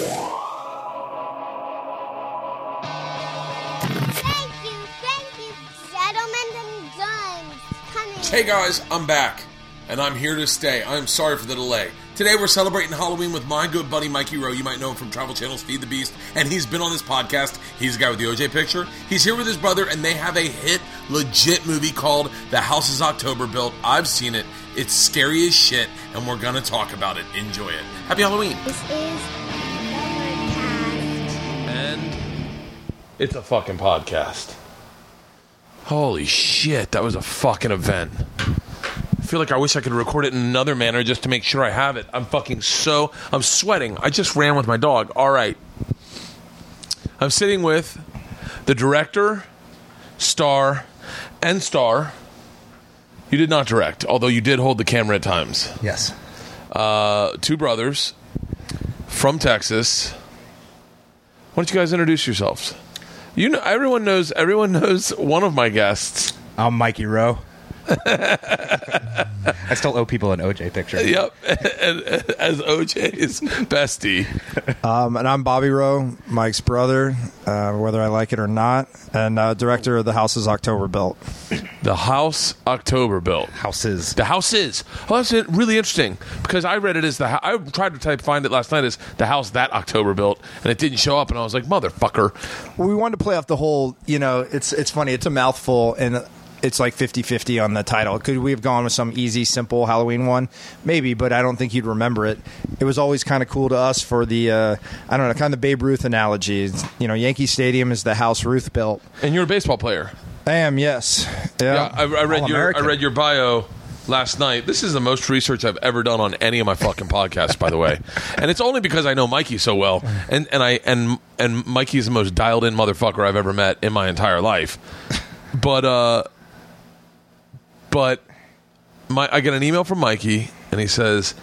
Thank you, thank you, gentlemen and guns. Coming. Hey guys, I'm back, and I'm here to stay. I'm sorry for the delay. Today we're celebrating Halloween with my good buddy Mikey Roe. You might know him from Travel Channel's Feed the Beast, and he's been on this podcast. He's the guy with the OJ picture. He's here with his brother, and they have a hit, legit movie called The Houses October Built. I've seen it. It's scary as shit, and we're gonna talk about it. Enjoy it. Happy Halloween. This is it's a fucking podcast. Holy shit, that was a fucking event. I feel like I wish I could record it in another manner just to make sure I have it. I'm fucking so. I'm sweating. I just ran with my dog. All right. I'm sitting with the director, star, and star. You did not direct, although you did hold the camera at times. Yes. Uh, two brothers from Texas. Why don't you guys introduce yourselves? You know, everyone knows. Everyone knows one of my guests. I'm Mikey Roe. I still owe people an OJ picture. Yep, and, as OJ's bestie. Um, and I'm Bobby Roe, Mike's brother, uh, whether I like it or not, and uh, director of the Houses October Built. The house October built. Houses. The house is. Well, that's really interesting because I read it as the. hou- I tried to type find it last night as the house that October built, and it didn't show up, and I was like, motherfucker. Well, we wanted to play off the whole, you know, it's it's funny, it's a mouthful, and it's like 50-50 on the title. Could we have gone with some easy, simple Halloween one? Maybe, but I don't think you'd remember it. It was always kind of cool to us for the, uh, I don't know, kind of the Babe Ruth analogy. It's, You know, Yankee Stadium is the house Ruth built. And you're a baseball player. I am, yes. Yeah. Yeah, I, I read your I read your bio last night. This is the most research I've ever done on any of my fucking podcasts, by the way. And it's only because I know Mikey so well, and and I and and Mikey is the most dialed in motherfucker I've ever met in my entire life. But uh, but my I get an email from Mikey, and he says,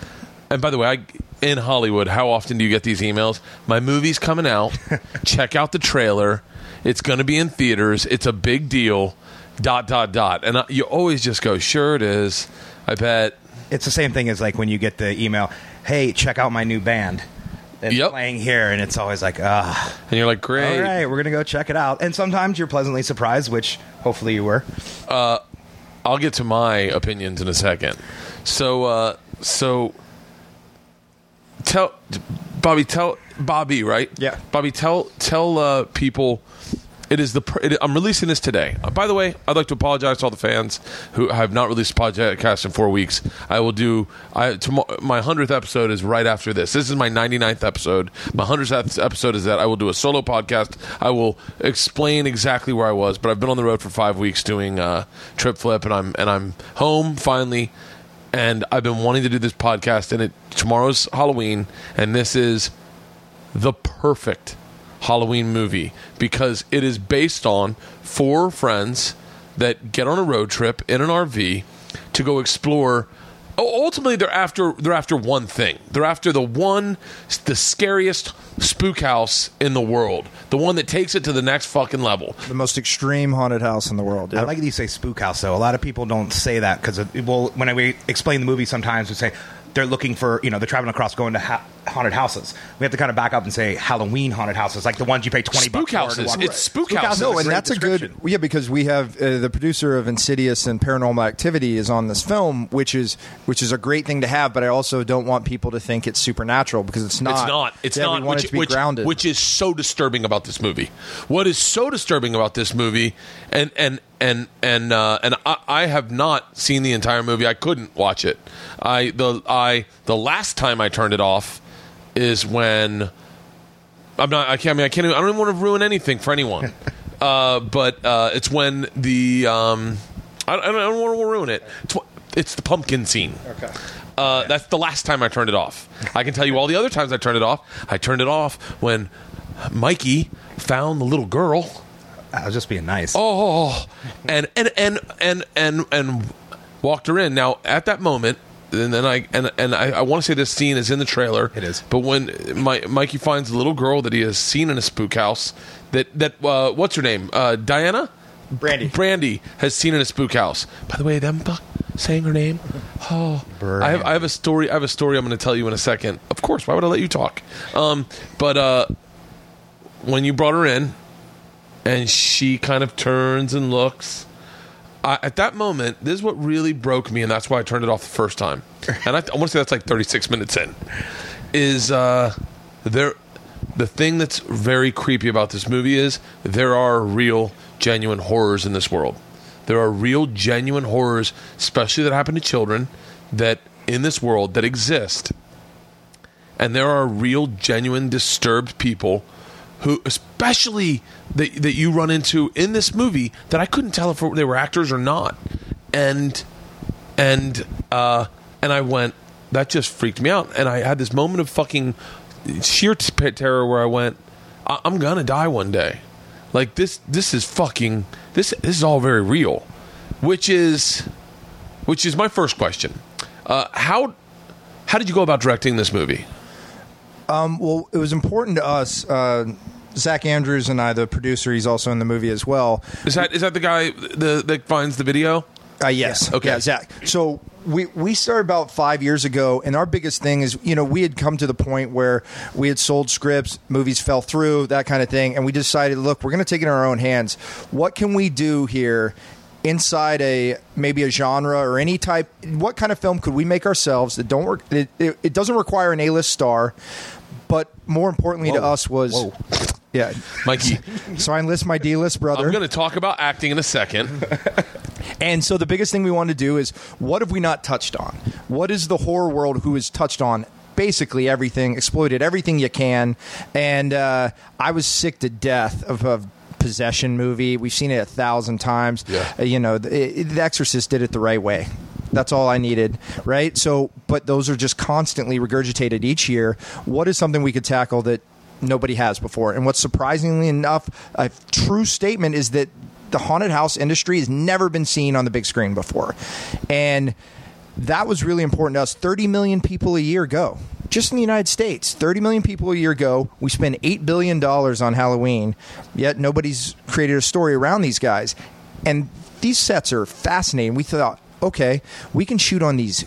and by the way, I. In Hollywood, how often do you get these emails? My movie's coming out. Check out the trailer. It's going to be in theaters. It's a big deal. Dot dot dot. And uh, you always just go, sure it is. I bet. It's the same thing as like when you get the email, "Hey, check out my new band." It's Yep. playing here, and it's always like, ah, And you're like, great. all right, we're gonna go check it out. And sometimes you're pleasantly surprised, which hopefully you were. I'll get to my opinions in a second. So, uh, so tell Bobby, tell Bobby, right? Yeah. Bobby, tell tell uh, people. It is the. It, I'm releasing this today. Uh, by the way, I'd like to apologize to all the fans who have not released podcast in four weeks. I will do. I tomorrow, my hundredth episode is right after this. This is my 99th episode. My hundredth episode is that I will do a solo podcast. I will explain exactly where I was, but I've been on the road for five weeks doing uh, trip flip, and I'm and I'm home finally and I've been wanting to do this podcast. And it tomorrow's Halloween, and this is the perfect Halloween movie because it is based on four friends that get on a road trip in an RV to go explore. u- Ultimately, they're after they're after one thing. They're after the one, the scariest spook house in the world, the one that takes it to the next fucking level. the most extreme haunted house in the world. I like that you say spook house, though. A lot of people don't say that because, well, when I we explain the movie, sometimes we say they're looking for, you know, they're traveling across, going to ha- haunted houses. We have to kind of back up and say Halloween haunted houses, like the ones you pay twenty Spook bucks for houses. to walk- It's spook Spook houses. houses. No, and that's a good description. yeah because we have uh, the producer of Insidious and Paranormal Activity is on this film, which is which is a great thing to have. But I also don't want people to think it's supernatural because it's not. It's not. It's Yeah, not. We want which, it to be which, grounded. which is so disturbing about this movie. What is so disturbing about this movie, and and and and uh, and I, I have not seen the entire movie. I couldn't watch it. I the I the last time I turned it off is when I'm not. I can't. I mean, I can't. Even, I don't even want to ruin anything for anyone. uh, but uh, it's when the um, I, I don't, I don't want to ruin it. It's, it's the pumpkin scene. okay. Uh, that's the last time I turned it off. I can tell you all the other times I turned it off. I turned it off when Mikey found the little girl. I was just being nice. Oh, and and and and and and walked her in. Now at that moment, and then I and and I, I want to say this scene is in the trailer. It is. But when my, Mikey finds the little girl that he has seen in a spook house, that that uh, what's her name? Uh, Diana. Brandy. Brandy has seen in a spook house. By the way, them fuck saying her name. Oh, I have, I have a story. I have a story. I'm going to tell you in a second. Of course. Why would I let you talk? Um, but uh, when you brought her in, and she kind of turns and looks. I, at that moment, this is what really broke me, and that's why I turned it off the first time. And I, I want to say that's like 36 minutes in. Is uh, there the thing that's very creepy about this movie is there are real, genuine horrors in this world. There are real, genuine horrors, especially that happen to children, that in this world that exist. And there are real, genuine, disturbed people who, especially that, that you run into in this movie, that I couldn't tell if they were actors or not. And and uh, and I went, that just freaked me out. And I had this moment of fucking sheer terror where I went, I- I'm gonna die one day. Like this, this is fucking this. This is all very real, which is, which is my first question. Uh, how how did you go about directing this movie? Well, it was important to us. Uh, Zach Andrews and I, the producer, he's also in the movie as well. Is that is that the guy the, that finds the video? Uh, yes. Okay. Yeah, Zach. So we we started about five years ago, and our biggest thing is, you know, we had come to the point where we had sold scripts, movies fell through, that kind of thing, and we decided, look, we're going to take it in our own hands. What can we do here? Inside a maybe a genre or any type, what kind of film could we make ourselves that don't work? It, it, it doesn't require an A-list star, but more importantly to us was, Whoa. yeah. Mikey, So I enlist my D-list brother. I'm going to talk about acting in a second. And so the biggest thing we want to do is what have we not touched on? What is the horror world who has touched on basically everything, exploited everything you can? And uh, I was sick to death of a possession movie. We've seen it a thousand times. Yeah. Uh, you know, the, the Exorcist did it the right way. That's all I needed, right? So, but those are just constantly regurgitated each year. What is something we could tackle that nobody has before? And what's surprisingly enough, a true statement is that the haunted house industry has never been seen on the big screen before. And that was really important to us. 30 million people a year go. Just in the United States, 30 million people a year go. We spend $8 billion on Halloween, yet nobody's created a story around these guys. And these sets are fascinating. We thought, okay, we can shoot on these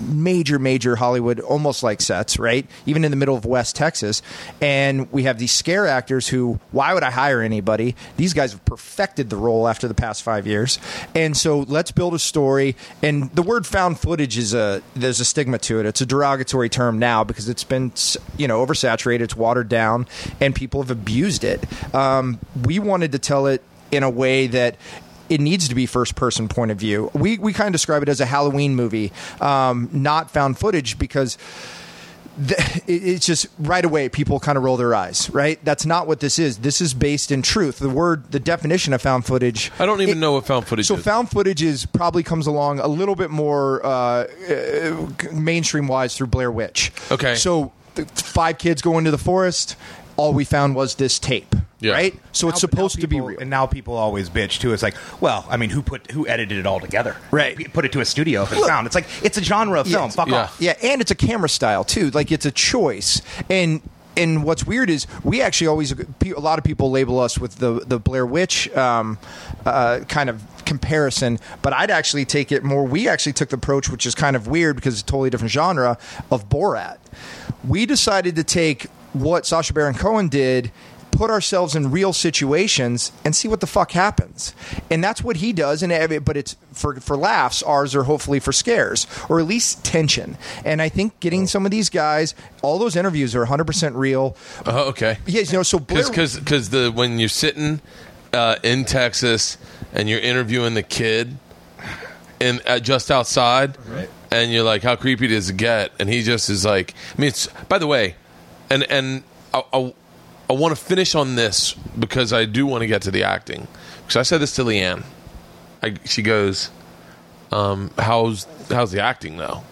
major, major Hollywood, almost like sets, right? Even in the middle of West Texas. And we have these scare actors who, why would I hire anybody? These guys have perfected the role after the past five years. And so let's build a story. And the word found footage is a, there's a stigma to it. It's a derogatory term now because it's been, you know, oversaturated, it's watered down, and people have abused it. Um, we wanted to tell it in a way that it needs to be first person point of view. We we kind of describe it as a Halloween movie, um, not found footage because. It's just right away people kind of roll their eyes, right? That's not what this is. This is based in truth. The word, the definition of found footage. I don't even it- know what found footage is. So is. found footage is probably comes along a little bit more uh, uh, mainstream wise through Blair Witch. Okay. So five kids go into the forest. All we found was this tape, Yeah. right? So it's supposed now to be real. And now people always bitch too. It's like, well, I mean, who put who edited it all together? Right. P- Put it to a studio if it's found. It's like it's a genre of Yeah. film. Fuck Yeah. off. Yeah, and it's a camera style too. Like it's a choice. And and what's weird is we actually always a lot of people label us with the the Blair Witch um, uh, kind of comparison, but I'd actually take it more. We actually took the approach, which is kind of weird because it's a totally different genre of Borat. We decided to take what Sacha Baron Cohen did put ourselves in real situations and see what the fuck happens. And that's what he does. And but it's for for laughs. Ours are hopefully for scares or at least tension. And I think getting some of these guys, all those interviews are 100 percent real. Uh, okay. Yeah, you know. So Because because the when you're sitting uh, in Texas and you're interviewing the kid and uh, just outside, and you're like, how creepy does it get? And he just is like, I mean, it's by the way, and and I, I, I want to finish on this because I do want to get to the acting because I said this to LeeAnn. I, she goes, um, "How's how's the acting though?"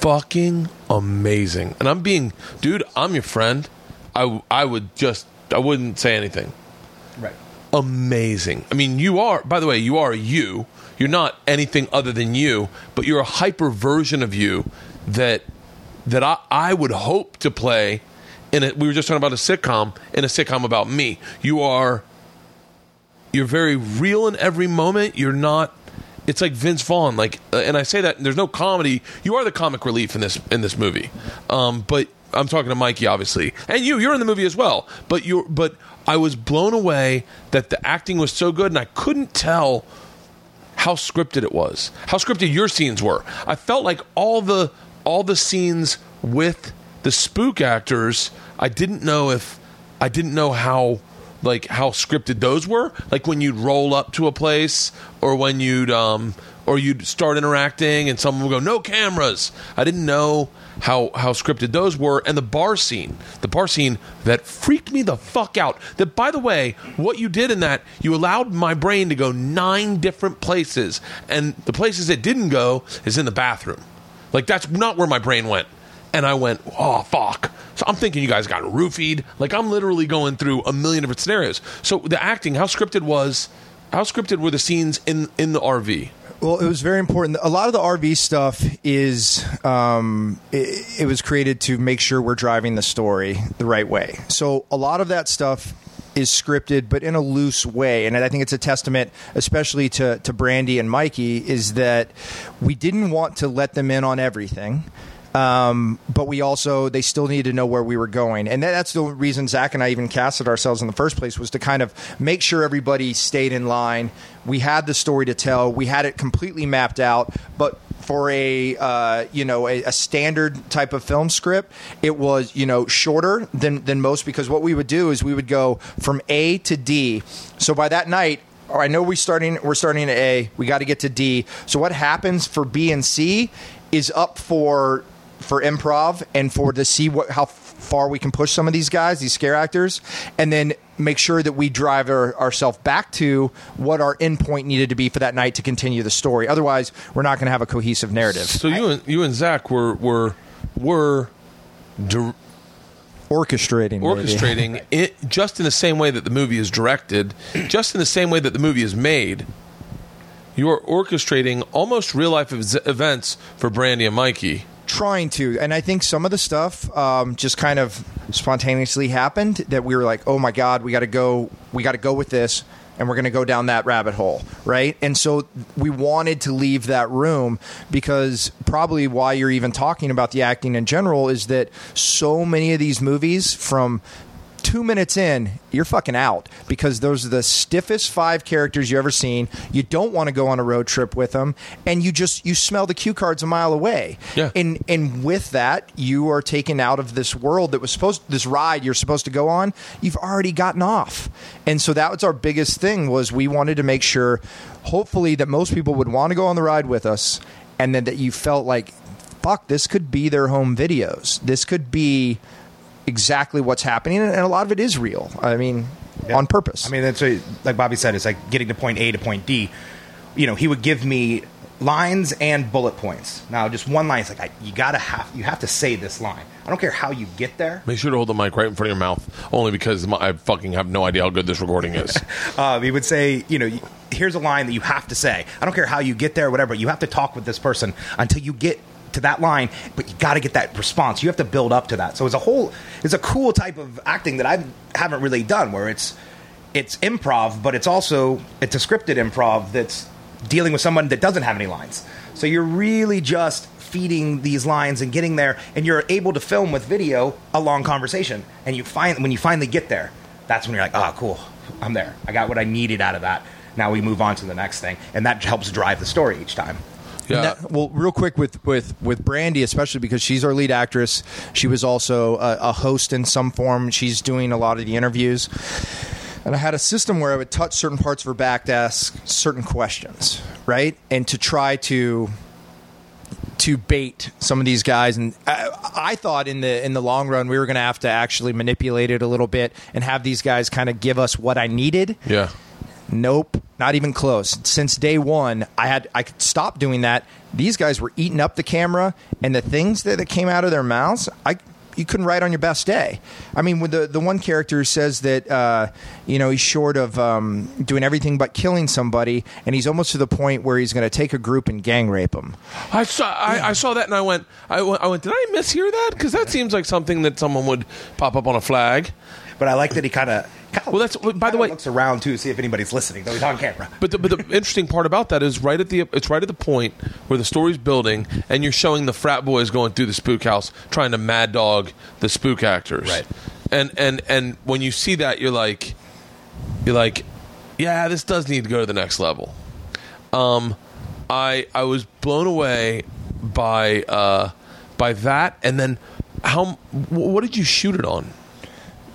fucking amazing. And I'm being, dude, I'm your friend. I, I would just, I wouldn't say anything. Right. Amazing. I mean, you are, by the way, you are you. You're not anything other than you, but you're a hyper version of you that, that I, I would hope to play in it. We were just talking about a sitcom, in a sitcom about me. You are, you're very real in every moment. You're not, it's like Vince Vaughn. Like, uh, and I say that there's no comedy. You are the comic relief in this in this movie. Um, but I'm talking to Mikey, obviously, and you. You're in the movie as well. But you, but I was blown away that the acting was so good, and I couldn't tell how scripted it was, how scripted your scenes were. I felt like all the all the scenes with the spook actors, I didn't know if I didn't know how like how scripted those were. Like when you'd roll up to a place or when you'd um or you'd start interacting and someone would go no cameras. I didn't know how how scripted those were and the bar scene. The bar scene that freaked me the fuck out. That by the way, what you did in that, you allowed my brain to go nine different places and the places it didn't go is in the bathroom. Like that's not where my brain went. And I went, oh fuck. So I'm thinking you guys got roofied. Like I'm literally going through a million different scenarios. So the acting, how scripted was how scripted were the scenes in in the RV? Well, it was very important. A lot of the RV stuff is um, it, it was created to make sure we're driving the story the right way. So a lot of that stuff is scripted, but in a loose way. And I think it's a testament, especially to to Brandy and Mikey, is that we didn't want to let them in on everything. Um, but we also they still needed to know where we were going, and that, that's the reason Zach and I even casted ourselves in the first place was to kind of make sure everybody stayed in line. We had the story to tell, we had it completely mapped out, but for a uh, you know a, a standard type of film script, it was you know shorter than than most because what we would do is we would go from A to D. So by that night, I know we starting we're starting at A. We got to get to D. So what happens for B and C is up for for improv and for to see what how far we can push some of these guys, these scare actors, and then make sure that we drive our, ourselves back to what our endpoint needed to be for that night to continue the story. Otherwise, we're not going to have a cohesive narrative. So you and you and Zach were were were Orchestrating, orchestrating it just in the same way that the movie is directed, just in the same way that the movie is made. You are orchestrating almost real life events for Brandy and Mikey. Trying to and i think some of the stuff um, just kind of spontaneously happened that we were like oh my god we got to go we got to go with this and we're going to go down that rabbit hole right? And so we wanted to leave that room because probably why you're even talking about the acting in general is that so many of these movies from two minutes in, you're fucking out because those are the stiffest five characters you've ever seen. You don't want to go on a road trip with them, and you just you smell the cue cards a mile away. Yeah. And and with that, you are taken out of this world that was supposed this ride you're supposed to go on. You've already gotten off, and so that was our biggest thing was we wanted to make sure, hopefully, that most people would want to go on the ride with us, and then that you felt like. Fuck, this could be their home videos. This could be exactly what's happening, and a lot of it is real. I mean, Yeah. on purpose. I mean, that's what, like Bobby said. It's like getting to point A to point D. You know, he would give me lines and bullet points. Now, just one line. It's like I, you gotta have you have to say this line. I don't care how you get there. Make sure to hold the mic right in front of your mouth, only because my, I fucking have no idea how good this recording is. Um, he would say, you know, here's a line that you have to say. I don't care how you get there, or whatever. You have to talk with this person until you get to that line, but you got to get that response. You have to build up to that. So it's a whole, it's a cool type of acting that I haven't really done, where it's it's improv, but it's also it's a scripted improv that's dealing with someone that doesn't have any lines. So you're really just feeding these lines and getting there, and you're able to film with video a long conversation. And you find when you finally get there, that's when you're like, oh, cool, I'm there. I got what I needed out of that. Now we move on to the next thing, and that helps drive the story each time. Yeah. That- well, real quick with with with Brandy, especially because she's our lead actress. She was also a, a host in some form. She's doing a lot of the interviews. And I had a system where I would touch certain parts of her back to ask certain questions, right? And to try to to bait some of these guys and I, I thought in the in the long run we were going to have to actually manipulate it a little bit and have these guys kind of give us what I needed yeah. Nope, not even close. Since day one, I had I could stop doing that. These guys were eating up the camera, and the things that, that came out of their mouths, I you couldn't write on your best day. I mean, with the the one character says that uh, you know he's short of um, doing everything but killing somebody, and he's almost to the point where he's going to take a group and gang rape them. I saw I, I saw that and I went I went, I went did I mishear that because that seems like something that someone would pop up on a flag. But I like that he kind of Kinda- Well, that's- by the way- looks around too, see if anybody's listening. Though he's on camera. But the, but the interesting part about that is right at the it's right at the point where the story's building and you're showing the frat boys going through the spook house trying to mad dog the spook actors. Right. And and and when you see that you're like you're like yeah, this does need to go to the next level. Um I I was blown away by uh by that and then how what did you shoot it on?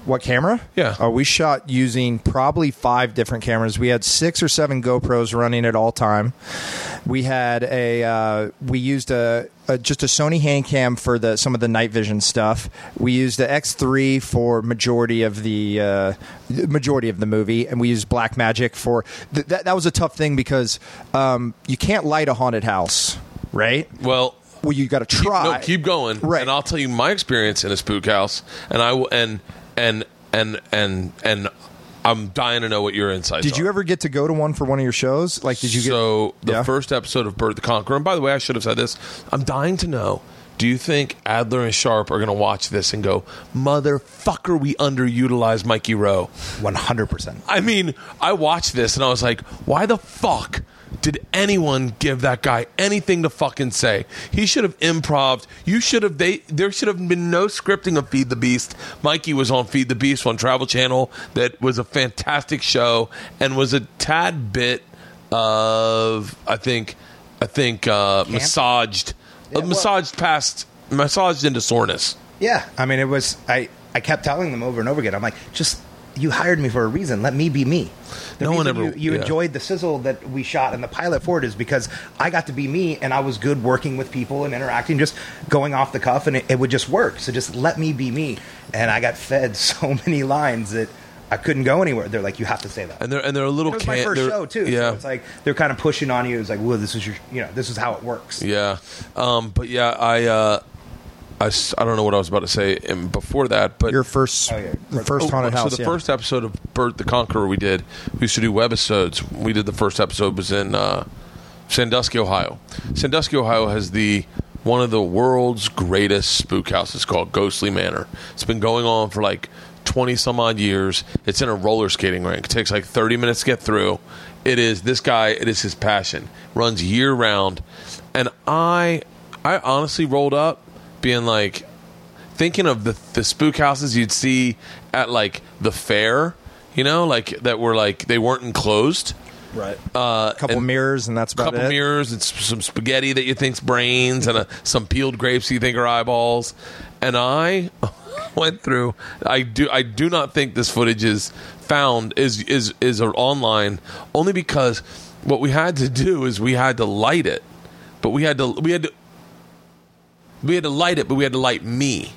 What camera? Yeah. Uh, we shot using probably five different cameras. We had six or seven GoPros running at all time. We had a uh, we used a, a just a Sony Handycam for the some of the night vision stuff. We used the X3 for majority of the uh, majority of the movie, and we used Black Magic for th- that. That was a tough thing because um, you can't light a haunted house, right? Well, Well, you got to keep, try. no, keep going, Right. And I'll tell you my experience in a spook house, and I will, and and and and and I'm dying to know what your insights. Did you are. ever get to go to one for one of your shows? Like, did you get? So the Yeah. first episode of Bert the Conqueror, and by the way, I should have said this. I'm dying to know. Do you think Adler and Sharp are going to watch this and go, "Motherfucker, we underutilized Mikey Roe"? One hundred percent. I mean, I watched this and I was like, why the fuck did anyone give that guy anything to fucking say? He should have improv. You should have they there should have been no scripting of Feed the Beast. Mikey was on Feed the Beast on Travel Channel that was a fantastic show and was a tad bit of I think I think uh massaged Yeah, uh, well- massaged past massaged into soreness. Yeah, I mean, it was. I I kept telling them over and over again. I'm like, just you hired me for a reason. Let me be me. The No one ever- You, you yeah. enjoyed the sizzle that we shot in the pilot for it is because I got to be me, and I was good working with people and interacting, just going off the cuff, and it, it would just work. So just let me be me, and I got fed so many lines that. I couldn't go anywhere. They're like, you have to say that. And they're and they're a little It was my 1st show too. Yeah. So it's like they're kind of pushing on you. It's like, well, this is your, you know, this is how it works. Yeah, um, but yeah, I, uh, I, s- I don't know what I was about to say um, before that, but your first, Oh, yeah. the first Oh, haunted so the yeah. first episode of Bert the Conqueror we did, we used to do webisodes. We did the first episode was in uh, Sandusky, Ohio. Sandusky, Ohio has the one of the world's greatest spook houses called Ghostly Manor. It's been going on for like twenty some odd years. It's in a roller skating rink. It takes like thirty minutes to get through. It is this guy. It is his passion. Runs year round, and I, I honestly rolled up, being like, thinking of the the spook houses you'd see at like the fair, you know, like that were like they weren't enclosed. right. Uh, a couple and mirrors, and that's a about couple it. mirrors and s- some spaghetti that you think's brains and a, some peeled grapes you think are eyeballs. And I went through. I do. I do not think this footage is found is is is online only because what we had to do is we had to light it, but we had to we had to we had to light it, but we had to light me.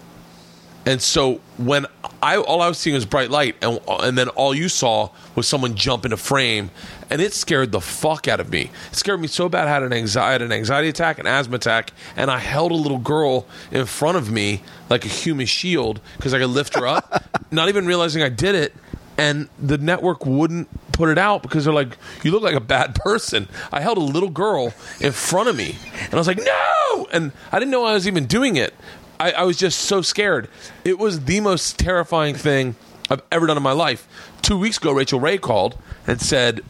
And so when I all I was seeing was bright light, and and then all you saw was someone jump into frame, and it scared the fuck out of me. It scared me so bad. I had an anxiety, an anxiety attack, an asthma attack, and I held a little girl in front of me like a human shield because I could lift her up, not even realizing I did it. And the network wouldn't put it out because they're like, "You look like a bad person." I held a little girl in front of me, and I was like, "No!" And I didn't know I was even doing it. I, I was just so scared. It was the most terrifying thing I've ever done in my life. Two weeks ago, Rachael Ray called and said,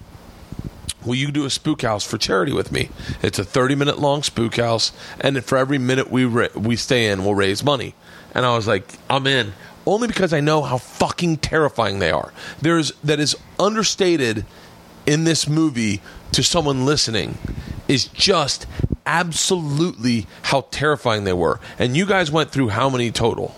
Will you do a spook house for charity with me? It's a 30 minute long spook house, and for every minute we, ra- we stay in, we'll raise money. And I was like, I'm in. Only because I know how fucking terrifying they are. There's that is understated in this movie to someone listening is just absolutely how terrifying they were. And you guys went through how many total?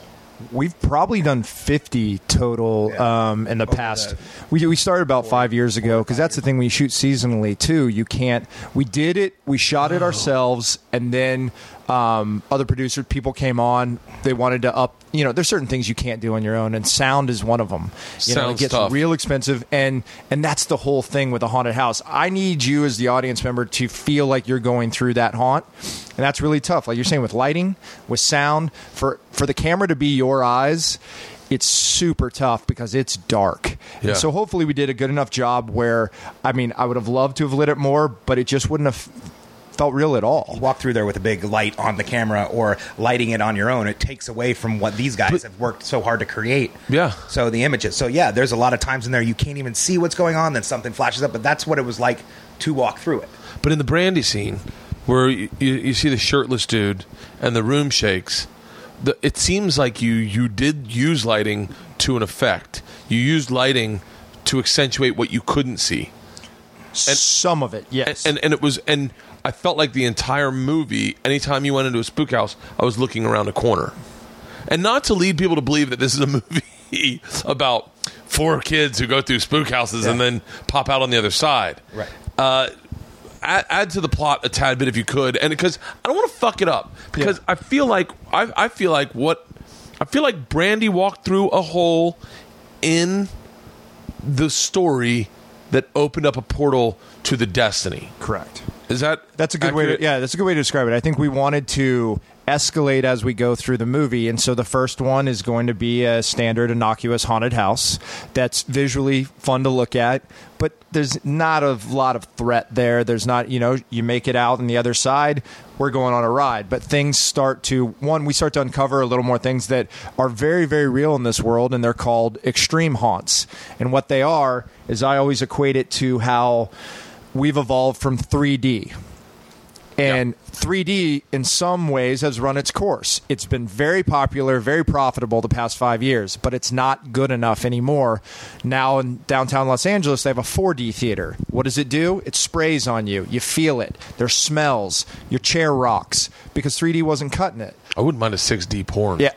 We've probably done 50 total Yeah. um, in the Over past. the- We, we started about five years ago because that's the thing when you shoot seasonally too. You can't. We did it. We shot it ourselves, and then um, other producers, people came on. They wanted to up. You know, there's certain things you can't do on your own, and sound is one of them. You know, it gets tough. real expensive, and and that's the whole thing with a haunted house. I need you as the audience member to feel like you're going through that haunt, and that's really tough. Like you're saying with lighting, with sound, for for the camera to be your eyes. It's super tough because it's dark. Yeah. So hopefully we did a good enough job where I mean I would have loved to have lit it more, but it just wouldn't have felt real at all. walk through there with a big light on the camera or lighting it on your own, it takes away from what these guys have worked so hard to create. Yeah. So the images. So yeah, there's a lot of times in there you can't even see what's going on. Then something flashes up, but that's what it was like to walk through it. But in the brandy scene, where you, you, you see the shirtless dude and the room shakes, the, it seems like you you did use lighting to an effect. You used lighting to accentuate what you couldn't see, And, Some of it, yes. and and it was and I felt like the entire movie. Anytime you went into a spook house, I was looking around a corner, and not to lead people to believe that this is a movie about four kids who go through spook houses and then pop out on the other side. Right. Uh, add, add to the plot a tad bit if you could, and because I don't want to fuck it up, because Yeah. I feel like I, I feel like what I feel like Brandy walked through a hole in the story that opened up a portal to the destiny. Correct. Is that That's a good way to yeah, that's a good way to describe it. I think we wanted to escalate as we go through the movie and so the first one is going to be a standard innocuous haunted house that's visually fun to look at but there's not a lot of threat there. There's not you know you make it out on the other side we're going on a ride. But things start to one we start to uncover a little more things that are very very real in this world and they're called extreme haunts. And what they are is i always equate it to how we've evolved from 3d and 3D, in some ways, has run its course. It's been very popular, very profitable the past five years, but it's not good enough anymore. Now in downtown Los Angeles, they have a 4D theater. What does it do? It sprays on you. You feel it. There's smells. Your chair rocks because 3D wasn't cutting it. I wouldn't mind a 6D porn. Yeah.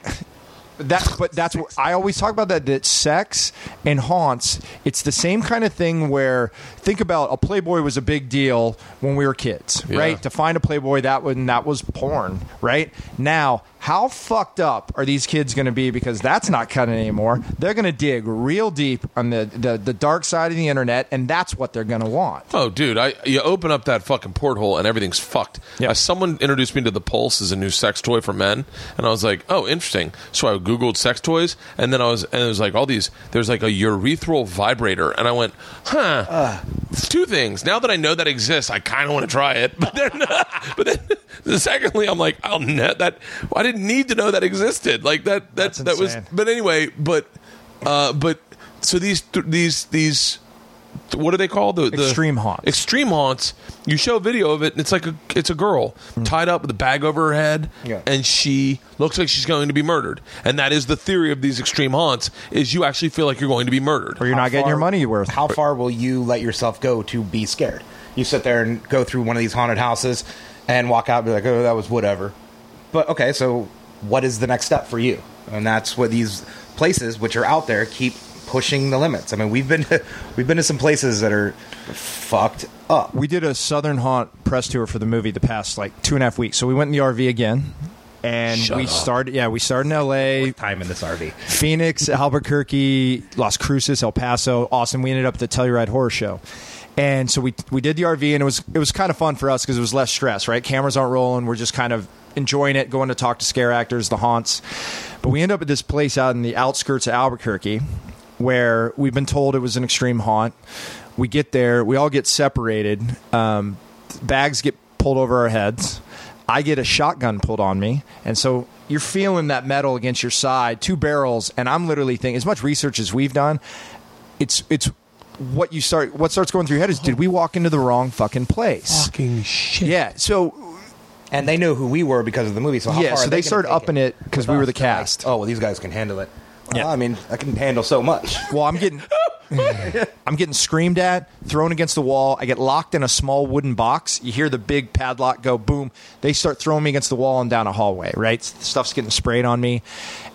That, but that's what I always talk about that that sex and haunts. It's the same kind of thing where think about a Playboy was a big deal when we were kids, Yeah. right? To find a Playboy that when that was porn, right? Now, how fucked up are these kids going to be because that's not cutting anymore? They're going to dig real deep on the, the the dark side of the internet, and that's what they're going to want. Oh, dude! I you open up that fucking porthole and everything's fucked. Yeah. Uh, someone introduced me to the Pulse as a new sex toy for men, and I was like, "Oh, interesting." So I googled sex toys, and then I was, and it was like all these. There's like a urethral vibrator, and I went, "Huh." Two things. Now that I know that exists, I kind of want to try it, but then, but then, secondly, I'm like, I'll net that. I didn't need to know that existed. Like that. That That's that was. But anyway, but, uh, but so these th- these these. What are they called? The, the Extreme haunts. Extreme haunts. You show a video of it, and it's like a it's a girl tied up with a bag over her head, Yeah. and she looks like she's going to be murdered. And that is the theory of these extreme haunts: is you actually feel like you're going to be murdered. Or you're How not getting your money worth. How far will you let yourself go to be scared? You sit there and go through one of these haunted houses and walk out and be like, oh, that was whatever. But okay, so what is the next step for you? And that's what these places, which are out there, keep pushing the limits. I mean, we've been to, we've been to some places that are fucked up. we did a Southern Haunt press tour for the movie the past like two and a half weeks. So we went in the RV again, and Shut we up. started. Yeah, we started in L.A., Time in this RV. Phoenix, Albuquerque, Las Cruces, El Paso, Austin. We ended up at the Telluride Horror Show. And so we we did the RV, and it was it was kind of fun for us because it was less stress, right? Cameras aren't rolling. We're just kind of enjoying it, going to talk to scare actors, the haunts. But we end up at this place out in the outskirts of Albuquerque, where we've been told it was an extreme haunt. We get there, we all get separated. Um, bags get pulled over our heads. I get a shotgun pulled on me, and so you're feeling that metal against your side, two barrels, and I'm literally thinking, as much research as we've done, it's it's what you start what starts going through your head is did we walk into the wrong fucking place? Fucking shit. Yeah, so And they know who we were because of the movie. So how Yeah, far so are they gonna started take upping it 'cause we With were us, the they're like, cast. oh well, these guys can handle it. Well, Yeah. I mean, I can handle so much. well, I'm getting I'm getting screamed at, thrown against the wall. I get locked in a small wooden box. You hear the big padlock go boom. They start throwing me against the wall and down a hallway. Right, stuff's getting sprayed on me,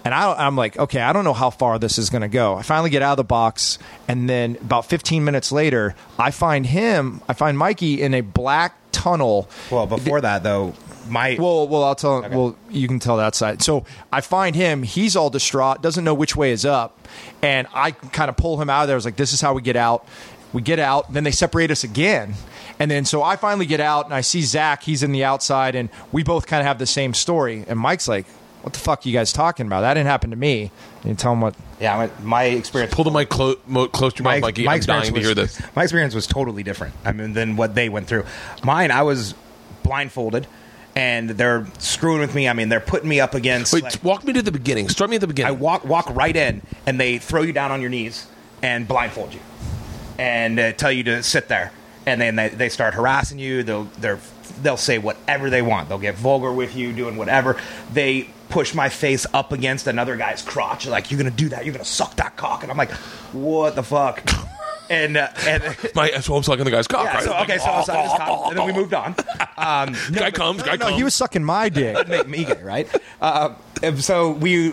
and I, I'm like, okay, I don't know how far this is going to go. I finally get out of the box, and then about 15 minutes later, I find him. I find Mikey in a black tunnel. Well, before that though, my Well, well, I'll tell. Well, you can tell that side. So I find him. He's all distraught, doesn't know which way is up, and I kind of pull him out of there. I was like, "This is how we get out." We get out, then they separate us again, and then so I finally get out, and I see Zach. He's in the outside, and we both kind of have the same story. And Mike's like, "What the fuck are you guys talking about? That didn't happen to me." And you tell him what. yeah, my, my experience. Pull the mic clo- mo- close to your mouth, Mikey. I'm dying to hear this. My experience was totally different. I mean, than what they went through. Mine, I was blindfolded, and they're screwing with me. I mean, they're putting me up against. Wait, like- walk me to the beginning. Start me at the beginning. I walk walk right in, and they throw you down on your knees and blindfold you, and uh, tell you to sit there. And then they, they start harassing you. They'll they're, they'll say whatever they want. They'll get vulgar with you, doing whatever. They push my face up against another guy's crotch. Like you're gonna do that. You're gonna suck that cock. And I'm like, what the fuck? And uh, and My so I'm sucking the guy's cock. yeah, right? so Like, okay, so, so I just got- and then we moved on. Um, Guy comes. Guy No, comes. he was sucking my dick. make me gay, right? Uh, and so we,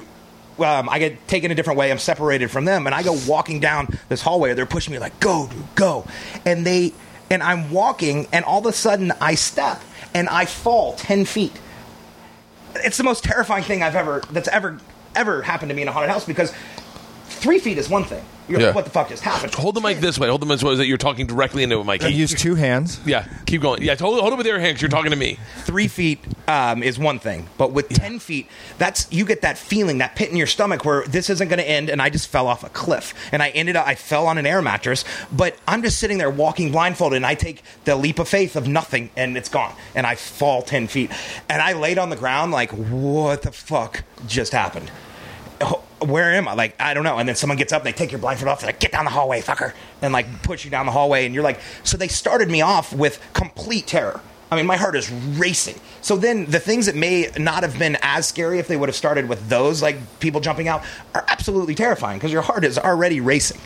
um, I get taken a different way. I'm separated from them, and I go walking down this hallway. They're pushing me like, "Go, dude, go!" And they, and I'm walking, and all of a sudden I step and I fall ten feet. It's the most terrifying thing I've ever that's ever ever happened to me in a haunted house because three feet is one thing. You're Yeah. like, what the fuck just happened? Hold the mic this way. Hold the mic so that you're talking directly into a mic. I use two hands. Yeah, keep going. Yeah, hold, hold it with your hands. You're talking to me. three feet um, is one thing, but with ten feet, that's you get that feeling, that pit in your stomach where this isn't going to end, and I just fell off a cliff, and I ended up, I fell on an air mattress, but I'm just sitting there walking blindfolded, and I take the leap of faith of nothing, and it's gone, and I fall ten feet, and I laid on the ground like, what the fuck just happened? Where am I? Like, I don't know. And then someone gets up, and they take your blindfold off, they're like, get down the hallway, fucker. And like push you down the hallway. And you're like, so they started me off with complete terror. I mean, my heart is racing. So then the things that may not have been as scary if they would have started with those, like people jumping out, are absolutely terrifying because your heart is already racing.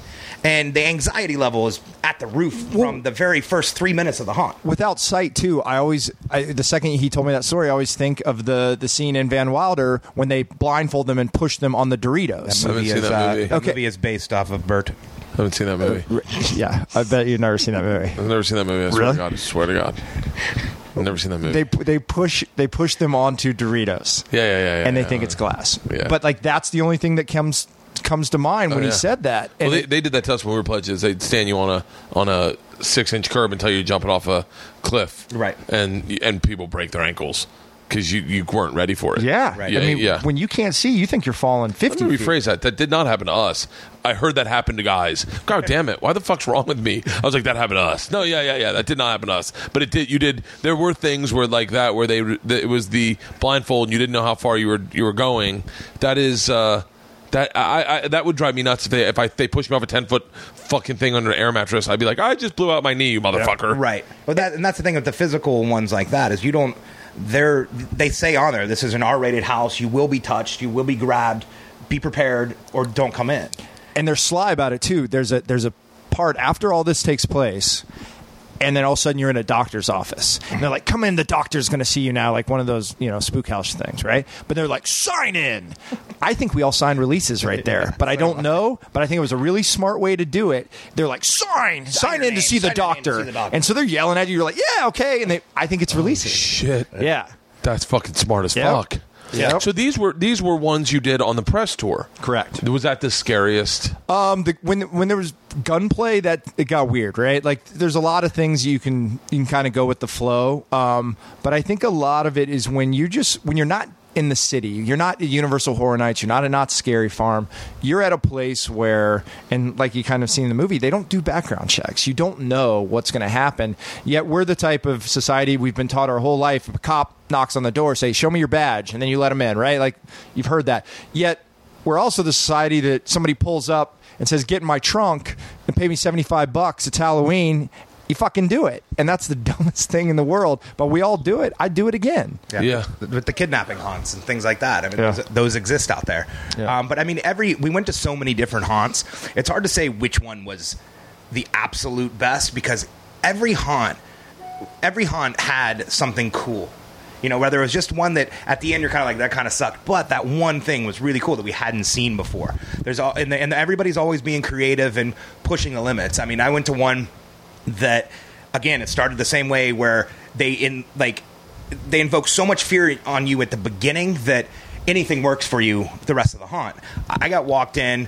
And the anxiety level is at the roof from the very first three minutes of the haunt. Without sight, too, I always I, the second he told me that story, I always think of the the scene in Van Wilder when they blindfold them and push them on the Doritos. haven't seen that uh, movie. that Okay. movie is based off of Bert. I haven't seen that movie. yeah, I bet you've never seen that movie. I've never seen that movie. I swear Really? to God. I swear to God. I've never seen that movie. They they push they push them onto Doritos. yeah, yeah, yeah, yeah. and they yeah. think it's glass. Yeah. But like that's the only thing that comes comes to mind when Oh, he said that. Well, they, they did that to us when we were pledges. They'd stand you on a on a six inch curb and tell you you're jumping off a cliff, Right. And and people break their ankles because you, you weren't ready for it. yeah, Right. Yeah, I mean, yeah. when you can't see, you think you're falling Let fifty. me feet. that. That did not happen to us. I heard that happen to guys. God damn it! Why the fuck's wrong with me? I was like, that happened to us. No, yeah, yeah, yeah. That did not happen to us. But it did. You did. There were things where like that where they it was the blindfold and you didn't know how far you were you were going. That is. uh that I, I that would drive me nuts if they if I they pushed me off a ten foot fucking thing under an air mattress. I'd be like, I just blew out my knee, you motherfucker. Right. But that and that's the thing with the physical ones like that is you don't they're they say on there this is an R-rated house. You will be touched. You will be grabbed. Be prepared or don't come in. and they're sly about it too. There's a there's a part after all this takes place, and then all of a sudden you're in a doctor's office, and they're like, "Come in, the doctor's going to see you now," like one of those you know spook house things, right? But they're like, "Sign in." I think we all signed releases right there, but I don't know. But I think it was a really smart way to do it. They're like, "Sign, sign, your in to name, see the sign your to doctor," see the doctor. and so they're yelling at you. You're like, "Yeah, okay," and they, I think it's releases. Shit. Yeah. That's fucking smart as Yep. fuck. Yep. So these were these were ones you did on the press tour. Correct. Was that the scariest? Um, the, when when there was gunplay, that it got weird, right? Like, there's a lot of things you can you can kind of go with the flow. Um, but I think a lot of it is when you just when you're not in the city, you're not at Universal Horror Nights, you're not at Knott's Scary Farm, you're at a place where, and like you kind of see in the movie, they don't do background checks. You don't know what's going to happen. Yet we're the type of society we've been taught our whole life. If a cop knocks on the door, say, "Show me your badge," and then you let him in, right? Like you've heard that. Yet we're also the society that somebody pulls up and says, "Get in my trunk and pay me seventy five bucks. It's Halloween." You fucking do it, and that's the dumbest thing in the world. But we all do it. I do it again. Yeah. With the kidnapping haunts and things like that. I mean, Yeah. those, those exist out there. Yeah. Um, but I mean, every we went to so many different haunts. It's hard to say which one was the absolute best because every haunt, every haunt had something cool. You know, whether it was just one that at the end you're kind of like that kind of sucked, but that one thing was really cool that we hadn't seen before. There's all and, and everybody's always being creative and pushing the limits. I mean, I went to one that again it started the same way where they in like they invoke so much fear on you at the beginning that anything works for you the rest of the haunt i got walked in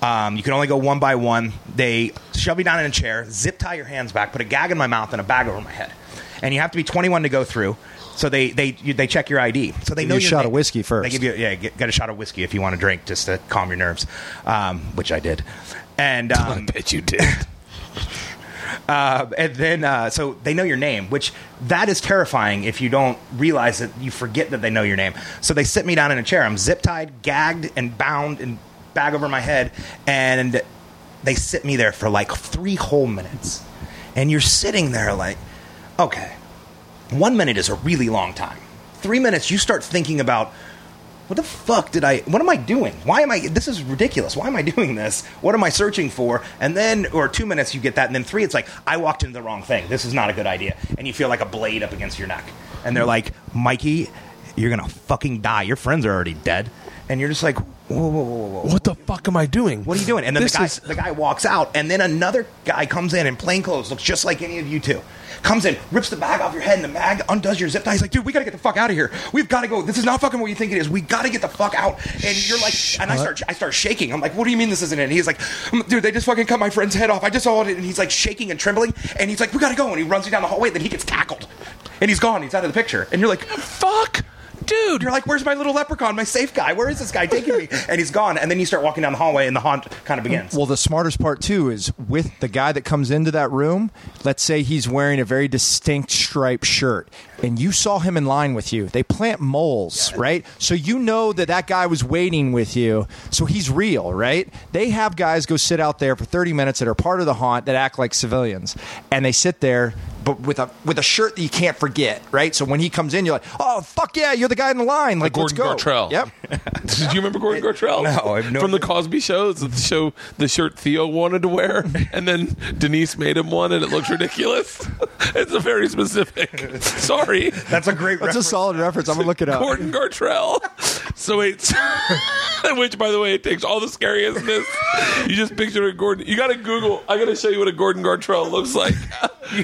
um, you can only go one by one they shove you down in a chair zip tie your hands back put a gag in my mouth and a bag over my head and you have to be 21 to go through so they they you, they check your ID. So they Give know you a shot name. of whiskey first. They give you yeah get, get a shot of whiskey if you want to drink just to calm your nerves, um, which I did. And I um, bet you did. Uh, and then, uh, so they know your name, which that is terrifying if you don't realize that you forget that they know your name. So they sit me down in a chair. I'm zip tied, gagged, and bound, and bag over my head, and they sit me there for like three whole minutes. And you're sitting there like, okay, one minute is a really long time. Three minutes, you start thinking about what the fuck did I? What am I doing? Why am I? This is ridiculous. Why am I doing this? What am I searching for? And then, or two minutes, you get that, and then three, it's like I walked into the wrong thing. This is not a good idea, and you feel like a blade up against your neck. And they're like, Mikey, you're gonna fucking die. Your friends are already dead, and you're just like, whoa, whoa, whoa, whoa. What the fuck am I doing? What are you doing? And then This the guy, is- the guy walks out, and then another guy comes in in plain clothes, looks just like any of you two. Comes in, rips the bag off your head, and the bag undoes your zip tie. He's like, dude, we gotta get the fuck out of here. We've gotta go. This is not fucking what you think it is. We gotta get the fuck out. And you're like, and I start, I start shaking. I'm like, what do you mean this isn't it? And he's like, "Mm, dude, they just fucking cut my friend's head off. I just saw it. And he's like shaking and trembling. And he's like, we gotta go. And he runs you down the hallway. Then he gets tackled. And he's gone. He's out of the picture. And you're like, fuck, dude. you're like, where's my little leprechaun, my safe guy? Where is this guy taking me? And he's gone. And then you start walking down the hallway, and the haunt kind of begins. Well, the smartest part too is with the guy that comes into that room. Let's say he's wearing a very distinct striped shirt, and you saw him in line with you. They plant moles, right? So you know that that guy was waiting with you. So he's real, right? They have guys go sit out there for thirty minutes that are part of the haunt that act like civilians, and they sit there. But with a with a shirt that you can't forget, right? So when he comes in, you're like, "Oh fuck yeah, you're the guy in the line!" Like, Gordon let's go. Gartrell. Yep. Did you remember Gordon Gartrell? No, I have no From the. Cosby Show, It's the show, the shirt Theo wanted to wear, and then Denise made him one, and it looks ridiculous. it's a very specific. Sorry, That's a great That's a solid reference. I'm gonna look it up. Gordon Gartrell. So wait, which by the way, it takes all the scariness. You just picture a Gordon. You got to Google. I got to show you what a Gordon Gartrell looks like.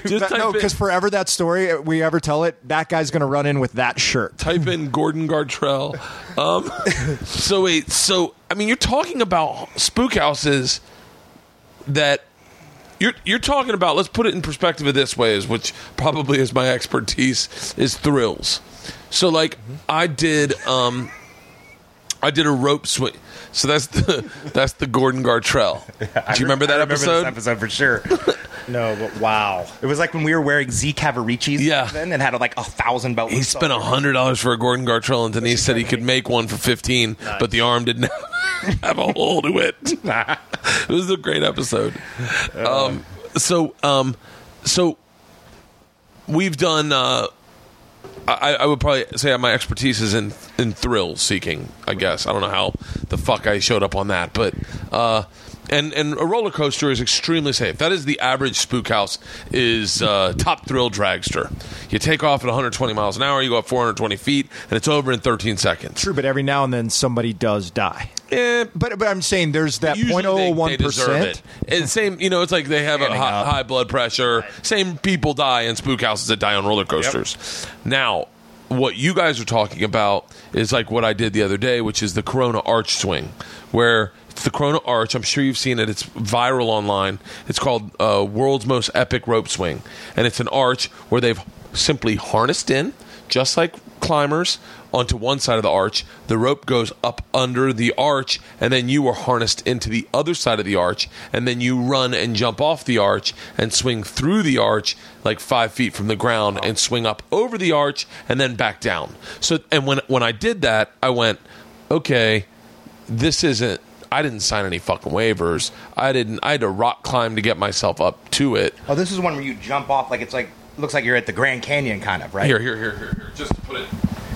Just no, because forever that story we ever tell it, that guy's gonna run in with that shirt. type in Gordon Gartrell. Um, so wait, so I mean, you're talking about spook houses that you're you're talking about. Let's put it in perspective of this way, is which probably is my expertise is thrills. So like I did, um, I did a rope swing. So that's the that's the Gordon Gartrell. Do you remember that I remember episode? This episode for sure. No, but wow. It was like when we were wearing Z Cavariccis Yeah. then and had like a thousand belt He spent a hundred dollars for a Gordon Gartrell, and Denise said he could make one for fifteen, but the arm didn't have a hole to it. it was a great episode. Um, so, um, so we've done. Uh, I, I would probably say my expertise is in in thrill seeking. I guess I don't know how the fuck I showed up on that, but uh, and and a roller coaster is extremely safe. That is the average spook house is uh, top thrill dragster. You take off at 120 miles an hour, you go up 420 feet, and it's over in 13 seconds. True, but every now and then somebody does die. Eh, But but I'm saying there's that Usually they- they 0.01 deserve percent. And same, you know, it's like they have a high, high blood pressure. Same people die in spook houses that die on roller coasters. Now, what you guys are talking about is like what I did the other day, which is the Corona Arch swing, where it's the Corona Arch. I'm sure you've seen it. It's viral online. It's called uh, World's Most Epic Rope Swing, and it's an arch where they've simply harnessed in, just like climbers onto one side of the arch. The rope goes up under the arch, and then you are harnessed into the other side of the arch, and then you run and jump off the arch and swing through the arch like five feet from the ground and swing up over the arch and then back down. So, and when when I did that, I went, okay, this isn't. I didn't sign any fucking waivers. I didn't. I had to rock climb to get myself up to it. Oh, this is one where you jump off like it's like looks like you're at the Grand Canyon kind of, right? Here, here, here, here, here. Just to put it.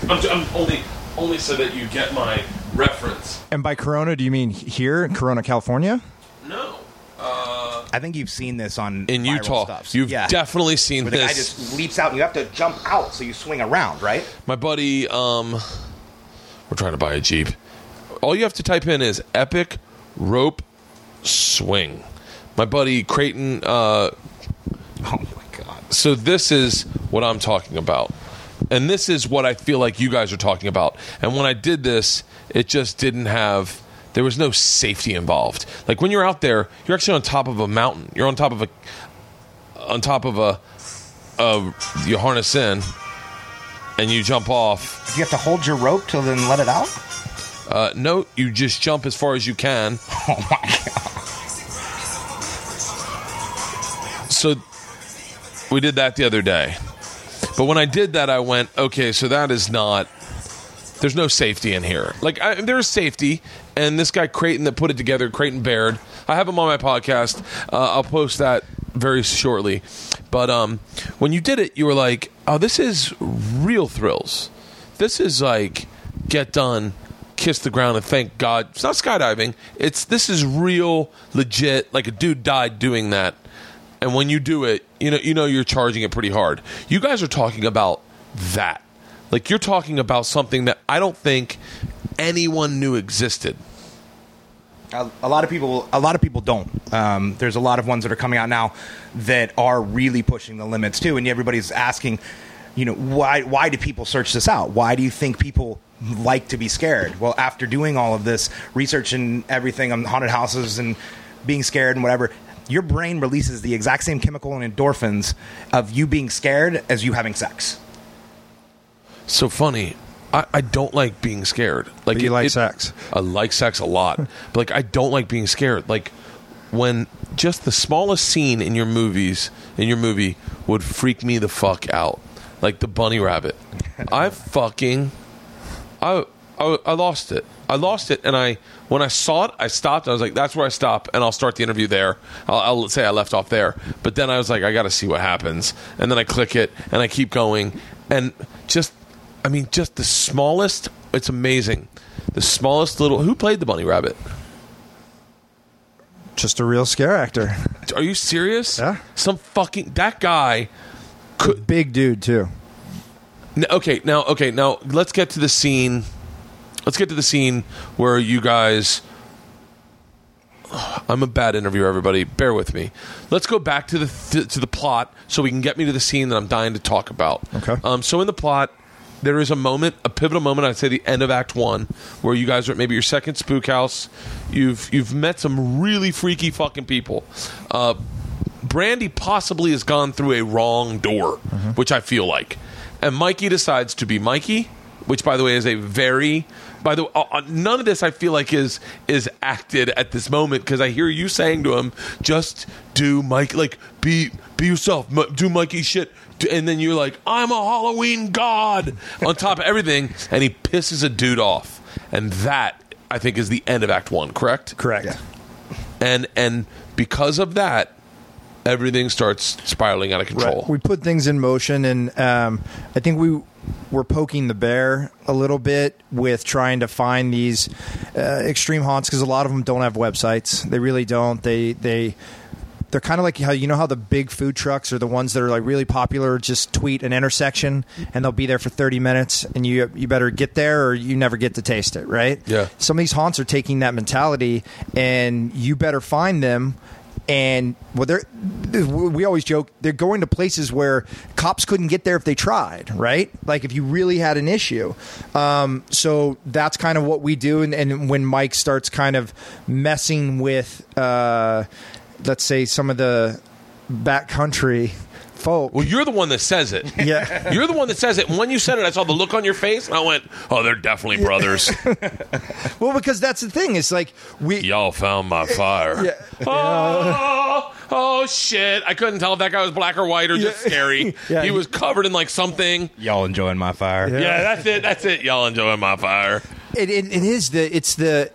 I'm, I'm only only so that you get my reference. And by Corona, do you mean here in Corona, California? No. Uh, I think you've seen this on in viral Utah, stuffs. you've yeah. definitely seen where the guy just leaps out and you have to jump out so you swing around, right? My buddy, um, we're trying to buy a Jeep. All you have to type in is epic rope swing. My buddy Creighton. Uh, Oh my god. so this is what I'm talking about, and this is what I feel like you guys are talking about. And when I did this, it just didn't have. There was no safety involved. Like when you're out there, you're actually on top of a mountain. You're on top of a, on top of a, a you harness in, and you jump off. Do you have to hold your rope till then let it out? Uh, no, you just jump as far as you can. Oh my god. so we did that the other day. But when I did that, I went, okay, so that is not. There's no safety in here. Like I, there is safety, and this guy Creighton that put it together, Creighton Baird. I have him on my podcast. Uh, I'll post that very shortly. But um, when you did it, you were like, "Oh, this is real thrills. This is like get done, kiss the ground, and thank God." It's not skydiving. It's this is real, legit. Like a dude died doing that and when you do it, you know you know you're charging it pretty hard. You guys are talking about that. Like you're talking about something that I don't think anyone knew existed. A, a lot of people, a lot of people don't. Um, there's a lot of ones that are coming out now that are really pushing the limits too, and everybody's asking, you know, why why do people search this out? Why do you think people like to be scared? Well, after doing all of this research and everything on haunted houses and being scared and whatever, your brain releases the exact same chemical and endorphins of you being scared as you having sex. So funny. I, I don't like being scared. Like But you it- like it- sex. I like sex a lot. but like I don't like being scared. Like when just the smallest scene in your movies in your movie would freak me the fuck out. Like the bunny rabbit. I fucking I, I I lost it. I lost it, and I when I saw it, I stopped. I was like, "That's where I stop," and I'll start the interview there. I'll, I'll say I left off there, but then I was like, "I got to see what happens," and then I click it, and I keep going, and just, I mean, just the smallest. It's amazing. The smallest little. Who played the bunny rabbit? Just a real scare actor. Are you serious? Yeah. Some fucking that guy. Could, Big dude too. Okay, now okay, now let's get to the scene. Let's get to the scene where you guys. I'm a bad interviewer, everybody. Bear with me. Let's go back to the th- to the plot so we can get me to the scene that I'm dying to talk about. Okay. Um. So in the plot, there is a moment, a pivotal moment. I'd say the end of Act One, where you guys are at maybe your second spook house. You've you've met some really freaky fucking people. Uh, Brandy possibly has gone through a wrong door, which I feel like. And Mikey decides to be Mikey, which, by the way, is a very. By the way, uh, uh, none of this I feel like is is acted at this moment because I hear you saying to him, "Just do Mike, like be be yourself, M- do Mikey shit," and then you're like, "I'm a Halloween god" on top of everything, and he pisses a dude off, and that I think is the end of Act One. Correct? Correct. And and because of that, everything starts spiraling out of control. We put things in motion, and um, I think we were poking the bear a little bit with trying to find these uh, extreme haunts because a lot of them don't have websites. They really don't. They they they're kind of like how you know how the big food trucks are the ones that are like really popular. Just tweet an intersection, and they'll be there for thirty minutes, and you you better get there or you never get to taste it. Right? Yeah. Some of these haunts are taking that mentality, and you better find them and well, they're we always joke they're going to places where cops couldn't get there if they tried, right? Like if you really had an issue. Um, so that's kind of what we do. And, and when Mike starts kind of messing with, uh, let's say, some of the backcountry folk, Well, you're the one that says it. yeah. You're the one that says it. And when you said it, I saw the look on your face, and I went, "Oh, they're definitely brothers. well, because that's the thing. It's like we. Y'all found my fire." Yeah. Oh, oh shit! I couldn't tell if that guy was black or white or just Yeah. scary. Yeah, he he- was covered in like something. Y'all enjoying my fire? Yeah, that's it. That's it. Y'all enjoying my fire. it, it, it is the it's the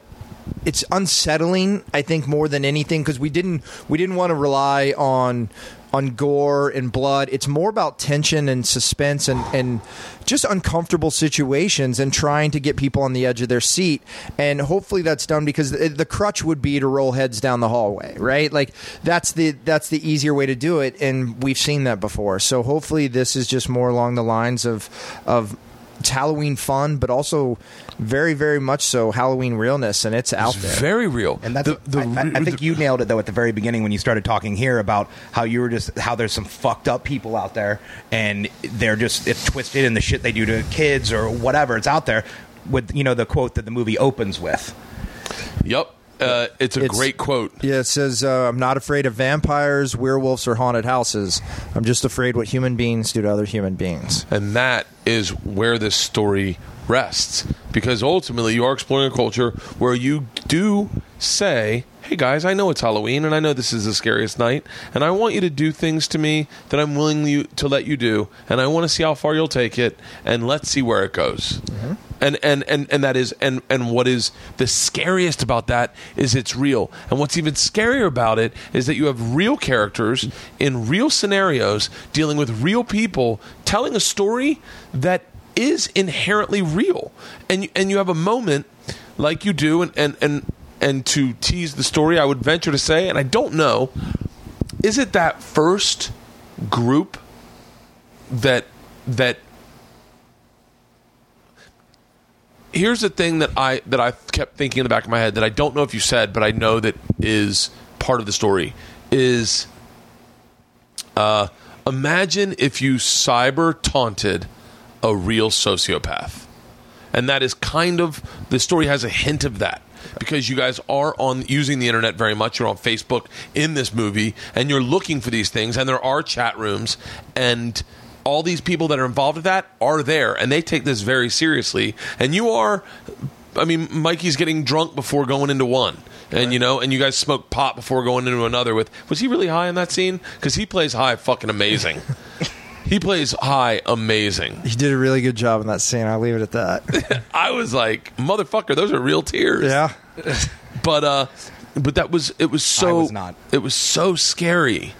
it's unsettling i think more than anything because we didn't we didn't want to rely on on gore and blood. It's more about tension and suspense and and just uncomfortable situations and trying to get people on the edge of their seat. And hopefully that's done because the, the crutch would be to roll heads down the hallway right? Like that's the that's the easier way to do it. And we've seen that before. So hopefully this is just more along the lines of of it's Halloween fun, but also very, very much so Halloween realness, and it's out It's there. very real. And that's the, the, I, I- I think you nailed it though at the very beginning when you started talking here about how you were just how there's some fucked up people out there and they're just it's twisted in the shit they do to kids or whatever it's out there with you know the quote that the movie opens with. Yep. Uh, it's a It's- great quote. Yeah, it says, uh, "I'm not afraid of vampires, werewolves, or haunted houses. I'm just afraid what human beings do to other human beings." And that is where this story rests. Because ultimately, you are exploring a culture where you do say, "Hey guys, I know it's Halloween and I know this is the scariest night, and I want you to do things to me that I'm willing you, to let you do, and I want to see how far you'll take it, and let's see where it goes." And, and and and that is and and what is the scariest about that is it's real. And what's even scarier about it is that you have real characters in real scenarios dealing with real people telling a story that is inherently real. And and you have a moment like you do and and and and to tease the story, I would venture to say and I don't know is it that first group that that here's the thing that I that I kept thinking in the back of my head that I don't know if you said, but I know that is part of the story is uh, imagine if you cyber taunted a real sociopath, and that is kind of the story has a hint of that because you guys are on using the internet very much. You're on Facebook in this movie, and you're looking for these things, and there are chat rooms and all these people that are involved with that are there and they take this very seriously and you are i mean mikey's getting drunk before going into one and you know and you guys smoke pot before going into another with was he really high in that scene because he plays high fucking amazing he plays high amazing He did a really good job in that scene. I'll leave it at that. i was like motherfucker those are real tears yeah. but uh but that was it was so was not. it was so scary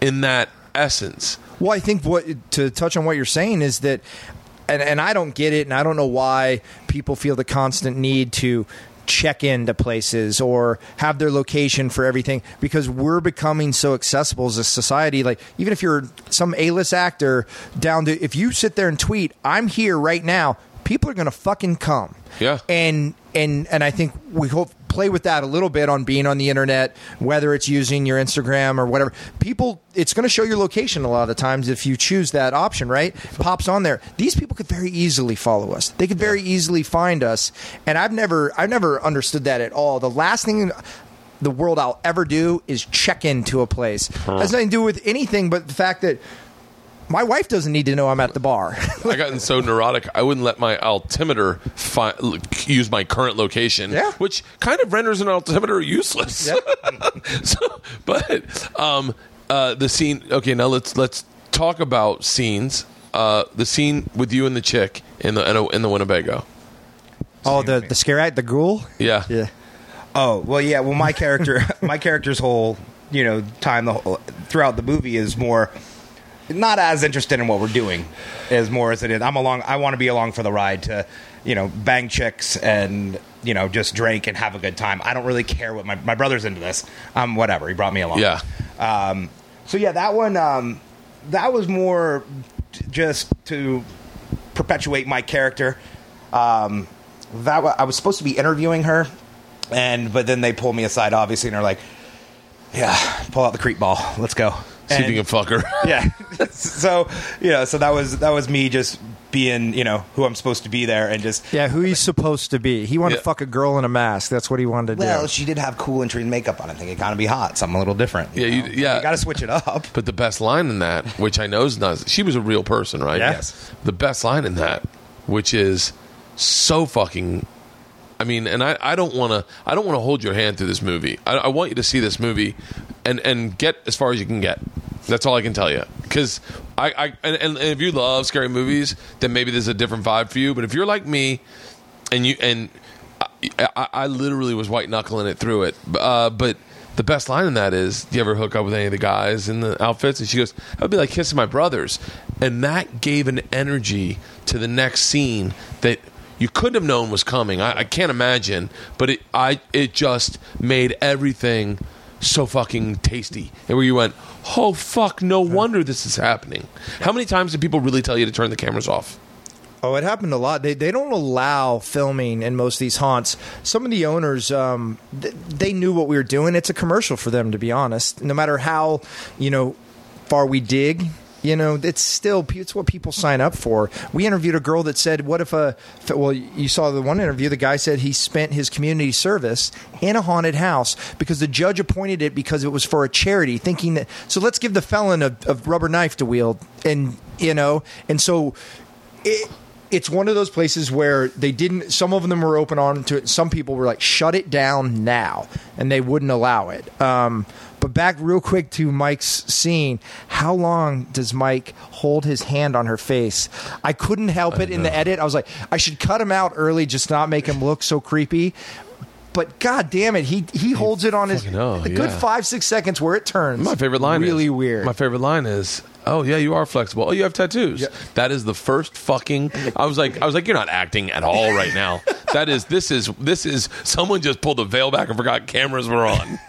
in that essence Well, I think what to touch on what you're saying is that, and and I don't get it, and I don't know why people feel the constant need to check into places or have their location for everything because we're becoming so accessible as a society. Like even if you're some A-list actor down to if you sit there and tweet I'm here right now people are going to fucking come Yeah. and and and I think we hope play with that a little bit on being on the internet, whether it's using your Instagram or whatever. People, it's going to show your location a lot of the times if you choose that option, right? Pops on there. These people could very easily follow us. They could very easily find us, and I've never, I've never understood that at all. The last thing. The world I'll ever do is check into a place. Has nothing to do with anything but the fact that my wife doesn't need to know I'm at the bar. I gotten so neurotic, I wouldn't let my altimeter fi- use my current location, Yeah. which kind of renders an altimeter useless. so, but um, uh, the scene. Okay, now let's let's talk about scenes. Uh, the scene with you and the chick in the in, a, in the Winnebago. oh, the the scare act, the ghoul. Yeah, Yeah. Oh well, yeah. Well, my character, my character's whole you know time the whole, throughout the movie is more not as interested in what we're doing as more as it is. I'm along. I want to be along for the ride to you know bang chicks and you know just drink and have a good time. I don't really care what my my brother's into this. Um, whatever. He brought me along. Yeah. Um, so yeah, that one. Um, that was more t- just to perpetuate my character. Um, that I was supposed to be interviewing her, and but then they pulled me aside, obviously, and they're like, "Yeah, pull out the creep ball, let's go." See if And- you can fuck her. yeah. so you know, so that was that was me just being you know who I'm supposed to be there and just Yeah, who he's supposed to be. He wanted Yeah. to fuck a girl in a mask. That's what he wanted to do. well, do. she did have cool and trained makeup on. I think it gotta be hot, something a little different. Yeah, you- know? yeah. you got to switch it up. But the best line in that, which I know is not, she was a real person, right? Yeah. Yes. The best line in that, which is so fucking. I mean, and I, I don't want to I don't want to hold your hand through this movie. I, I want you to see this movie, and and get as far as you can get. That's all I can tell you. Because I, I and, and if you love scary movies, then maybe there's a different vibe for you. But if you're like me, and you and I, I, I literally was white knuckling it through it. Uh, but the best line in that is, "Do you ever hook up with any of the guys in the outfits?" And she goes, "That would be like kissing my brothers," and that gave an energy to the next scene that you couldn't have known was coming. I, I can't imagine, but it I it just made everything so fucking tasty. And where you went, "Oh fuck, no wonder this is happening." How many times did people really tell you to turn the cameras off? Oh, it happened a lot. They they don't allow filming in most of these haunts. Some of the owners, um, th- they knew what we were doing. It's a commercial for them, to be honest. No matter how you know far we dig, you know, it's still it's what people sign up for. We interviewed a girl that said, "What if a well, you saw the one interview. The guy said he spent his community service in a haunted house because the judge appointed it because it was for a charity, thinking that so let's give the felon a, a rubber knife to wield, and you know, and so." It, it's one of those places where they didn't. Some of them were open on to it. Some people were like, "Shut it down now," and they wouldn't allow it. Um, but back real quick to Mike's scene. How long does Mike hold his hand on her face? I couldn't help it in the edit. I was like, I should cut him out early, just not make him look so creepy. But god damn it, he he holds it on his know, oh, a good yeah. five six seconds where it turns. My favorite line really is weird. My favorite line is, "Oh yeah, you are flexible. Oh, you have tattoos." That is the first fucking. I was like, I was like, you're not acting at all right now. that is, this is, this is. Someone just pulled the veil back and forgot cameras were on.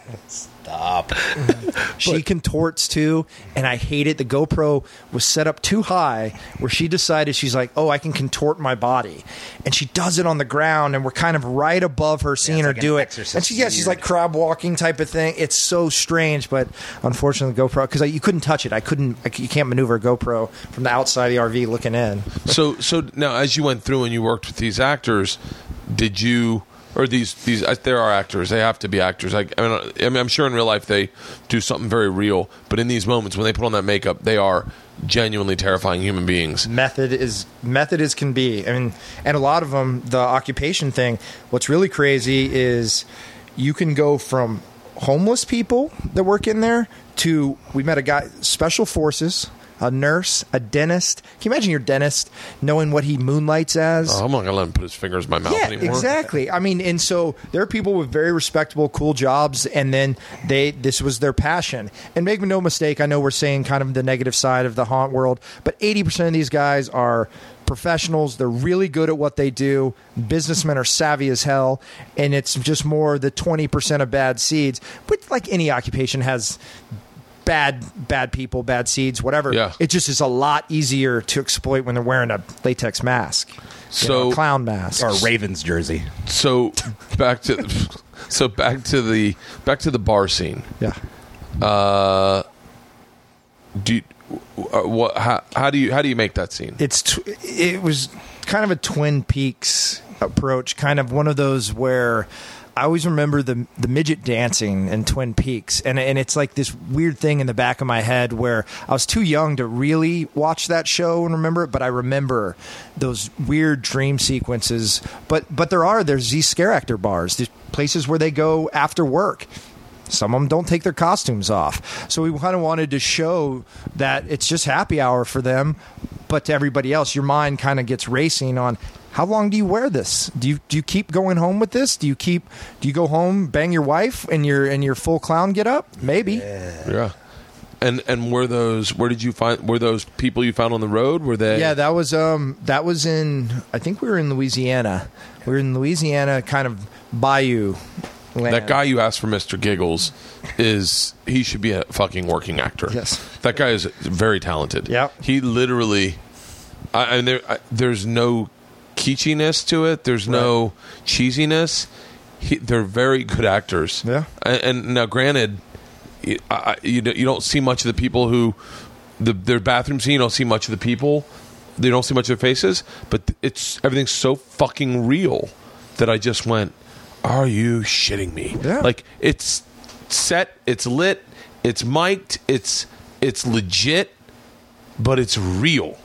Stop. she contorts too, and I hate it. The GoPro was set up too high where she decided she's like, oh, I can contort my body, and she does it on the ground, and we're kind of right above her seeing it's her like an do it. And she, yeah, she's like crab walking type of thing. It's so strange, but unfortunately, the GoPro because you couldn't touch it. I couldn't. I, you can't maneuver a GoPro from the outside of the RV looking in. So, so now as you went through and you worked with these actors, did you? Or these these uh, there are actors. They have to be actors. Like I mean, I mean, I'm sure in real life they do something very real, but in these moments when they put on that makeup, they are genuinely terrifying human beings. method is method as can be. I mean, and a lot of them, the occupation thing. What's really crazy is you can go from homeless people that work in there to we met a guy special forces. A nurse, a dentist. Can you imagine your dentist knowing what he moonlights as? Oh, I'm not gonna let him put his fingers in my mouth yeah, anymore. exactly. I mean, and so there are people with very respectable, cool jobs, and then they this was their passion. And make no mistake, I know we're saying kind of the negative side of the haunt world, but eighty percent of these guys are professionals. They're really good at what they do. Businessmen are savvy as hell, and it's just more the twenty percent of bad seeds. But like any occupation has bad bad people, bad seeds, whatever. Yeah. It just is a lot easier to exploit when they're wearing a latex mask. You know, So- a clown mask. Or a Ravens jersey. So back to so back to the back to the bar scene. Yeah. Uh Do you, uh, what? How, how do you how do you make that scene? It's tw- it was kind of a Twin Peaks approach, kind of one of those where I always remember the the midget dancing in Twin Peaks, and and it's like this weird thing in the back of my head where I was too young to really watch that show and remember it, but I remember those weird dream sequences. But but there are there's these scare actor bars, these places where they go after work. Some of them don't take their costumes off. So we kind of wanted to show that it's just happy hour for them, but to everybody else, your mind kind of gets racing on how long do you wear this? Do you do you keep going home with this? Do you keep do you go home bang your wife and your and your full clown get up? Maybe. Yeah. And and were those where did you find were those people you found on the road? Were they? Yeah, that was um that was in I think we were in Louisiana. We were in Louisiana kind of bayou land. That guy you asked for, Mr. Giggles, is he should be a fucking working actor. Yes. that guy is very talented. Yeah, he literally, I, and there, I, there's no kitschiness to it. There's no cheesiness. He, they're very good actors. Yeah. and, and now granted, you, I, you don't- you don't see much of the people who the their bathroom scene. You don't see much of the people. They don't see much of their faces, but it's everything's so fucking real that I just went, "Are you shitting me?" Yeah. Like it's set, it's lit, it's mic'd, it's it's legit, but it's real.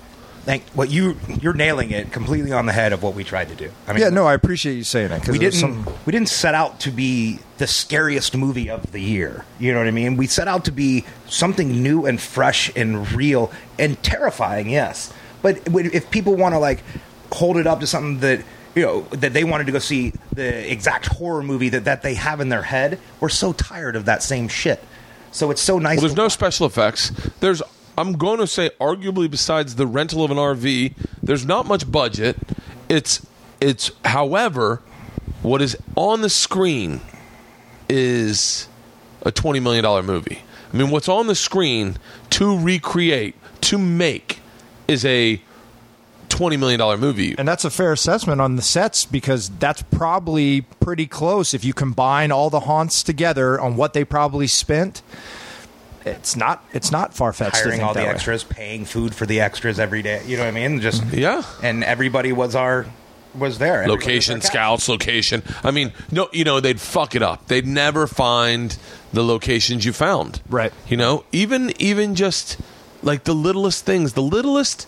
Like what you you're nailing it completely on the head of what we tried to do. I mean, Yeah, no, I appreciate you saying it. 'cause we didn't some- we didn't set out to be the scariest movie of the year. You know what I mean? We set out to be something new and fresh and real and terrifying. Yes, but if people want to like hold it up to something that you know that they wanted to go see the exact horror movie that that they have in their head, we're so tired of that same shit. So it's so nice. Well, there's to no watch. special effects. There's, I'm going to say, arguably, besides the rental of an RV, there's not much budget. It's, it's, however, what is on the screen is a $20 million movie. I mean, what's on the screen to recreate, to make, is a $20 million movie. And that's a fair assessment on the sets because that's probably pretty close if you combine all the haunts together on what they probably spent. It's not it's not far fetched hiring all the way. extras, paying food for the extras every day. You know what I mean? Just Yeah. and everybody was our was there. Everybody was location our scouts location i mean no you know they'd fuck it up they'd never find the locations you found Right. you know even even just like the littlest things the littlest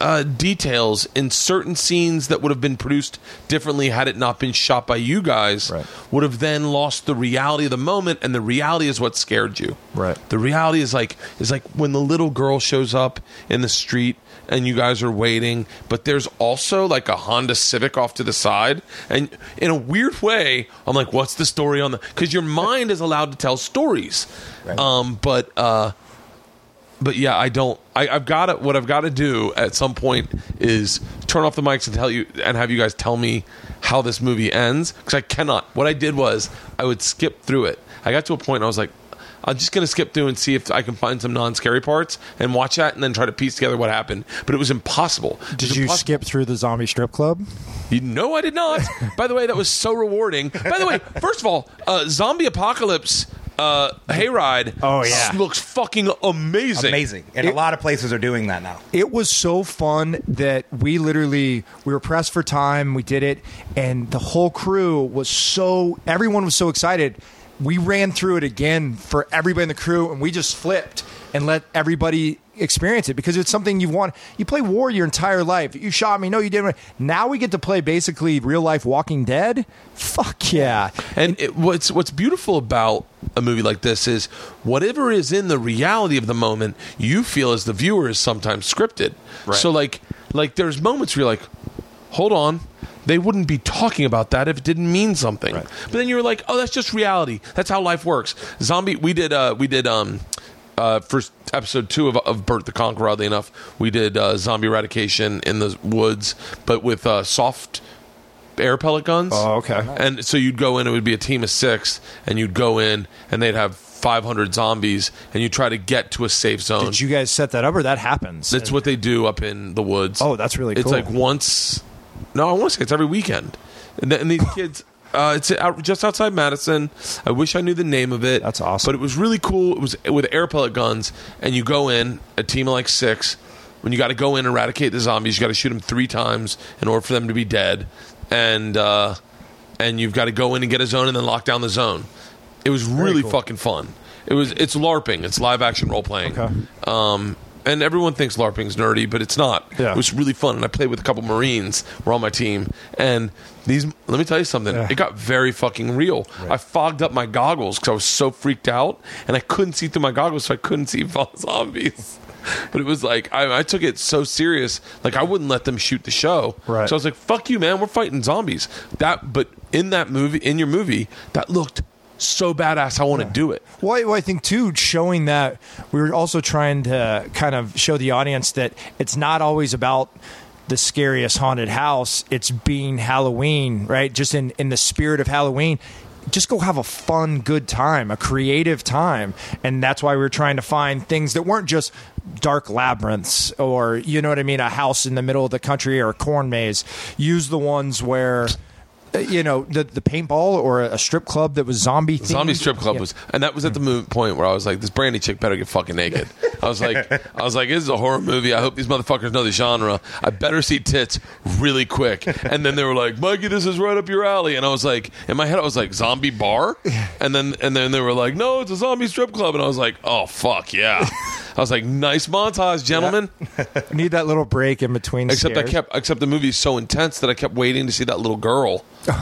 uh, details in certain scenes that would have been produced differently had it not been shot by you guys Right. would have then lost the reality of the moment and the reality is what scared you Right. the reality is like is like when the little girl shows up in the street and you guys are waiting but there's also like a honda civic off to the side and in a weird way i'm like what's the story on the because your mind is allowed to tell stories um but uh but yeah, I don't. I, I've got to. What I've got to do at some point is turn off the mics and tell you and have you guys tell me how this movie ends because I cannot. What I did was I would skip through it. I got to a point I was like, I'm just gonna skip through and see if I can find some non-scary parts and watch that and then try to piece together what happened. But it was impossible. It Did was you impossible. skip through the zombie strip club? You know I did not. By the way, that was so rewarding. By the way, first of all, uh, Zombie Apocalypse uh, Hayride. Oh, yeah. looks fucking amazing. Amazing. And a lot of places are doing that now. it was so fun that we literally we were pressed for time we did it and the whole crew was so everyone was so excited we ran through it again for everybody in the crew and we just flipped and let everybody experience it because it's something you want you play war your entire life you shot me no you didn't now we get to play basically real life walking dead fuck yeah And it, what's what's beautiful about a movie like this is whatever is in the reality of the moment, you feel as the viewer is sometimes scripted. So like like there's moments where you're like, hold on. They wouldn't be talking about that if it didn't mean something. But then you're like, oh, that's just reality. That's how life works. Zombie. We did. Uh, we did. Um, uh, first episode two of, of Bert the Conqueror. Oddly enough, we did uh, zombie eradication in the woods, but with uh, soft air pellet guns. Oh, okay. And so you'd go in, it would be a team of six, and you'd go in, and they'd have 500 zombies, and you try to get to a safe zone. did you guys set that up or that happens That's what they do up in the woods. Oh, that's really It's cool. like once. No, I want to say it's every weekend, and, th- and these kids. Uh, it's out, just outside Madison. I wish I knew the name of it. That's awesome. But it was really cool. It was with air pellet guns, and you go in a team of like six. When you got to go in and eradicate the zombies, you got to shoot them three times in order for them to be dead, and uh, and you've got to go in and get a zone and then lock down the zone. It was really cool. fucking fun. It was it's LARPing. It's live action role playing. Okay. Um, and everyone thinks LARPing's nerdy, but it's not. Yeah. It was really fun, and I played with a couple Marines. Were on my team, and these. Let me tell you something. Yeah. It got very fucking real. I fogged up my goggles because I was so freaked out, and I couldn't see through my goggles, so I couldn't see zombies. But it was like I, I took it so serious, like I wouldn't let them shoot the show. Right. So I was like, "Fuck you, man! We're fighting zombies." That, but in that movie, in your movie, that looked so badass. I want to do it. Well, I- well, I think too, showing that we were also trying to kind of show the audience that it's not always about the scariest haunted house. It's being Halloween, right? Just in in the spirit of Halloween. Just go have a fun, good time, a creative time, and that's why we were trying to find things that weren't just dark labyrinths or you know what I mean, a house in the middle of the country or a corn maze. Use the ones where. Uh, You know the the paintball or a strip club that was zombie. Zombie strip club Yeah. was, and that was at the point where I was like, "This brandy chick better get fucking naked." I was like, "I was like, this is a horror movie. I hope these motherfuckers know the genre. I better see tits really quick." And then they were like, "Mikey, this is right up your alley." And I was like, in my head, I was like, "Zombie bar," and then and then they were like, "No, it's a zombie strip club," and I was like, "Oh fuck yeah!" I was like, "Nice montage, gentlemen." need that little break in between. Except I scares. kept, except the movie is so intense that I kept waiting to see that little girl.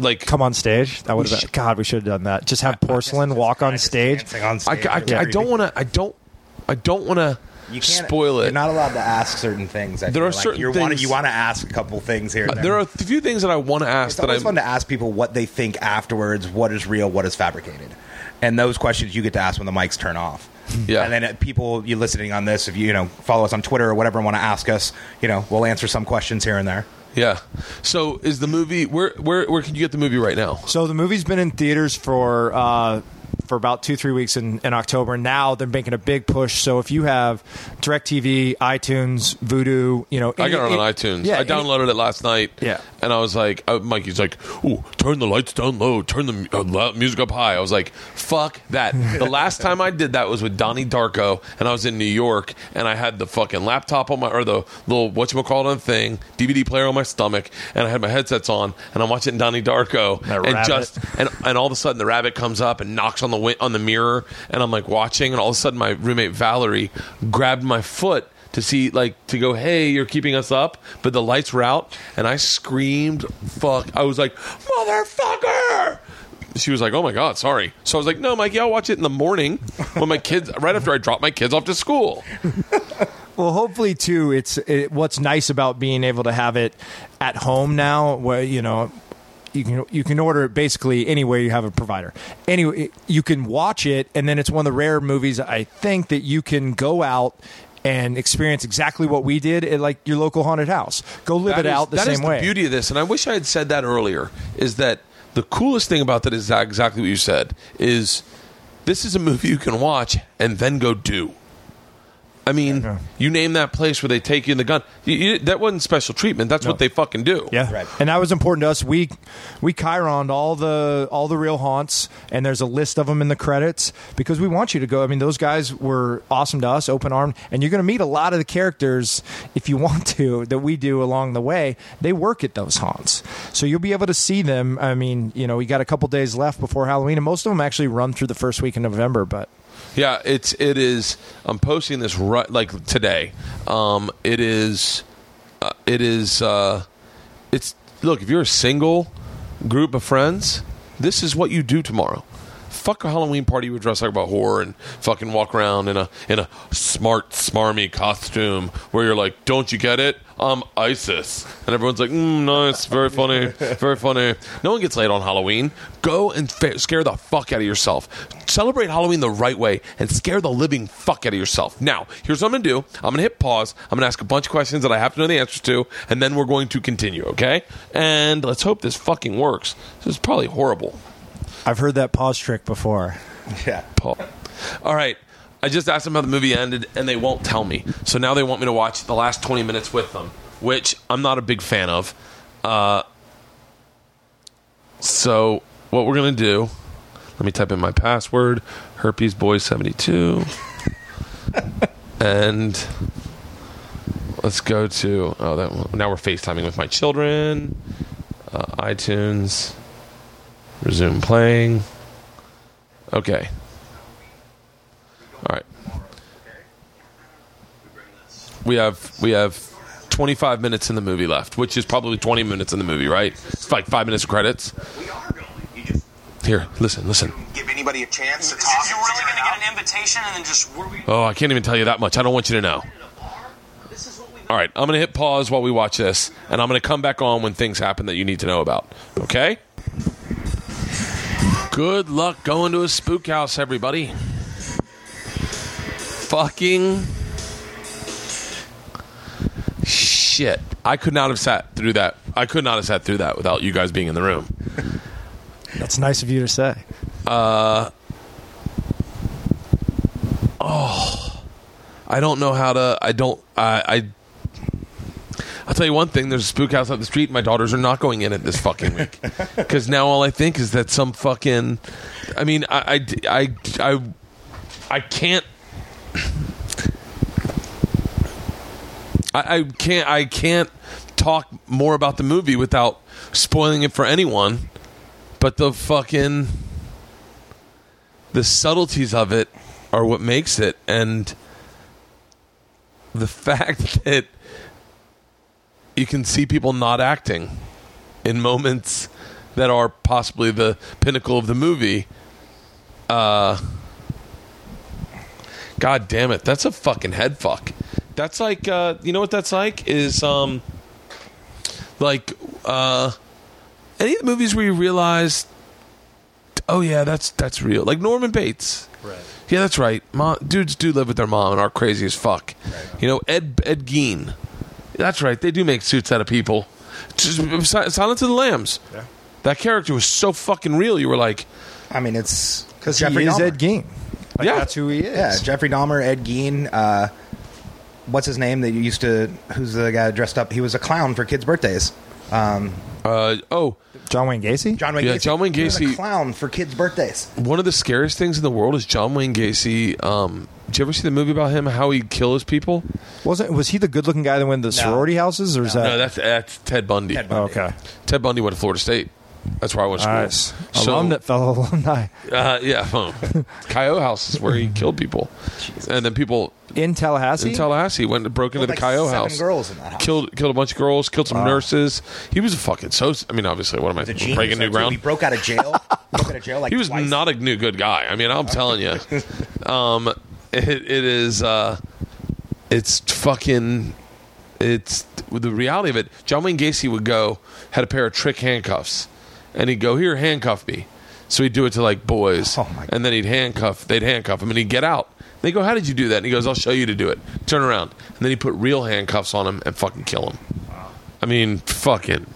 Like come on stage. That would have been God. We should have done that. Just have porcelain walk on stage. dancing on I, stage. I, Really I don't want to. I don't. I don't want to You can't spoil it. You're not allowed to ask certain things. I There feel are like. certain you want things- you want to ask a couple things here. And uh, there. There are a few things that I want to ask It's that I'm. fun to ask people what they think afterwards. What is real? What is fabricated? And those questions you get to ask when the mics turn off. Yeah. And then uh, people you listening on this, if you you know follow us on Twitter or whatever, and want to ask us, you know, we'll answer some questions here and there. yeah. So is the movie? Where where where can you get the movie right now? So the movie's been in theaters for uh, for about two three weeks in, in October. Now they're making a big push. So if you have Directv, iTunes, Vudu, you know, I got it any- on iTunes. Yeah, I downloaded it last night. Yeah. and I was like, uh, Mikey's like, "Ooh, turn the lights down low, turn the uh, loud music up high." I was like, "Fuck that!" the last time I did that was with Donnie Darko, and I was in New York, and I had the fucking laptop on my or the little what you call it thing DVD player on my stomach, and I had my headsets on, and I'm watching Donnie Darko, That and rabbit. just and and all of a sudden the rabbit comes up and knocks on the wi- on the mirror, and I'm like watching, and all of a sudden my roommate Valerie grabbed my foot to see like to go, hey, you're keeping us up, but the lights were out, and I screamed, fuck! I was like, motherfucker! She was like, "Oh my god, sorry." So I was like, "No, Mikey, I'll watch it in the morning when my kids, right after I drop my kids off to school." Well, hopefully too. It's it, what's nice about being able to have it at home now, where you know you can you can order it basically anywhere you have a provider. Anyway, you can watch it, and then it's one of the rare movies I think that you can go out and experience exactly what we did at like your local haunted house. Go live That it is- out the same is way. the beauty of this, and I wish I had said that earlier. Is that the coolest thing about that is exactly what you said? Is this is a movie you can watch and then go do. I mean, Yeah. you name that place where they take you in the gun. You, you, that wasn't special treatment. That's what they fucking do. Yeah, Right. and that was important to us. We we chyroned all the all the real haunts, and there's a list of them in the credits because we want you to go. I mean, those guys were awesome to us, open armed, and you're going to meet a lot of the characters if you want to that we do along the way. They work at those haunts, so you'll be able to see them. I mean, you know, we got a couple days left before Halloween, and most of them actually run through the first week in November. But Yeah, it's it is. I'm posting this right like today. Um, it is. Uh, it is. Uh, it's look. If you're a single group of friends, this is what you do tomorrow. Fuck a Halloween party. You would dress like about horror and fucking walk around in a in a smart, smarmy costume where you're like, "Don't you get it? I'm ISIS," and everyone's like, mm, "Nice, very funny, very funny." No one gets laid on Halloween. Go and fa- scare the fuck out of yourself. Celebrate Halloween the right way and scare the living fuck out of yourself. Now, here's what I'm gonna do. I'm gonna hit pause. I'm gonna ask a bunch of questions that I have to know the answers to, and then we're going to continue. Okay? And let's hope this fucking works. This is probably horrible. I've heard that pause trick before. Yeah. Paul. All right. I just asked them how the movie ended, and they won't tell me. So now they want me to watch the last 20 minutes with them, which I'm not a big fan of. Uh, so what we're going to do, let me type in my password, herpes herpesboy72. and let's go to, oh, that, now we're FaceTiming with my children. Uh, iTunes. Resume playing. Okay. All right. We have we have 25 minutes in the movie left, which is probably 20 minutes in the movie, right? It's like five minutes of credits. We are going. You just Here, listen, listen. give anybody a chance to Is talk. you really going to get an invitation and then just? Oh, I can't even tell you that much. I don't want you to know. This is what we. All right, I'm going to hit pause while we watch this, and I'm going to come back on when things happen that you need to know about. Okay? Good luck going to a spook house, everybody. Fucking shit. I could not have sat through that. I could not have sat through that without you guys being in the room. That's nice of you to say. Uh, oh, I don't know how to. I don't. I. I I'll tell you one thing. There's a spook house up the street. My daughters are not going in it this fucking week because now all I think is that some fucking. I mean, I. I. I. I, I can't. I, I can't. I can't talk more about the movie without spoiling it for anyone. But the fucking the subtleties of it are what makes it, and the fact that you can see people not acting in moments that are possibly the pinnacle of the movie. Uh, God damn it, that's a fucking head fuck. That's like, uh, you know what that's like? Is um, like uh, any of the movies where you realize, oh yeah, that's that's real. Like Norman Bates. Right. Yeah, that's right. Mom, dudes do live with their mom and are crazy as fuck. You know, Ed Ed Gein. That's right. They do make suits out of people. Just, Silence of the Lambs. Yeah. That character was so fucking real. You were like, I mean, it's Because he Jeffrey is Dahmer. Ed Gein. Like, Yeah. that's who he is. Yeah, Jeffrey Dahmer, Ed Gein. Uh, what's his name? That you used to. Who's the guy dressed up? He was a clown for kids' birthdays. Um, uh, oh, John Wayne Gacy. John Wayne Yeah, Gacy. John Wayne He was a Gacy- clown for kids' birthdays. one of the scariest things in the world is John Wayne Gacy. Um, did you ever see the movie about him? How he kills people? Wasn't was he the good looking guy that went to the sorority houses, or is that? No, that's that's Ted Bundy. Ted Oh, Bundy. okay. Ted Bundy went to Florida State. That's where I went to school. Nice. So, Alumni, fellow alumni uh, yeah, well, Chi O House is where he killed people, and then people in Tallahassee. in Tallahassee went and broke into Killed the like Chi O seven House. girls in that house. Killed killed a bunch of girls. Killed some nurses. He was a fucking so. I mean, obviously, what am I The genius breaking new there, too. ground? He broke out of jail. broke out of jail like he was twice. not a new good guy. I mean, I'm telling you, um, it, it is. Uh, it's fucking. It's the reality of it. John Wayne Gacy would go had a pair of trick handcuffs, and he'd go here handcuff me. So he'd do it to like boys, Oh, my and then he'd handcuff. They'd handcuff him, and he'd get out. They go, "How did you do that?" And he goes, "I'll show you to do it." Turn around, and then he put real handcuffs on him and fucking kill him. I mean, fucking.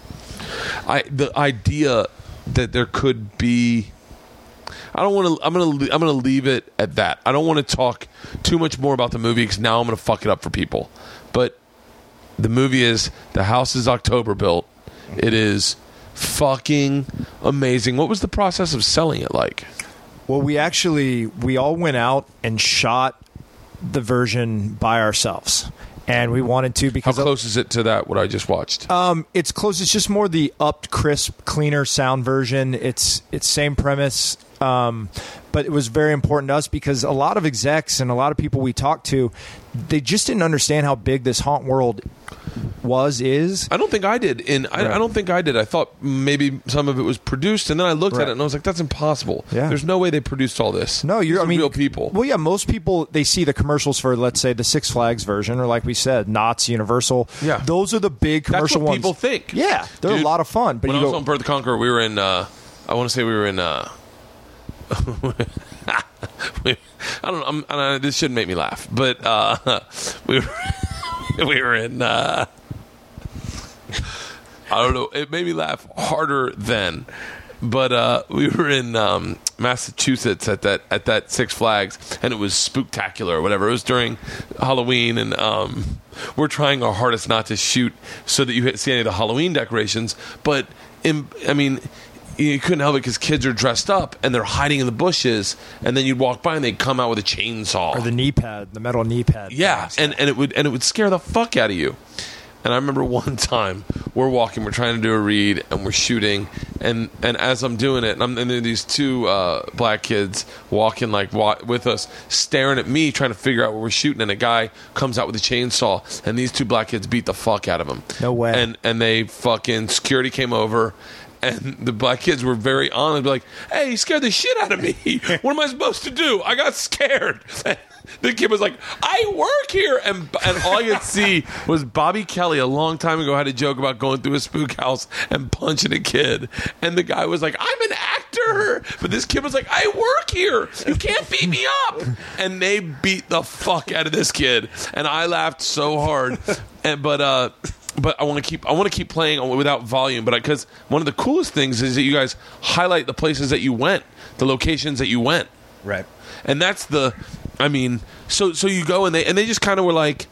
I the idea that there could be I don't want to. I'm gonna. I'm gonna leave it at that. I don't want to talk too much more about the movie because now I'm gonna fuck it up for people. But the movie is the house is October built. It is fucking amazing. What was the process of selling it like? Well, we actually we all went out and shot the version by ourselves, and we wanted to because How close is it to that? What I just watched? Um, it's close. It's just more the upped, crisp, cleaner sound version. It's it's same premise, um, but it was very important to us because a lot of execs and a lot of people we talked to, they just didn't understand how big this haunt world was is. I don't think I did. and I, Right. I don't think I did. I thought maybe some of it was produced, and then I looked at it and I was like, "That's impossible. Yeah. There's no way they produced all this. No, you're. These I mean, real people. Well, yeah, most people they see the commercials for, let's say, the Six Flags version, or like we said, Knott's, Universal. Yeah. those are the big That's commercial what ones. people think. Yeah, they're Dude, a lot of fun. But when you I was go, on Bert the Conqueror, we were in. Uh, I want to say we were in. Uh, we, I don't know. I'm, I, this shouldn't make me laugh, but uh, we were we were in. Uh, I don't know. It made me laugh harder then, but uh, we were in um, Massachusetts at that at that Six Flags, and it was spooktacular or whatever. It was during Halloween, and um, we're trying our hardest not to shoot so that you see any of the Halloween decorations. But in, I mean. You couldn't help it because kids are dressed up and they're hiding in the bushes, and then you'd walk by and they'd come out with a chainsaw. or the knee pad, the metal knee pad. Yeah, and, and it would and it would scare the fuck out of you. And I remember one time we're walking, we're trying to do a read, and we're shooting, and and as I'm doing it, and, I'm, and there are these two uh, black kids walking like wa- with us, staring at me, trying to figure out what we're shooting, and a guy comes out with a chainsaw, and these two black kids beat the fuck out of him. No way. And and they fucking security came over. And the black kids were very honest, like, "Hey, you scared the shit out of me. What am I supposed to do? I got scared." the kid was like, "I work here," and and all I could see was Bobby Kelly a long time ago had a joke about going through a spook house and punching a kid, and the guy was like, "I'm an actor," but this kid was like, "I work here. You can't beat me up," and they beat the fuck out of this kid, and I laughed so hard, and but uh but I want to keep I want to keep playing without volume. But because one of the coolest things is that you guys highlight the places that you went, the locations that you went, Right. and that's the. I mean, so so you go and they and they just kind of were like.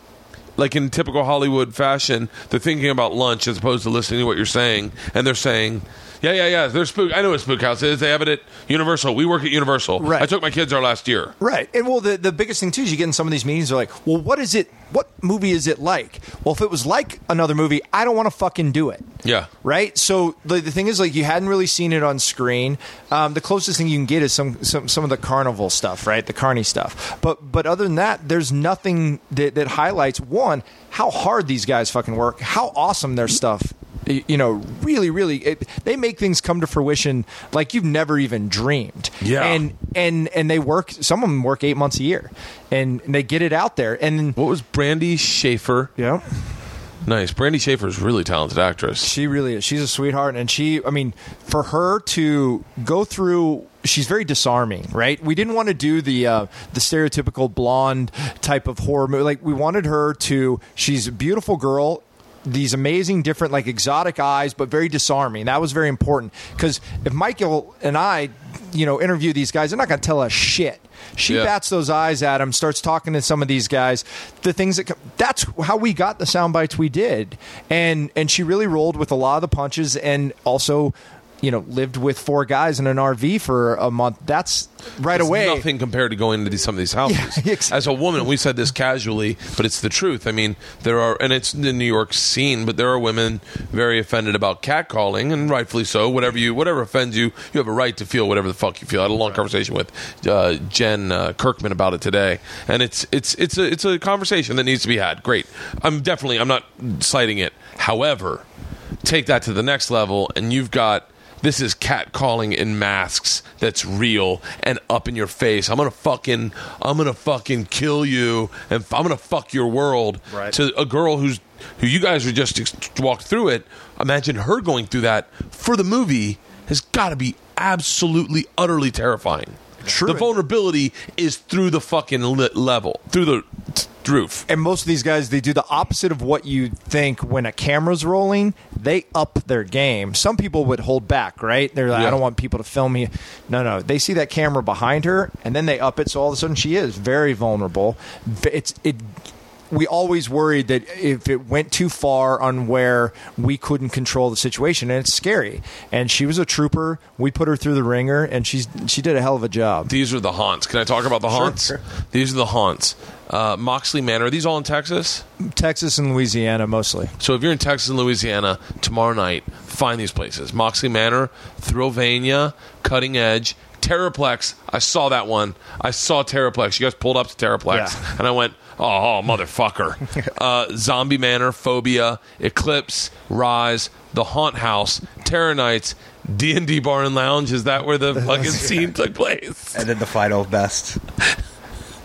Like in typical Hollywood fashion, they're thinking about lunch as opposed to listening to what you're saying, and they're saying, "Yeah, yeah, yeah." They're spook. I know what spook house is. They have it at Universal. We work at Universal. Right. I took my kids there last year. Right. And well, the, the biggest thing, too, is you get in some of these meetings, they're like, well, what is it? What movie is it like? Well, if it was like another movie, I don't want to fucking do it. Yeah. Right. So the, the thing is, like, you hadn't really seen it on screen. Um, the closest thing you can get is some, some some of the carnival stuff, right? The carny stuff. But but other than that, there's nothing that, that highlights one how hard these guys fucking work, how awesome their stuff. You know, really, really, it, they make things come to fruition like you've never even dreamed. Yeah. and and and they work. Some of them work eight months a year, and they get it out there. And What was Brandy Schaefer? yeah, Nice. Brandy Schaefer is a really talented actress. She really is. She's a sweetheart, and she. I mean, for her to go through, she's very disarming, right? We didn't want to do the uh, the stereotypical blonde type of horror movie. Like we wanted her to. She's a beautiful girl. These amazing, different, like exotic eyes, but very disarming. That was very important because if Michael and I, you know, interview these guys, they're not going to tell us shit. She Yeah. bats those eyes at him, starts talking to some of these guys. The things that come, that's how we got the sound bites we did, and and she really rolled with a lot of the punches, and also you know lived with four guys in an RV for a month. That's right It's away. nothing compared to going into some of these houses. Yeah, ex- As a woman, we said this casually, but it's the truth. I mean, there are, and it's the New York scene, but there are women very offended about catcalling, and rightfully so. Whatever you, whatever offends you, you have a right to feel whatever the fuck you feel. I had a long conversation with uh, Jen uh, Kirkman about it today, and it's it's it's a it's a conversation that needs to be had. Great. I'm definitely I'm not citing it. However, take that to the next level, and you've got this is catcalling in masks that's real and up in your face. I'm gonna fucking I'm gonna fucking kill you and I'm gonna fuck your world. Right. To a girl who's who you guys were just ex- walked through it. Imagine her going through that for the movie has got to be absolutely utterly terrifying. True. The vulnerability is through the fucking lit level, through the t- roof. and most of these guys they do the opposite of what you think when a camera's rolling they up their game some people would hold back right they're like Yeah. i don't want people to film me no no they see that camera behind her and then they up it so all of a sudden she is very vulnerable it's it we always worried that if it went too far on where we couldn't control the situation and it's scary and she was a trooper we put her through the ringer and she's she did a hell of a job These are the haunts. Can I talk about the haunts? sure. These are the haunts. Uh, Moxley Manor. Are these all in Texas? texas and louisiana mostly So if you're in Texas and Louisiana tomorrow night, find these places: Moxley Manor, Thrillvania, Cutting Edge, Terraplex. I saw that one. I saw Terraplex. You guys pulled up to Terraplex, Yeah. and I went, "Oh, oh motherfucker!" uh, Zombie Manor, Phobia, Eclipse, Rise, The Haunt House, Terror Nights, D and D Bar and Lounge. Is that where the fucking scene took place? And then the final best.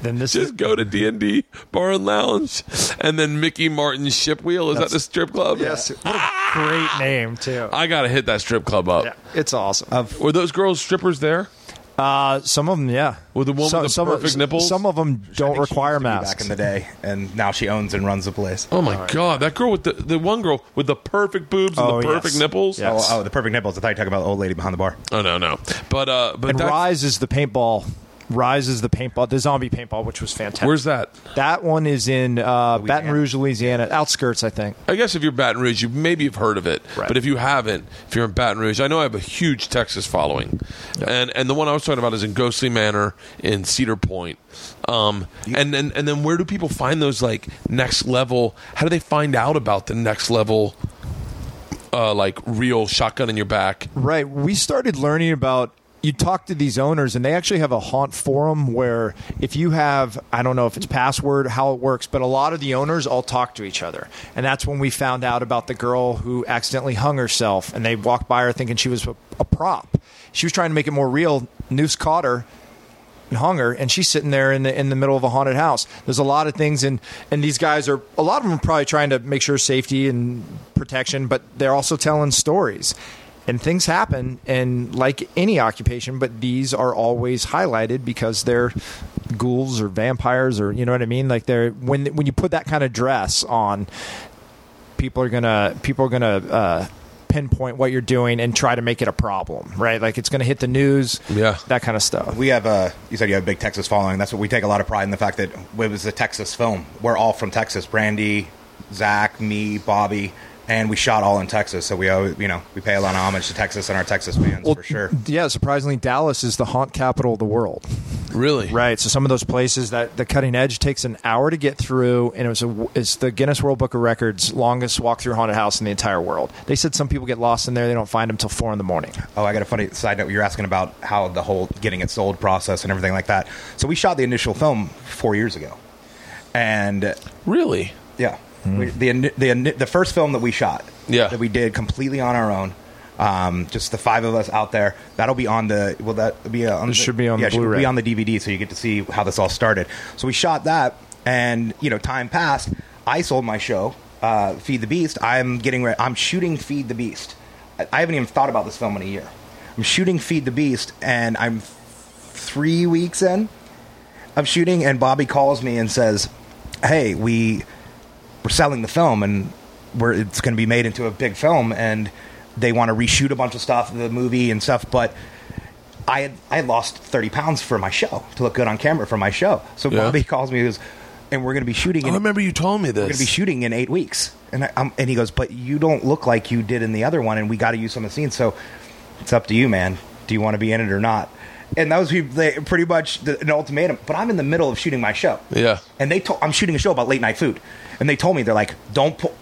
then this is Just go to D and D Bar and Lounge, and then Mickey Martin's Ship Wheel. Is that the strip club? yes what a great name too I gotta hit that strip club up. Yeah, it's awesome. Were those girls strippers there? Uh, some of them, yeah. With the one with the perfect nipples? Some of them don't require used masks. Back in the day, and now she owns and runs the place. Oh my god, that girl with the the one girl with the perfect boobs and Oh, the perfect yes. nipples. Yeah. Oh, oh, the perfect nipples. I thought you were talking about the old lady behind the bar. Oh no, no. But uh, but and Rise is the paintball. Rise is the paintball, the zombie paintball, which was fantastic. Where's that? that one? Is in uh, Baton Rouge, Louisiana, outskirts, I think. I guess if you're Baton Rouge, you maybe have heard of it. Right. But if you haven't, if you're in Baton Rouge, I know I have a huge Texas following, and and the one I was talking about is in Ghostly Manor in Cedar Point. Um, and then and then where do people find those like next level? How do they find out about the next level? Uh, like real shotgun in your back. Right. We started learning about. You talk to these owners, and they actually have a haunt forum where if you have, I don't know if it's password, how it works, but a lot of the owners all talk to each other. And that's when we found out about the girl who accidentally hung herself, and they walked by her thinking she was a, a prop. She was trying to make it more real. Noose caught her and hung her, and she's sitting there in the in the middle of a haunted house. There's a lot of things, and and these guys are a lot of them are probably trying to make sure safety and protection, but they're also telling stories. And things happen, and like any occupation, but these are always highlighted because they're ghouls or vampires, or you know what I mean. Like they're when when you put that kind of dress on, people are gonna people are gonna uh, pinpoint what you're doing and try to make it a problem, right? Like it's gonna hit the news, Yeah. that kind of stuff. We have a. You said you have a big Texas following. That's what we take a lot of pride in the fact that it was a Texas film. We're all from Texas. Brandy, Zach, me, Bobby, and we shot all in Texas. So we owe you know we pay a lot of homage to Texas and our Texas fans for sure. Yeah, surprisingly, Dallas is the haunt capital of the world. Really? Right. So some of those places that the cutting edge takes an hour to get through, and it was a, it's the Guinness World Book of Records longest walk through haunted house in the entire world. They said some people get lost in there; they don't find them till four in the morning. Oh, I got a funny side note. You're asking about how the whole getting it sold process and everything like that. So we shot the initial film four years ago, and Really? yeah, we, the the the first film that we shot, Yeah. that we did completely on our own. Um, just the five of us out there. That'll be on the. Will that be uh, on? It the, should be on yeah, should Blu-ray. be on the DVD, so you get to see how this all started. So we shot that, and you know, time passed. I sold my show, uh, Feed the Beast. I'm getting. Re- I'm shooting Feed the Beast. I, I haven't even thought about this film in a year. I'm shooting Feed the Beast, and I'm three weeks in of shooting, and Bobby calls me and says, "Hey, we we're selling the film, and we're it's going to be made into a big film, and they want to reshoot a bunch of stuff, the movie and stuff, but." I had I had lost thirty pounds for my show to look good on camera for my show. So Yeah. Bobby calls me and goes, and we're going to be shooting. Oh, I In, remember you told me this. we're going to be shooting in eight weeks. And I, and he goes, but you don't look like you did in the other one, and we got to use some of the scenes. So it's up to you, man. Do you want to be in it or not? And that was pretty much the, an ultimatum. But I'm in the middle of shooting my show. Yeah. And they told I'm shooting a show about late night food, and they told me they're like, don't pull.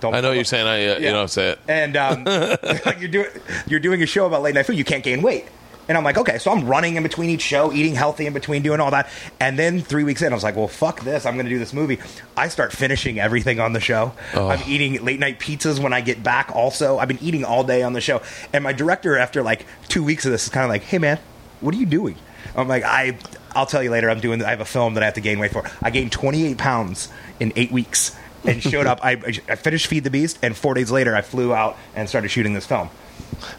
Don't I know you're up." saying I, uh, you Yeah. know, say it. And um, like you're doing you're doing a show about late night food. You can't gain weight. And I'm like, okay, so I'm running in between each show, eating healthy in between, doing all that. And then three weeks in, I was like, well, fuck this. I'm going to do this movie. I start finishing everything on the show. Oh. I'm eating late night pizzas when I get back. Also, I've been eating all day on the show. And my director, after like two weeks of this, is kind of like, hey man, what are you doing? I'm like, I, I'll tell you later. I'm doing. I have a film that I have to gain weight for. I gained 28 pounds in eight weeks and showed up. I, I finished Feed the Beast, and four days later, I flew out and started shooting this film.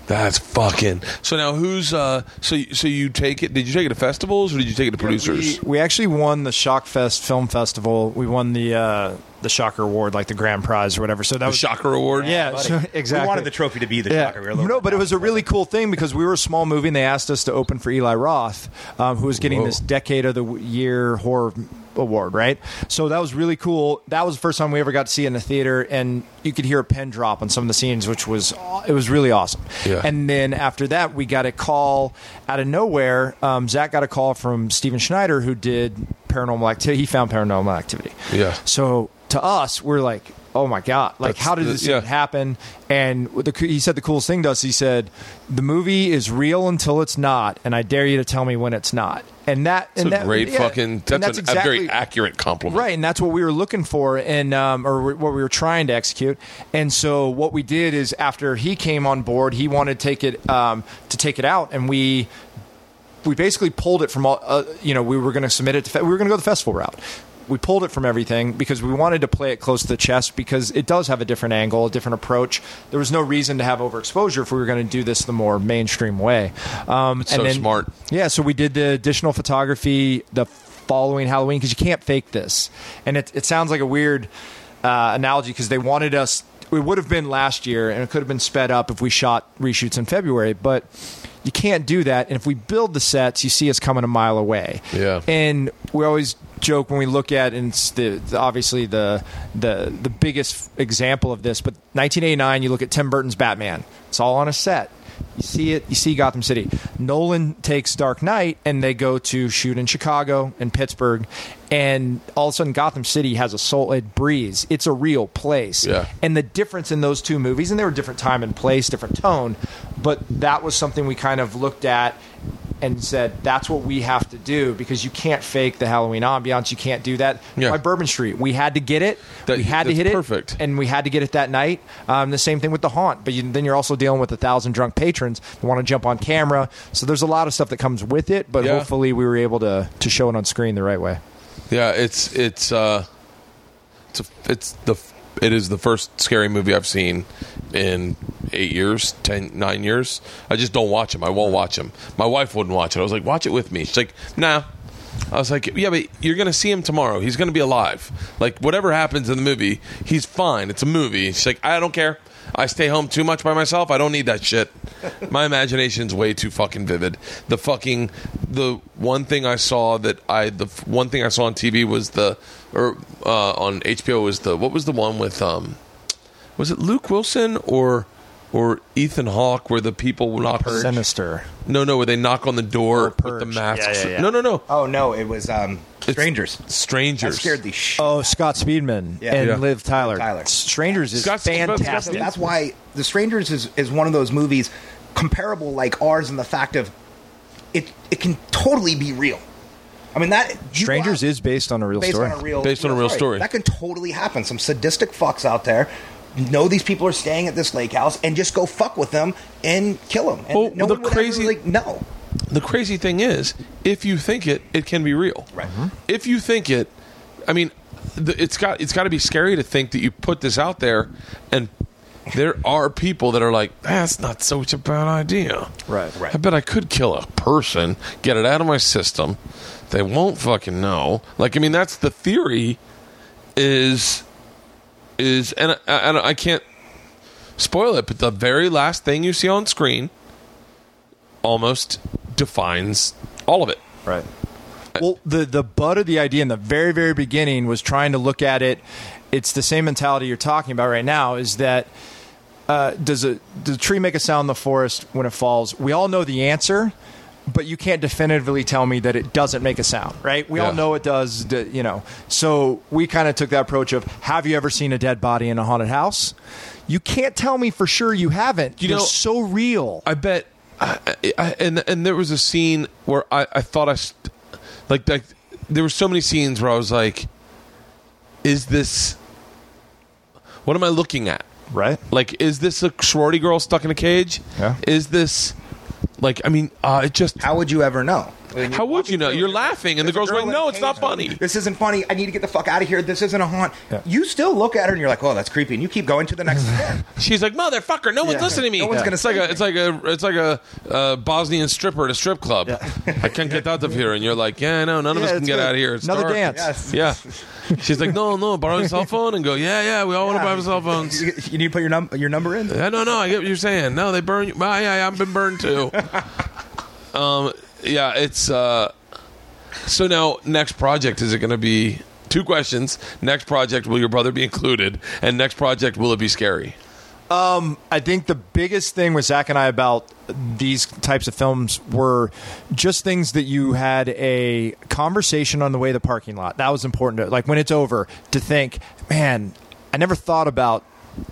That's fucking. So now who's uh? So so you take it? Did you take it to festivals or did you take it to producers? We, we actually won the Shockfest Film Festival. We won the uh, the Shocker Award, like the grand prize or whatever. So that the was Shocker Award. Yeah, so, exactly. We wanted the trophy to be the Yeah. Shocker. We were a little No, but it was a really cool thing because we were a small movie and they asked us to open for Eli Roth, um, who was getting Whoa. this Decade of the Year Horror Award, right? So that was really cool. That was the first time we ever got to see it in a theater, and you could hear a pen drop on some of the scenes, which was it was really awesome. Yeah. And then after that, we got a call out of nowhere. Um, Zach got a call from Steven Schneider, who did Paranormal Activity. He found Paranormal Activity. Yeah. So to us, we're like, oh my god, like That's how did the- this yeah. happen? And the, he said the coolest thing to us. He said, "The movie is real until it's not, and I dare you to tell me when it's not." And that, That's and a that, great yeah, fucking. and That's, an- a very accurate compliment. Right, and that's what we were looking for, and um, or what we were trying to execute. And so what we did is, after he came on board, he wanted to take it um, to take it out, and we we basically pulled it from all. Uh, you know, we were going to submit it. To, fe- we were going to go the festival route. We pulled it from everything because we wanted to play it close to the chest because it does have a different angle, a different approach. There was no reason to have overexposure if we were going to do this the more mainstream way. Um, so smart. Yeah, so we did the additional photography the following Halloween because you can't fake this, and it, it sounds like a weird uh, analogy because they wanted us. It would have been last year, and it could have been sped up if we shot reshoots in February, but you can't do that. And if we build the sets, you see us coming a mile away. Yeah. And we always joke when we look at and it's the, the obviously the the the biggest example of this, but 1989, you look at Tim Burton's Batman. It's all on a set. You see it. You see Gotham City. Nolan takes Dark Knight, and they go to shoot in Chicago and Pittsburgh, and all of a sudden Gotham City has a soul. It breathes. It's a real place. Yeah. And the difference in those two movies, and they were different time and place, different tone, but that was something we kind of looked at and said that's what we have to do because you can't fake the Halloween ambiance. You can't do that. Yeah. By Bourbon Street, we had to get it. That- we had to hit perfect. it, and we had to get it that night. Um, the same thing with the haunt, but you, then you're also dealing with a thousand drunk patrons who want to jump on camera. So there's a lot of stuff that comes with it, but Yeah. hopefully we were able to to show it on screen the right way. Yeah, it's it's uh, it's a, it's the it is the first scary movie I've seen in eight years, ten, nine years. I just don't watch them. I won't watch them. My wife wouldn't watch it. I was like, watch it with me. She's like, nah. I was like, yeah, but you're gonna see him tomorrow. He's gonna be alive. Like whatever happens in the movie, he's fine. It's a movie. She's like, I don't care. I stay home too much by myself. I don't need that shit. My imagination's way too fucking vivid. The fucking the one thing I saw that I the one thing I saw on TV was the or uh, on HBO was the what was the one with um was it Luke Wilson or or Ethan Hawke where the people were knock on Sinister. no no where they knock on the door with the Purge. masks Yeah, yeah, yeah. no no no Oh no, it was um, Strangers. That strangers scared the shit. Oh, Scott Speedman Yeah. and Yeah. Liv Tyler. Tyler. Strangers is Scott- Scott- fantastic. That's why The Strangers is, is one of those movies comparable like ours in the fact of it it can totally be real. I mean that you Strangers go out- is based on a real based story. on a real Based on a real story. That can totally happen. Some sadistic fucks out there know these people are staying at this lake house and just go fuck with them and kill them. And Well, no the one would crazy- ever, like no. The crazy thing is, if you think it, it can be real. Right. Mm-hmm. If you think it, I mean, the, it's got it's got to be scary to think that you put this out there, and there are people that are like, "That's not such a bad idea." Right. Right. I bet I could kill a person, get it out of my system. They won't fucking know. Like, I mean, that's the theory. Is is and I, and I can't spoil it, but the very last thing you see on screen almost defines all of it. Right. Well, the the butt of the idea in the very very beginning was trying to look at it. It's the same mentality you're talking about right now. Is that uh, does a does a tree make a sound in the forest when it falls? We all know the answer, but you can't definitively tell me that it doesn't make a sound, right? We all know it does, you know. So we kind of took that approach of Have you ever seen a dead body in a haunted house? You can't tell me for sure you haven't. You They're know- so real. I bet, I, I, and and there was a scene where I, I thought I, st- like, like there were so many scenes where I was like, is this, what am I looking at? right? Like, is this a sorority girl stuck in a cage? Yeah. Is this, like, I mean, uh, it just. How would you ever know? How would you know? You're laughing, and the girl's a girl going, "No, it's not funny." This isn't funny. I need to get the fuck out of here. This isn't a haunt. Yeah. You still look at her and you're like, oh, that's creepy, and you keep going to the next step. She's like, "Motherfucker, no one's listening to me." No one's gonna it's like say a, it's like a, it's like a uh, Bosnian stripper at a strip club. I can't get out of here, and you're like, "Yeah, I know. None of Yeah, us can get good. out of here. It's Another dark." dance. Yes. Yeah. She's like, "No, no, borrow your cell phone," and go, "Yeah, yeah, we all want to buy cell phones." You, you need to put your num- your number in. Yeah, no, no, I get what you're saying. No, they burn you. Ah, yeah, yeah, I've been burned too. um, yeah, it's uh. So now, next project is it going to be two questions? Next project, will your brother be included? And next project, will it be scary? I think the biggest thing with Zach and I about these types of films were just things that you had a conversation on the way to the parking lot. That was important. To, like when it's over, to think, man, I never thought about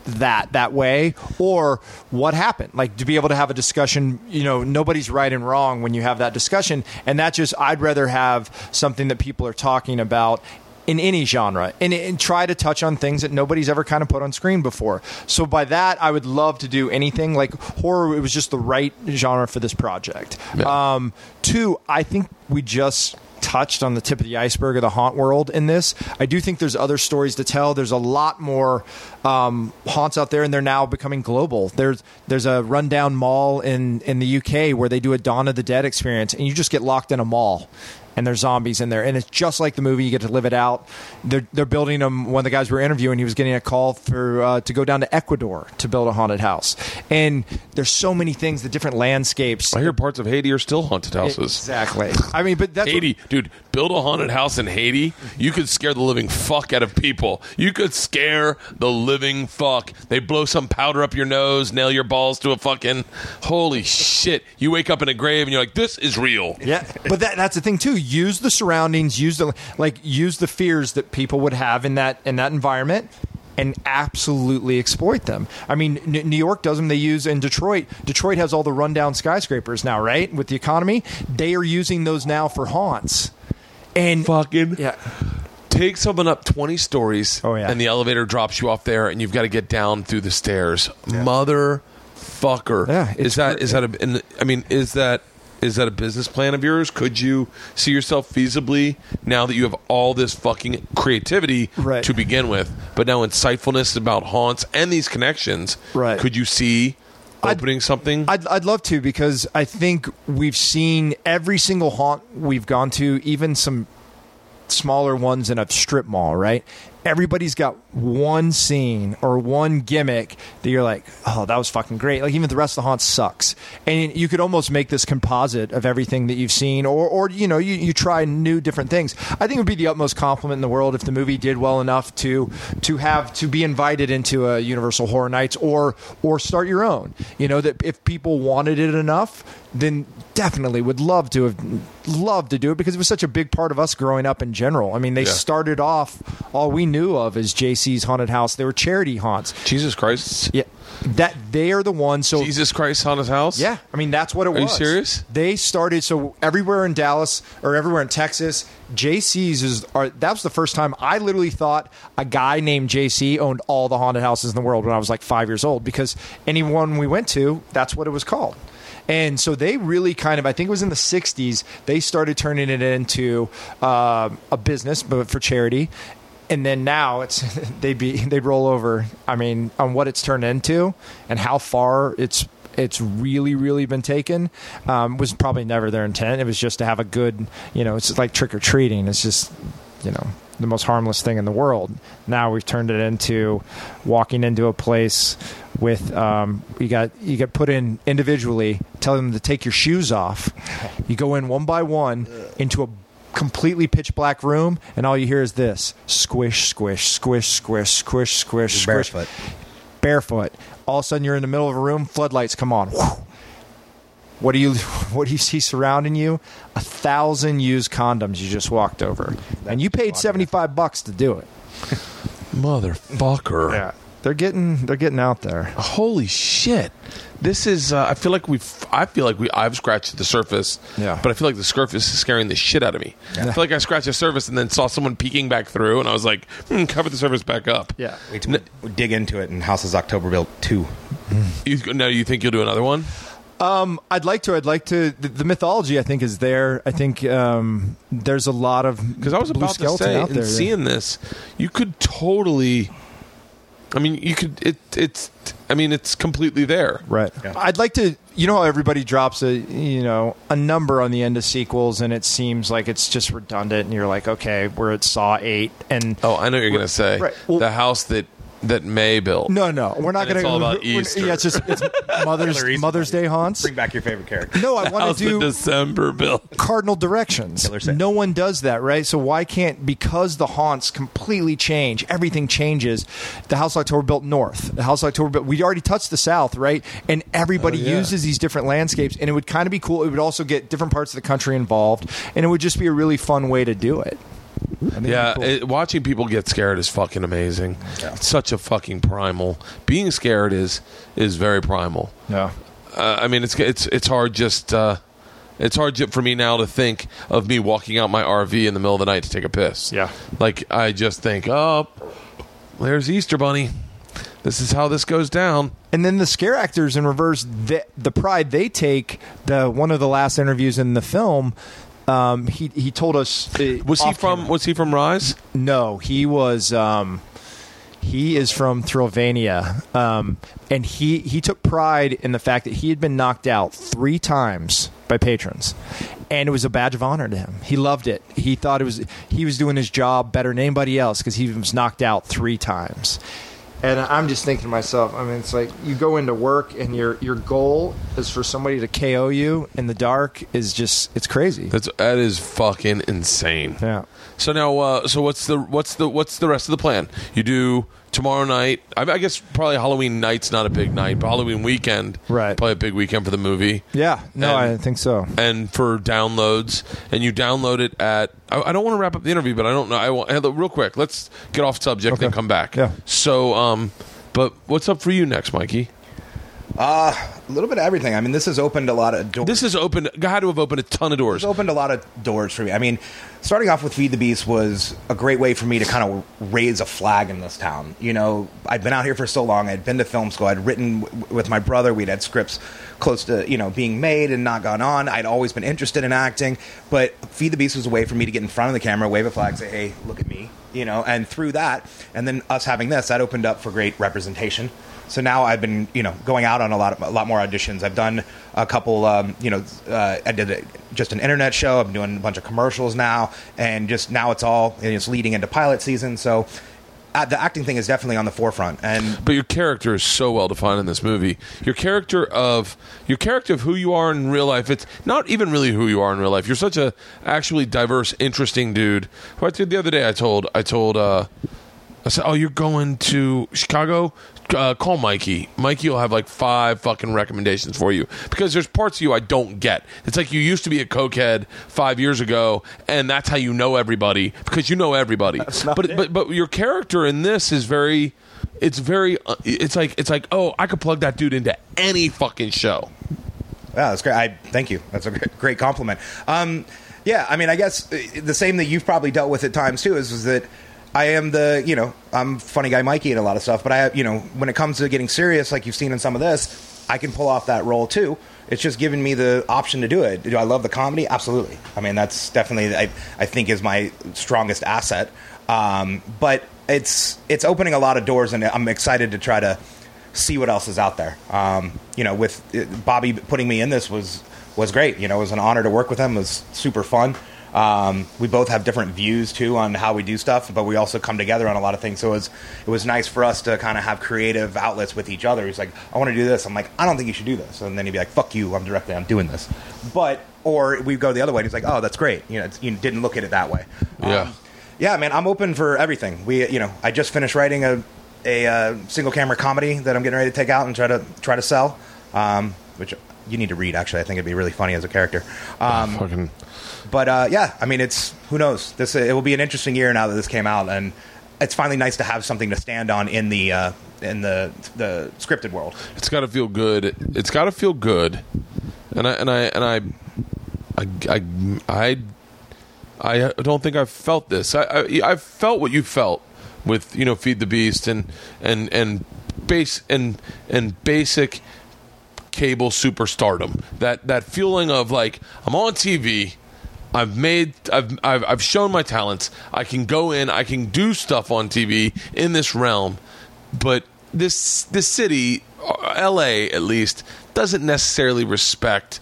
that that way or what happened like to be able to have a discussion you know nobody's right and wrong when you have that discussion and that just i'd rather have something that people are talking about in any genre and, and try to touch on things that nobody's ever kind of put on screen before. So by that, I would love to do anything like horror. It was just the right genre for this project. Um, two, I think we just touched on the tip of the iceberg of the haunt world in this. I do think there's other stories to tell. There's a lot more um, haunts out there, and they're now becoming global. There's there's a rundown mall in in the UK where they do a Dawn of the Dead experience, and you just get locked in a mall and there's zombies in there, and it's just like the movie. You get to live it out. They're they're building them. One of the guys we were interviewing, he was getting a call for uh, to go down to Ecuador to build a haunted house, and there's so many things, the different landscapes. I hear parts of Haiti are still haunted houses. Exactly. I mean, but that's what- Haiti, dude, build a haunted house in Haiti. You could scare the living fuck out of people. You could scare the living fuck. They blow some powder up your nose, nail your balls to a fucking. Holy shit! You wake up in a grave and you're like, "This is real." Yeah, but that, that's the thing too. Use the surroundings. Use the like. Use the fears that people would have in that in that environment, and absolutely exploit them. I mean, N- New York does them. They use in Detroit. Detroit has all the rundown skyscrapers now, right? With the economy, they are using those now for haunts. And Fucking yeah, take someone up 20 stories Oh, yeah. and the elevator drops you off there and you've got to get down through the stairs motherfucker Yeah, is that cr- is that a and, i mean is that is that a business plan of yours could you see yourself feasibly now that you have all this fucking creativity Right. to begin with but now insightfulness about haunts and these connections Right. could you see I'd- opening something I'd, I'd love to because I think we've seen every single haunt we've gone to, even some smaller ones in a strip mall, right? Everybody's got one scene or one gimmick that you're like, oh, that was fucking great. Like even the rest of the haunt sucks, and you could almost make this composite of everything that you've seen, or or you know you, you try new different things. I think it would be the utmost compliment in the world if the movie did well enough to to have to be invited into a Universal Horror Nights or or start your own. You know that if people wanted it enough, then definitely would love to have loved to do it because it was such a big part of us growing up in general. I mean, they Yeah. started off all we knew of as JC's haunted house. They were charity haunts. jesus christ Yeah, that they are the ones. So jesus christ haunted house yeah, I mean that's what it you was. serious? They started so everywhere in Dallas or everywhere in Texas, JC's is are that was the first time I literally thought a guy named JC owned all the haunted houses in the world when I was like 5 years old because anyone we went to, that's what it was called. And so they really kind of, I think it was in the 60s, they started turning it into uh, a business, but for charity. And then now it's they'd be they'd roll over. I mean, on what it's turned into and how far it's it's really really been taken um, was probably never their intent. It was just to have a good, you know, it's like trick or treating. It's just, you know, the most harmless thing in the world. Now we've turned it into walking into a place with um, you got you get put in individually, telling them to take your shoes off. You go in one by one into a completely pitch black room, and all you hear is this: squish, squish, squish, squish, squish, squish, squish barefoot. barefoot. All of a sudden, you're in the middle of a room. Floodlights come on. Whew. What do you What do you see surrounding you? A thousand used condoms you just walked over, and you paid seventy five bucks to do it. Motherfucker. They're getting they're getting out there. Holy shit. This is. Uh, I feel like we've. I feel like we. I've scratched the surface. Yeah. But I feel like the surface is scaring the shit out of me. I feel like I scratched the surface and then saw someone peeking back through, and I was like, hmm, cover the surface back up. Yeah. Wait till we dig into it in Houses October Built 2. You, now you think you'll do another one? Um, I'd like to. I'd like to. The, the mythology, I think, is there. I think um, there's a lot of Because I was blue about to say, out in there. seeing this, you could totally. I mean, you could. It. It's. I mean, it's completely there. Right. Yeah. I'd like to. You know how everybody drops a you know a number on the end of sequels, and it seems like it's just redundant, and you're like, okay, we're at Saw eight, and Oh, I know what you're gonna say. Right. Well- the house that that May built. no, no, we're not And going it's to. all about Easter. Yeah, it's just it's Mother's Easter Mother's Day haunts. Bring back your favorite character. No, I want house to do December built. cardinal directions. Killer Six. No one does that, right? So why can't because the haunts completely change, everything changes. The House of October built north. The House of October built. We already touched the south, right? And everybody Oh, yeah. uses these different landscapes, and it would kind of be cool. It would also get different parts of the country involved, and it would just be a really fun way to do it. I think it'd Yeah, cool. it, watching people get scared is fucking amazing. It's such a fucking primal. Being scared is is very primal. yeah. Uh, I mean, it's it's it's hard just. Uh, it's hard for me now to think of me walking out my RV in the middle of the night to take a piss. Yeah. like I just think, oh, there's Easter Bunny. This is how this goes down. And then the scare actors in reverse, the, the pride they take. The one of the last interviews in the film, um, he he told us uh, Was he from? camera- Was he from Rise? No, he was. Um, he is from Thrillvania, um, and he he took pride in the fact that he had been knocked out three times by patrons, and it was a badge of honor to him. He loved it. He thought it was he was doing his job better than anybody else because he was knocked out three times. And I'm just thinking to myself, I mean, it's like you go into work and your your goal is for somebody to KO you in the dark is just it's crazy. That's that is fucking insane. Yeah. So now, uh, so what's the what's the what's the rest of the plan? You do tomorrow night. I, I guess probably Halloween night's not a big night, but Halloween weekend, Right. Probably a big weekend for the movie. Yeah, no, And- I think so. And for downloads, and you download it at. I, I don't want to wrap up the interview, but I don't know. I want real quick. Let's get off subject Okay. and come back. Yeah. So, um, but what's up for you next, Mikey? Uh, a little bit of everything. I mean, this has opened a lot of doors. This has opened. Had to have opened a ton of doors. It's opened a lot of doors for me. I mean, starting off with Feed the Beast was a great way for me to kind of raise a flag in this town. You know, I'd been out here for so long. I'd been to film school. I'd written w- with my brother. We'd had scripts close to you know being made and not gone on. I'd always been interested in acting, but Feed the Beast was a way for me to get in front of the camera, wave a flag, say, "Hey, look at me," you know. And through that, and then us having this, that opened up for great representation. So now I've been, you know, going out on a lot, of, a lot more auditions. I've done a couple, um, you know, uh, I did a, just an internet show. I'm doing a bunch of commercials now, and just now it's all it's leading into pilot season. So uh, the acting thing is definitely on the forefront. And But your character is so well defined in this movie. Your character of your character of who you are in real life. It's not even really who you are in real life. You're such a actually diverse, interesting dude. Who I did the other day. I told I told uh, I said, "Oh, you're going to Chicago." Uh, call Mikey. Mikey will have like five fucking recommendations for you because there's parts of you I don't get. It's like you used to be a cokehead five years ago, and that's how you know everybody because you know everybody. But but but your character in this is very it's very uh, it's like it's like oh i could plug that dude into any fucking show Yeah, that's great. I thank you. That's a great, great compliment. Um, yeah, I mean, I guess uh, the same that you've probably dealt with at times too is, is that I am the you know I'm funny guy Mikey and a lot of stuff, but I you know when it comes to getting serious, like you've seen in some of this, I can pull off that role too. It's just giving me the option to do it. Do I love the comedy? Absolutely. I mean, that's definitely I, I think is my strongest asset. Um, but it's it's opening a lot of doors, and I'm excited to try to see what else is out there. Um, you know, with Bobby putting me in this was was great. You know, it was an honor to work with him. It was super fun. Um, we both have different views too on how we do stuff, but we also come together on a lot of things. So it was it was nice for us to kind of have creative outlets with each other. He's like, I want to do this. I'm like, I don't think you should do this. And then he'd be like, Fuck you. I'm directly. I'm doing this. But or we go the other way. and He's like, Oh, that's great. You know, it's, you didn't look at it that way. Yeah. Um, yeah, man, I'm open for everything. We, you know, I just finished writing a a uh, single camera comedy that I'm getting ready to take out and try to try to sell. Um, which you need to read. Actually, I think it'd be really funny as a character. Um, Fucking but uh, yeah, I mean, it's who knows. This it will be an interesting year now that this came out, and it's finally nice to have something to stand on in the uh, in the the scripted world. it's got to feel good. It's got to feel good, and I and I and I, I, I, I, I don't think I've felt this. I, I I've felt what you felt with you know feed the beast and and and base and and basic cable superstardom. That that feeling of like I'm on TV. I've made I've, I've I've shown my talents. I can go in, I can do stuff on TV in this realm. But this this city, uh, LA at least, doesn't necessarily respect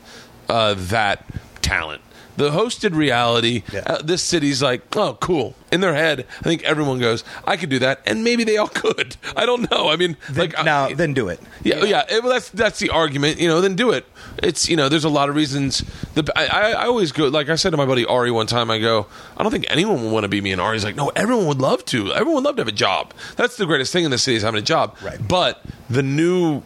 uh, that talent. The hosted reality, Yeah. uh, this city's like, oh, cool. In their head, I think everyone goes, I could do that, and maybe they all could. I don't know. I mean, like now, I- then do it. yeah, yeah. eh, Well, that's that's the argument. You know, then do it. It's you know, there's a lot of reasons. The I, I always go like I said to my buddy Ari one time. I go, I don't think anyone would want to be me. And Ari's like, No, everyone would love to. Everyone would love to have a job. That's the greatest thing in the city is having a job. Right. But the new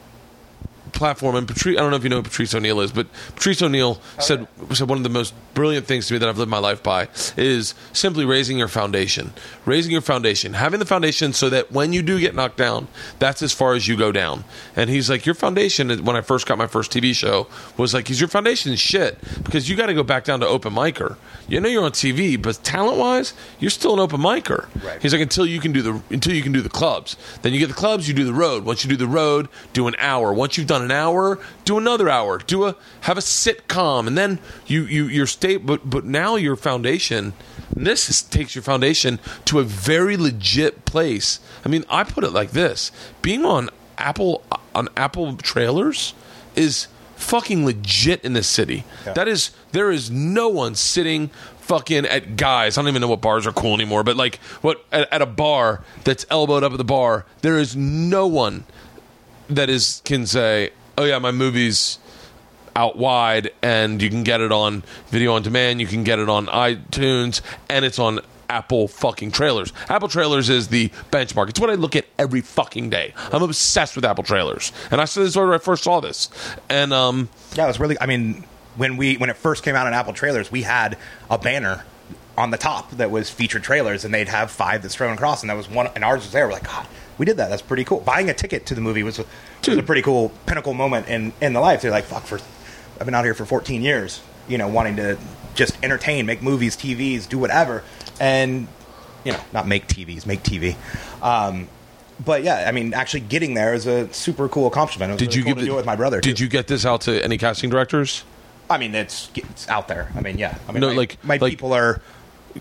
platform and Patrice, I don't know if you know who Patrice O'Neal is, but Patrice O'Neal said said one of the most brilliant things to me that I've lived my life by is simply raising your foundation. Raising your foundation, having the foundation so that when you do get knocked down, that's as far as you go down. And he's like, your foundation. When I first got my first TV show, was like, is your foundation is shit because you got to go back down to open micer. You know you're on TV, but talent wise, you're still an open micer. Right. He's like, until you can do the until you can do the clubs. Then you get the clubs, you do the road. Once you do the road, do an hour. Once you've done an hour, do another hour. Do a have a sitcom, and then you you your state. But but now your foundation. This is, takes your foundation to a very legit place. I mean, I put it like this: being on Apple on Apple trailers is fucking legit in this city. That is, there is no one sitting fucking at guys. I don't even know what bars are cool anymore, but like what at, at a bar that's elbowed up at the bar, there is no one that is can say, "Oh yeah, my movie's out wide and you can get it on video on demand, you can get it on iTunes and it's on Apple fucking trailers. Apple trailers is the benchmark. It's what I look at every fucking day. I'm obsessed with Apple trailers. And I said this when I first saw this. And um Yeah, it was really. I mean, when we when it first came out on Apple trailers, we had a banner on the top that was featured trailers, and they'd have five that's thrown across, and that was one, and ours was there. We're like, God, we did that. That's pretty cool. Buying a ticket to the movie was a, was a pretty cool pinnacle moment in in the life. They're like, fuck, for I've been out here for 14 years, you know, wanting to just entertain, make movies, TVs, do whatever, and you know, not make TVs, make TV. Um, but yeah, I mean, actually getting there is a super cool accomplishment. Did really you cool give to do it with my brother? Did too. you get this out to any casting directors? I mean, it's it's out there. I mean, yeah. I mean, No, my, like- my like- people are.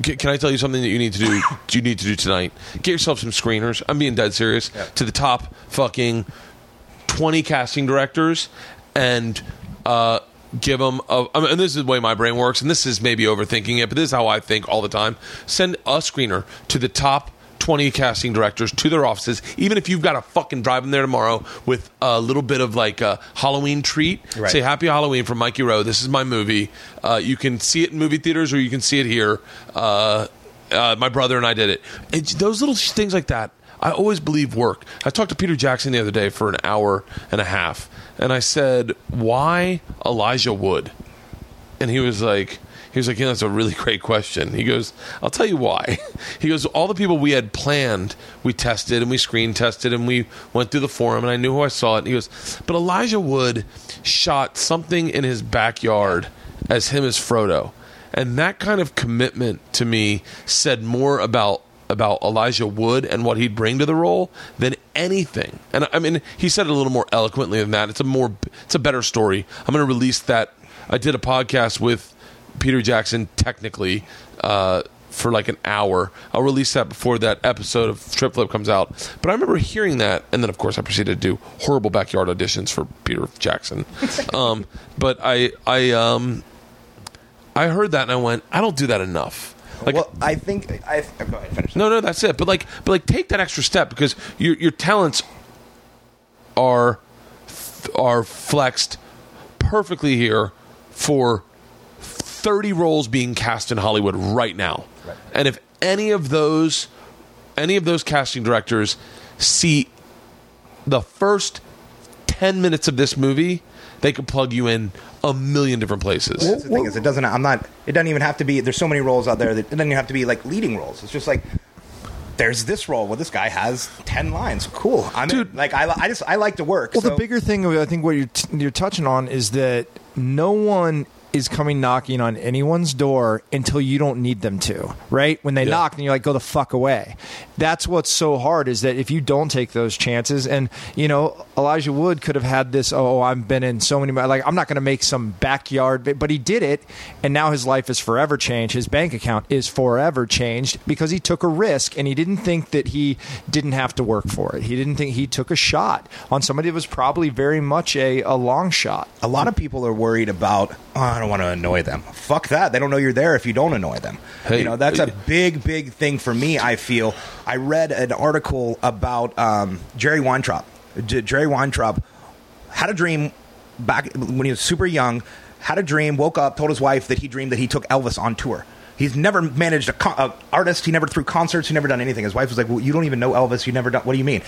Can I tell you something that you need to do? you need to do tonight. Get yourself some screeners. I'm being dead serious. Yeah. To the top fucking twenty casting directors, and uh, give them. A, I mean, and this is the way my brain works, and this is maybe overthinking it, but this is how I think all the time. Send a screener to the top. 20 casting directors to their offices, even if you've got to fucking drive them there tomorrow with a little bit of like a Halloween treat. Right. Say, Happy Halloween from Mikey Roe. This is my movie. Uh, you can see it in movie theaters or you can see it here. Uh, uh, my brother and I did it. Those little sh- things like that. I always believe work. I talked to Peter Jackson the other day for an hour and a half, and I said, "Why Elijah Wood?" And he was like, he was like, yeah, that's a really great question. He goes, I'll tell you why. He goes, all the people we had planned, we tested and we screen tested and we went through the forum and I knew who I saw it. And he goes, but Elijah Wood shot something in his backyard as him as Frodo. And that kind of commitment to me said more about about Elijah Wood and what he'd bring to the role than anything. And I mean, he said it a little more eloquently than that. It's a more, it's a better story. I'm going to release that. I did a podcast with Peter Jackson, technically, uh, for like an hour. I'll release that before that episode of Trip Flip comes out. But I remember hearing that, and then of course I proceeded to do horrible backyard auditions for Peter Jackson. um, but I, I, um, I heard that and I went, I don't do that enough. Like, well, I think I oh, go ahead finish. no, no, that's it. But like, but like, take that extra step because your your talents are are flexed perfectly here for thirty roles being cast in Hollywood right now. And if any of those any of those casting directors see the first 10 minutes of this movie, they could plug you in a million different places. That's the thing is, it doesn't. I'm not. It doesn't even have to be. There's so many roles out there that it doesn't even have to be like leading roles. It's just like there's this role where this guy has ten lines. Cool, I'm Dude. Dude, like I, I just I like to work. Well, so- the bigger thing, I think, what you're t- you're touching on is that no one is coming knocking on anyone's door until you don't need them to, right? When they Yeah. knock, and you're like, "Go the fuck away." That's what's so hard is that if you don't take those chances, and you know, Elijah Wood could have had this. Oh, I've been in so many. Like, I'm not going to make some backyard, but he did it, and now his life is forever changed. His bank account is forever changed because he took a risk, and he didn't think that he didn't have to work for it. He didn't think he took a shot on somebody that was probably very much a, a long shot. a lot of people are worried about oh, I don't want to annoy them. Fuck that. They don't know you're there if you don't annoy them. Hey, you know, that's a big, big thing for me, I feel. I read an article about um, Jerry Weintraub. J- Jerry Weintraub had a dream back when he was super young, had a dream, woke up, told his wife that he dreamed that he took Elvis on tour. He's never managed a, con- artist. He never threw concerts. He never done anything. His wife was like, well, "You don't even know Elvis. You never done. What do you mean?"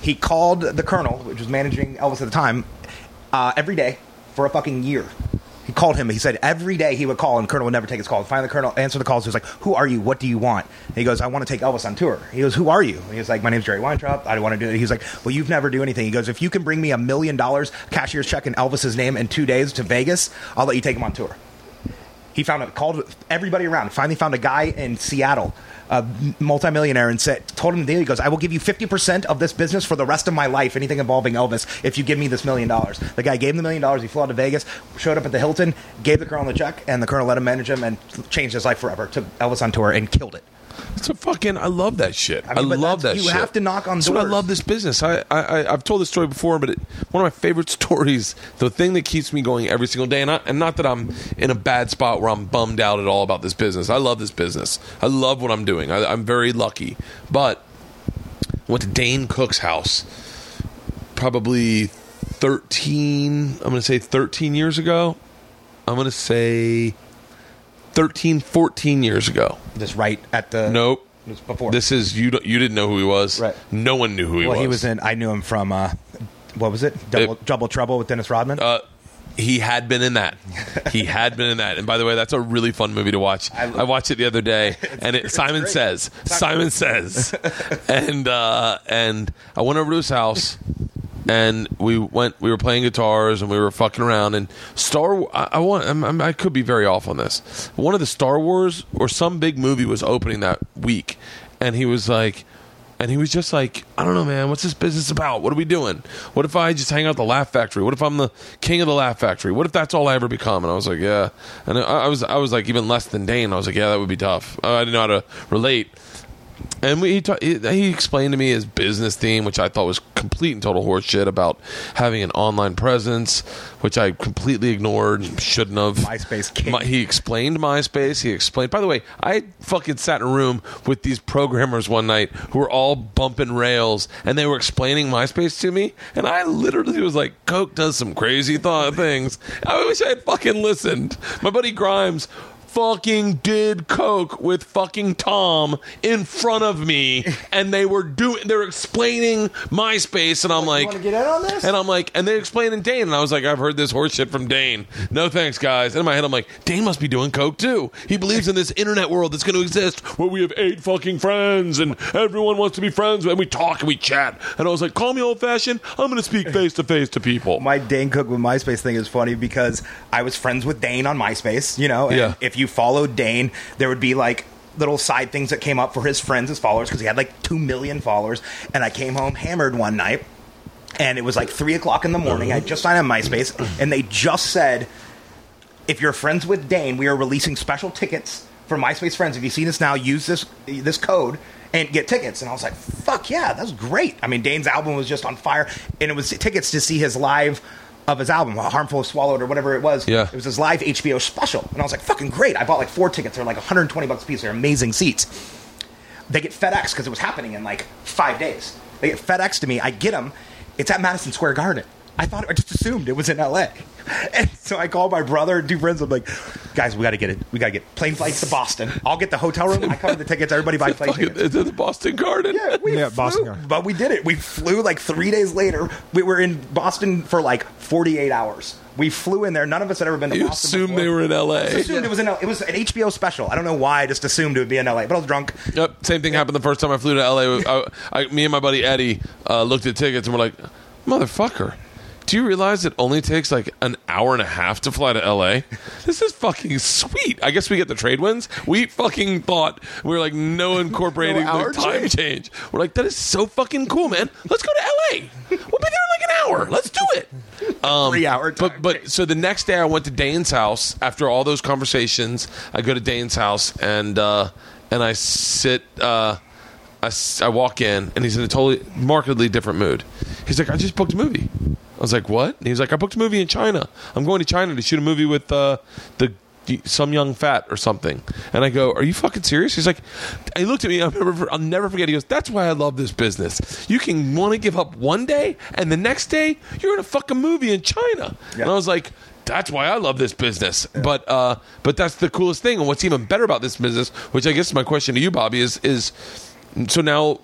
He called the Colonel, which was managing Elvis at the time, uh, every day for a fucking year. He called him. He said every day he would call, and Colonel would never take his call. Finally, the Colonel answered the calls. He was like, "Who are you? What do you want?" And he goes, "I want to take Elvis on tour." He goes, "Who are you?" And he was like, "My name's Jerry Weintraub. I don't want to do it." He's like, "Well, you've never do anything." He goes, "If you can bring me a million dollars, cashier's check in Elvis's name in two days to Vegas, I'll let you take him on tour." He found it, called everybody around. Finally, found a guy in Seattle, a multimillionaire, and said, told him the deal. He goes, "I will give you fifty percent of this business for the rest of my life, anything involving Elvis, if you give me this million dollars." The guy gave him the million dollars. He flew out to Vegas, showed up at the Hilton, gave the colonel the check, and the colonel let him manage him and changed his life forever. Took Elvis on tour and killed it. It's a fucking. I love that shit. I, I mean, but love that. you shit. have to knock on That's what I love this business. I, I, I I've told this story before, but it, one of my favorite stories, the thing that keeps me going every single day, and, I, and not that I'm in a bad spot where I'm bummed out at all about this business. I love this business. I love what I'm doing. I, I'm very lucky, but I went to Dane Cook's house probably 13. I'm going to say 13 years ago. I'm going to say 13, 14 years ago. Just right at the Nope. Before This is you. You didn't know who he was. Right. No one knew who he was. well, was. he was in. I knew him from uh, what was it? Double, It- Double Trouble with Dennis Rodman. Uh, he had been in that. He had been in that. And by the way, that's a really fun movie to watch. I, I- watched it the other day, and it, Simon says, Simon says, and uh, and I went over to his house, and we went. We were playing guitars, and we were fucking around. And Star, I, I want. I'm, I'm, could be very off on this. One of the Star Wars or some big movie was opening that week, and he was like. And he was just like, I don't know, man. What's this business about? What are we doing? What if I just hang out the Laugh Factory? What if I'm the king of the Laugh Factory? What if that's all I ever become? And I was like, yeah. And I, I was, I was like, even less than Dane. I was like, yeah, that would be tough. I didn't know how to relate. And we, he, ta- he, explained to me his business theme, which I thought was complete and total horseshit about having an online presence, which I completely ignored and shouldn't have. MySpace king. My- he explained MySpace. He explained. By the way, I fucking sat in a room with these programmers one night who were all bumping rails, and they were explaining MySpace to me, and I literally was like, "Coke does some crazy thought things." I wish I had fucking listened. My buddy Grimes fucking did coke with fucking Tom in front of me and they were doing they're explaining MySpace and I'm like wanna get in on this? and I'm like and they're explaining Dane and I was like I've heard this horseshit from Dane. No thanks guys. And in my head I'm like Dane must be doing coke too. He believes in this internet world that's going to exist where we have eight fucking friends and everyone wants to be friends and we talk and we chat. And I was like call me old fashioned I'm going to speak face to face to people. My Dane Cook with MySpace thing is funny because I was friends with Dane on MySpace, you know, and Yeah. if you followed Dane, there would be like little side things that came up for his friends as followers because he had like 2 million followers. And I came home hammered one night and it was like 3 o'clock in the morning. I just signed on MySpace and they just said, if you're friends with Dane, we are releasing special tickets for MySpace friends. If you see this now, use this this code and get tickets. And I was like, fuck yeah, that's great. I mean, Dane's album was just on fire, and it was tickets to see his live of his album, Harmful Swallowed or whatever it was. Yeah. It was his live HBO special. And I was like, fucking great. I bought like four tickets. They're like 120 bucks a piece. They're amazing seats. They get FedEx because it was happening in like five days. They get FedEx to me. I get them. It's at Madison Square Garden. I thought I just assumed it was in L.A. And so I called my brother and two friends. I'm like, guys, we got to get it. We got to get plane flights to Boston. I'll get the hotel room. I cover the tickets. Everybody buy plane Fucking, tickets. is it the Boston Garden? Yeah, we Yeah, flew, Boston Garden. but we did it. We flew like three days later. We were in Boston for like 48 hours. We flew in there. None of us had ever been to You Boston. assumed before. they were in L.A. Just assumed it was in. L- It was an HBO special. I don't know why. I just assumed it would be in LA. But I was drunk. Yep, same thing happened the first time I flew to LA. I, I, me and my buddy Eddie uh, looked at tickets and we're like, "Motherfucker, do you realize it only takes like an hour and a half to fly to LA? This is fucking sweet. I guess we get the trade wins. We fucking thought we were like no incorporating No the time change. We're like, that is so fucking cool, man. Let's go to LA. We'll be there in like an hour. Let's do it. Um, Three hour time But but so the next day I went to Dane's house after all those conversations. I go to Dane's house and uh, and I sit. Uh, I, I walk in and he's in a totally markedly different mood. He's like, I just booked a movie. I was like, what? And he's like, I booked a movie in China. I'm going to China to shoot a movie with uh, the some young fat or something. And I go, Are you fucking serious? He's like, He looked at me. I'll never, I'll never forget. He goes, That's why I love this business. You can want to give up one day, and the next day you're in a fucking movie in China. And I was like. That's why I love this business. But uh, but that's the coolest thing. And what's even better about this business, which I guess is my question to you, Bobby, is is so now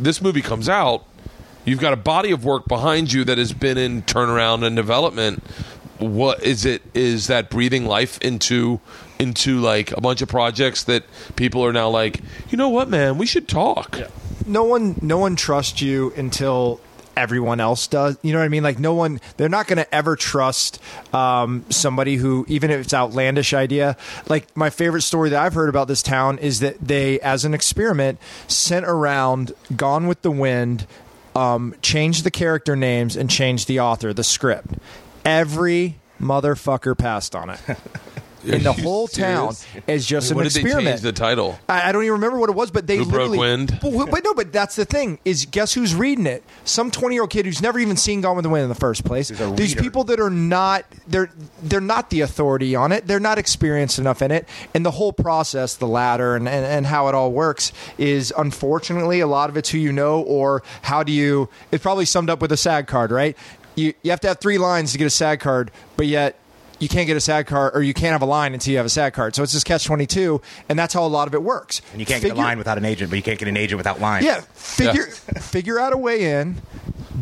this movie comes out, you've got a body of work behind you that has been in turnaround and development. What is it? Is that breathing life into into like a bunch of projects that people are now like, you know what, man, we should talk. no one no one trusts you until everyone else does you know what i mean like no one they're not going to ever trust um, somebody who even if it's outlandish idea like my favorite story that i've heard about this town is that they as an experiment sent around gone with the wind um, changed the character names and change the author the script. Every motherfucker passed on it in the Are you whole town serious? is just what an did they experiment change the title? I, I don't even remember what it was, but they Who Broke literally. Wind? But, but no, but that's the thing is, guess who's reading it? Some twenty-year-old kid who's never even seen Gone with the Wind in the first place. These people that are not they're they're not the authority on it. They're not experienced enough in it, and the whole process, the ladder, and, and and how it all works is unfortunately a lot of it's who you know or how do you. It's probably summed up with a SAG card, right? You you have to have three lines to get a SAG card, but yet you can't get a SAG card or you can't have a line until you have a SAG card. So it's just catch 22, and that's how a lot of it works. And you can't get a line without an agent, but you can't get an agent without lines. Yeah, figure figure out a way in.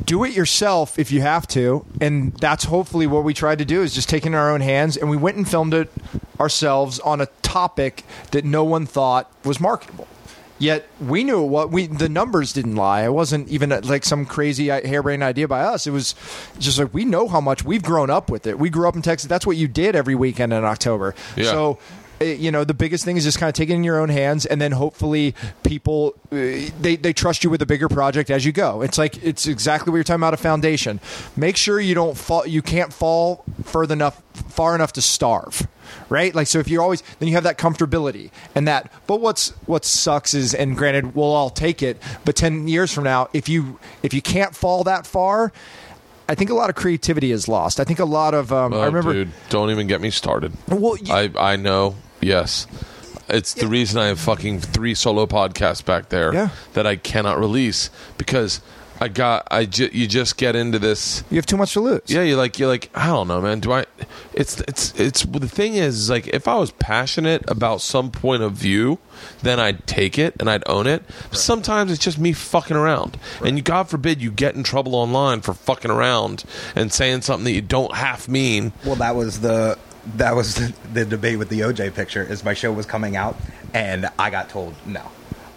Do it yourself if you have to, and that's hopefully what we tried to do is just take it in our own hands, and we went and filmed it ourselves on a topic that no one thought was marketable. Yet we knew what we the numbers didn't lie. It wasn't even uh, like some crazy i- harebrained idea by us. It was just like we know how much we've grown up with it. We grew up in Texas. That's what you did every weekend in October. Yeah. So uh, you know the biggest thing is just kind of taking it in your own hands and then hopefully people uh, they, they trust you with a bigger project as you go it's like it's exactly what you're talking about a foundation make sure you don't fall you can't fall further enough far enough to starve right like so if you're always then you have that comfortability and that but what's what sucks is and granted we'll all take it but 10 years from now if you if you can't fall that far I think a lot of creativity is lost. I think a lot of um, Oh, I remember dude, don't even get me started. Well, you- I I know. Yes, it's the reason I have fucking three solo podcasts back there Yeah. that I cannot release because I got I ju- you just get into this. you have too much to lose. Yeah, you're like you're like I don't know, man. Do I? It's it's it's the thing is, is like if I was passionate about some point of view, then I'd take it and I'd own it. Sometimes it's just me fucking around, and you, God forbid you get in trouble online for fucking around and saying something that you don't half mean. Well, that was the that was the, the debate with the OJ picture. Is my show was coming out, and I got told no.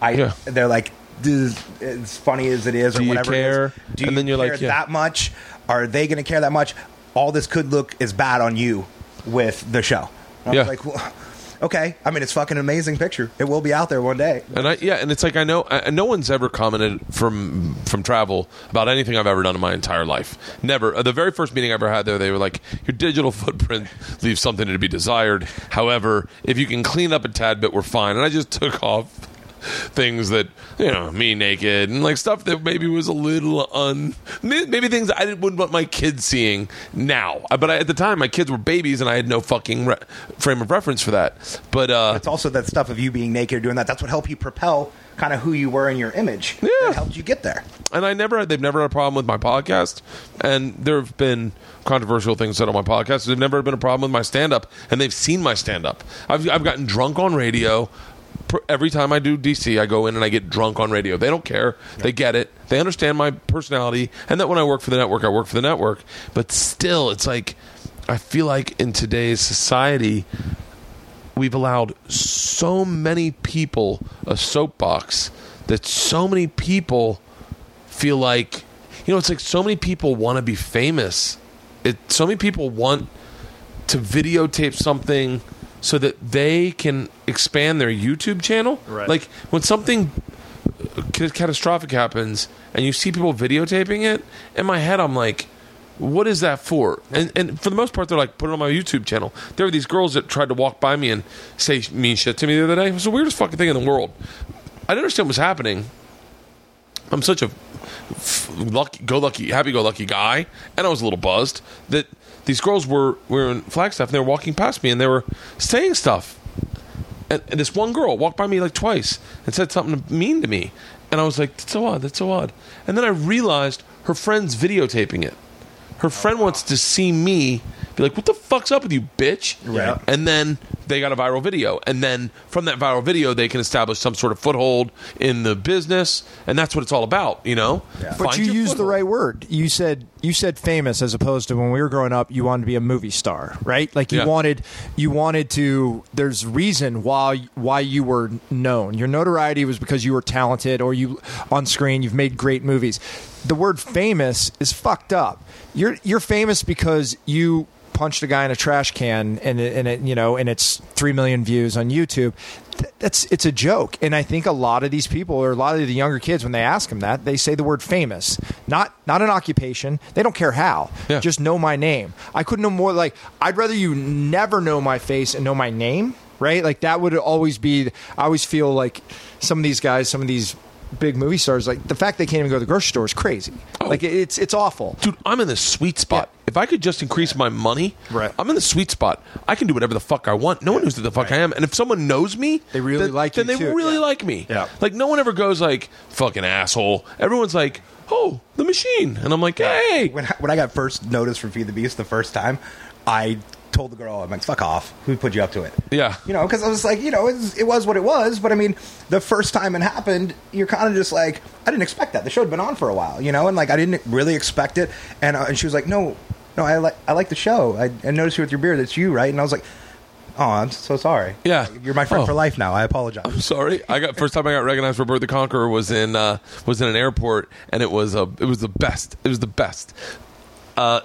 I Yeah. they're like, "This- as funny as it is, Do or you whatever. it is, care? do you And then you're care like, yeah. that much? Are they going to care that much? All this could look as bad on you with the show. And I Yeah. was like, well, okay. I mean, it's fucking amazing picture. It will be out there one day. And I yeah, and it's like I know I, no one's ever commented from from travel about anything I've ever done in my entire life. Never. Uh, The very first meeting I ever had there, they were like, "Your digital footprint leaves something to be desired. However, if you can clean up a tad bit, we're fine." And I just took off things that you know me naked and like stuff that maybe was a little un maybe things I didn't, wouldn't want my kids seeing now. Uh, But I, at the time, my kids were babies and I had no fucking re- frame of reference for that. But uh, It's also that stuff of you being naked or doing that. That's what helped you propel kind of who you were in your image. Yeah. That helped you get there. and I never they've never had a problem with my podcast, and there have been controversial things said on my podcast. There've never been a problem with my stand up, and they've seen my stand up. I've I've gotten drunk on radio. Every time I do DC, I go in and I get drunk on radio. They don't care. They get it. They understand my personality, and that when I work for the network, I work for the network. But still, it's like I feel like in today's society, we've allowed so many people a soapbox that so many people feel like you know it's like so many people want to be famous it so many people want to videotape something so that they can expand their YouTube channel Right. like when something catastrophic happens and you see people videotaping it in my head I'm like what is that for? And and for the most part, they're like, put it on my YouTube channel. There were these girls that tried to walk by me and say mean shit to me the other day. It was the weirdest fucking thing in the world. I didn't understand what was happening. I'm such a f- lucky, go lucky, happy go lucky guy, and I was a little buzzed that these girls were were in Flagstaff and they were walking past me and they were saying stuff. And, and this one girl walked by me like twice and said something mean to me, and I was like, "That's so odd. That's so odd." And then I realized her friend's videotaping it. Her friend wants to see me be like, "What the fuck's up with you, bitch?" Right. And then they got a viral video, and then from that viral video, they can establish some sort of foothold in the business, and that's what it's all about, you know. But Find you your used the right word. You said you said famous as opposed to when we were growing up. You wanted to be a movie star, right? Like you Yeah. wanted you wanted to. There's reason why why you were known. Your notoriety was because you were talented, or you on screen. You've made great movies. The word famous is fucked up. You're you're famous because you punched a guy in a trash can and it, and it you know and it's three million views on YouTube. That's it's a joke, and I think a lot of these people or a lot of the younger kids when they ask them that they say the word famous, not not an occupation. They don't care how. Yeah. Just know my name. I couldn't know more. Like I'd rather you never know my face and know my name. Right? Like that would always be. I always feel like some of these guys, some of these big movie stars, like the fact they can't even go to the grocery store is crazy. Oh. Like it's it's awful. Dude, I'm in the sweet spot. Yeah. If I could just increase my money, Right. I'm in the sweet spot. I can do whatever the fuck I want. No one knows who the fuck I am. And if someone knows me, They really then, like then they too. really Yeah. like me. Yeah. Like no one ever goes like fucking asshole. Everyone's like, oh, the machine, and I'm like, hey, When I, when I got first noticed from Feed the Beast the first time, I told the girl, I'm like, fuck off. Who put you up to it? Yeah. You know, because I was like, you know, it was, it was what it was. But I mean, the first time it happened, you're kind of just like, I didn't expect that. The show had been on for a while, you know, and like I didn't really expect it. And, uh, and she was like, no, no, I like I like the show. I, I noticed you with your beard. It's you, right? And I was like, oh, I'm so sorry. Yeah. You're my friend Oh. for life now. I apologize. I'm sorry. I got first time I got recognized for Bert the Conqueror was in uh, was in an airport, and it was a it was the best. It was the best. Uh,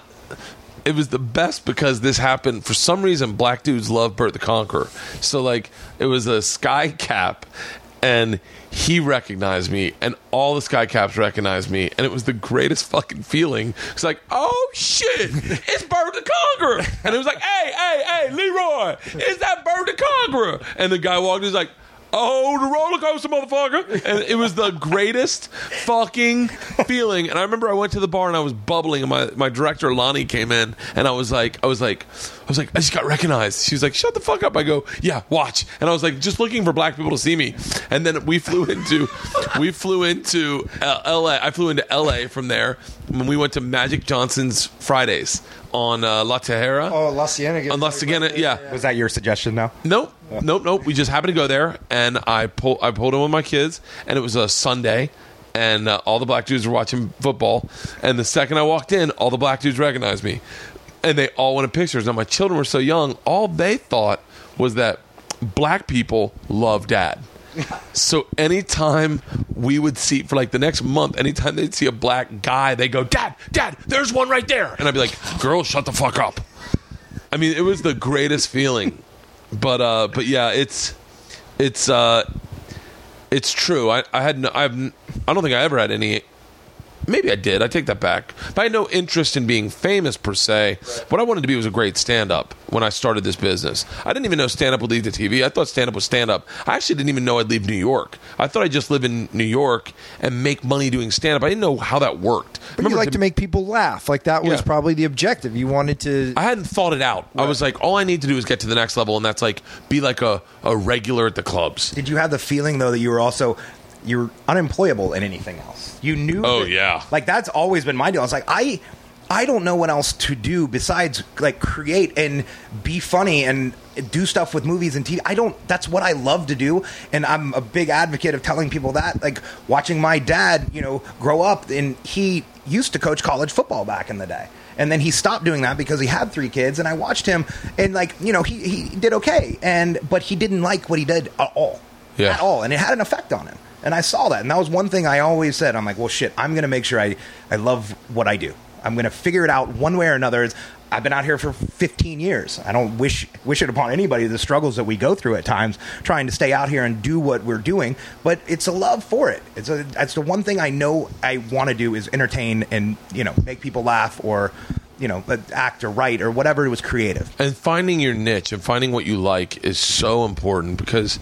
it was the best because this happened for some reason. Black dudes love Bert the Conqueror, so like it was a sky cap, and he recognized me, and all the sky caps recognized me, and it was the greatest fucking feeling. It's like, oh shit, it's Bert the Conqueror, and it was like, hey, hey, hey, Leroy, is that Bert the Conqueror? And the guy walked, he's like. Oh, the roller coaster, motherfucker! And it was the greatest fucking feeling. And I remember I went to the bar and I was bubbling, and my, my director Lonnie came in, and I was like, I was like, I was like, I just got recognized. She was like, "Shut the fuck up!" I go, "Yeah, watch." And I was like, just looking for black people to see me. And then we flew into, we flew into uh, L.A. I flew into L.A. from there when we went to Magic Johnson's Fridays on uh, La Tijera. Oh, La Cienega. On La Cienega, yeah. Was that your suggestion now? Nope, nope, nope. We just happened to go there, and I pull, I pulled in with my kids, and it was a Sunday, and uh, all the black dudes were watching football. And the second I walked in, all the black dudes recognized me, and they all wanted pictures. Now my children were so young, all they thought was that black people love dad. So anytime we would see for like the next month, anytime they'd see a black guy, they go, "Dad, Dad, there's one right there," and I'd be like, "Girl, shut the fuck up." I mean, it was the greatest feeling. But uh, but yeah, it's it's uh, it's true. I I had no, I've I don't think I ever had any maybe I did. I take that back. But I had no interest in being famous per se. What I wanted to be was a great stand up when I started this business. I didn't even know stand up would lead to TV. I thought stand up was stand up. I actually didn't even know I'd leave New York. I thought I'd just live in New York and make money doing stand up. I didn't know how that worked. But you like to make people laugh. Like that was Yeah. probably the objective. You wanted to. I hadn't thought it out. I was like, all I need to do is get to the next level, and that's like be like a, a regular at the clubs. Did you have the feeling though that you were also you're unemployable in anything else? You knew. Oh, that- yeah. Like that's always been my deal. I was like, I, I don't know what else to do besides like create and be funny and do stuff with movies and TV. I don't. That's what I love to do, and I'm a big advocate of telling people that. Like watching my dad, you know, grow up, and he used to coach college football back in the day. And then he stopped doing that because he had three kids, and I watched him, and like you know, he, he did okay, and but he didn't like what he did at all Yeah. at all, and it had an effect on him. And I saw that, and that was one thing I always said. I'm like, well, shit, I'm going to make sure I I love what I do. I'm going to figure it out one way or another. I've been out here for 15 years. I don't wish wish it upon anybody the struggles that we go through at times trying to stay out here and do what we're doing. But it's a love for it. It's a the one thing I know I want to do is entertain and you know make people laugh or you know act or write or whatever it was creative. and finding your niche and finding what you like is so important because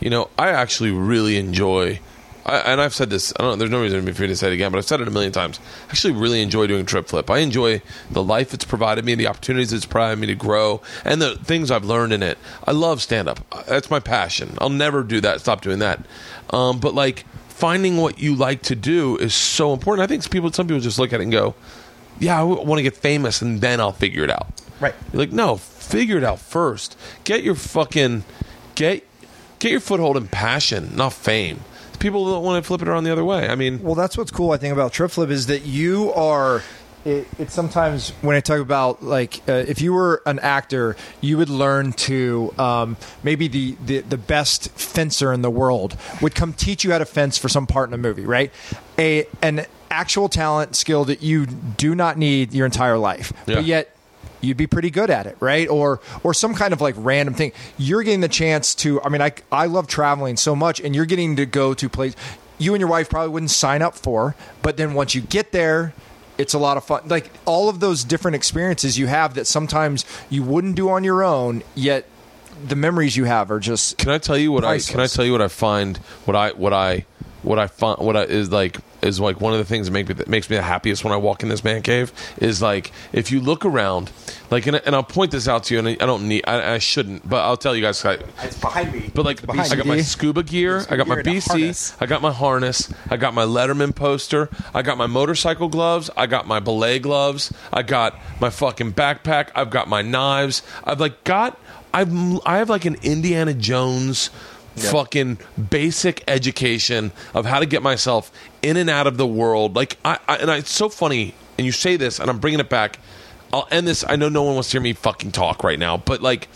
you know i actually really enjoy I, and i've said this i don't there's no reason to be for me to say it again but i've said it a million times. I actually really enjoy doing trip flip. I enjoy the life it's provided me the opportunities it's provided me to grow and the things i've learned in it. I love stand up that's my passion. I'll never do that stop doing that. Um, but like finding what you like to do is so important. I think people some people just look at it and go yeah i want to get famous and then i'll figure it out Right. you're like, no, figure it out first. Get your fucking get get your foothold in passion, not fame. People don't want to flip it around the other way. I mean, Well, that's what's cool. I think about Trip Flip is that you are. It, it's sometimes when I talk about like uh, if you were an actor, you would learn to um, maybe the, the the best fencer in the world would come teach you how to fence for some part in a movie, right? A an actual talent skill that you do not need your entire life, Yeah. but yet you'd be pretty good at it, right? Or or some kind of like random thing. You're getting the chance to. I mean, I I love traveling so much, and you're getting to go to places you and your wife probably wouldn't sign up for, but then once you get there. It's a lot of fun. Like all of those different experiences you have that sometimes you wouldn't do on your own, yet the memories you have are just can I tell you what I can I tell you what I find what I what I what I find what I, is like is like one of the things that make me that makes me the happiest when I walk in this man cave is like if you look around like and, and I'll point this out to you and I don't need I, I shouldn't but I'll tell you guys I, It's behind me. But like, I got my scuba gear, I got my gear and a BC. I got my harness, I got my Letterman poster, I got my motorcycle gloves, I got my belay gloves, I got my fucking backpack, I've got my knives, I've like got, I've I have like an Indiana Jones. Fucking basic education of how to get myself in and out of the world. Like, I, I and I, it's so funny. And you say this, and I'm bringing it back. I'll end this. I know no one wants to hear me fucking talk right now, but like,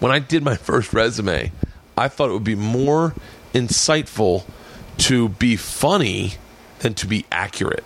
when I did my first resume, I thought it would be more insightful to be funny than to be accurate.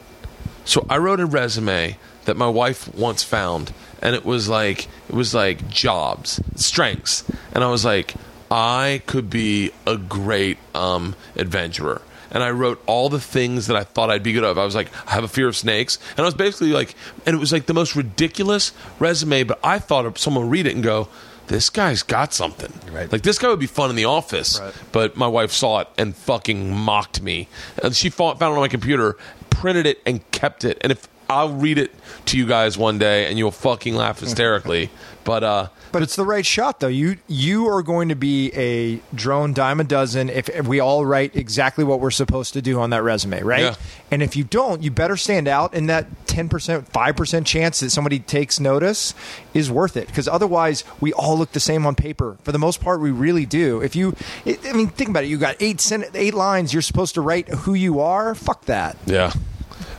So I wrote a resume that my wife once found and it was like it was like jobs, strengths. And I was like I could be a great um adventurer. And I wrote all the things that I thought I'd be good at. I was like, I have a fear of snakes. And I was basically like, and it was like the most ridiculous resume, but I thought of someone would read it and go, this guy's got something. Right. Like this guy would be fun in the office. But my wife saw it and fucking mocked me. And she fought, found it on my computer, printed it, and kept it. And if I'll read it to you guys one day, and you'll fucking laugh hysterically. But uh, But it's the right shot, though. You you are going to be a drone dime a dozen if, if we all write exactly what we're supposed to do on that resume, right? Yeah. And if you don't, you better stand out. And that ten percent, five percent chance that somebody takes notice is worth it. Because otherwise, we all look the same on paper. For the most part, we really do. If you, I I mean, think about it. You got eight sen- eight lines. You're supposed to write who you are. Fuck that. yeah.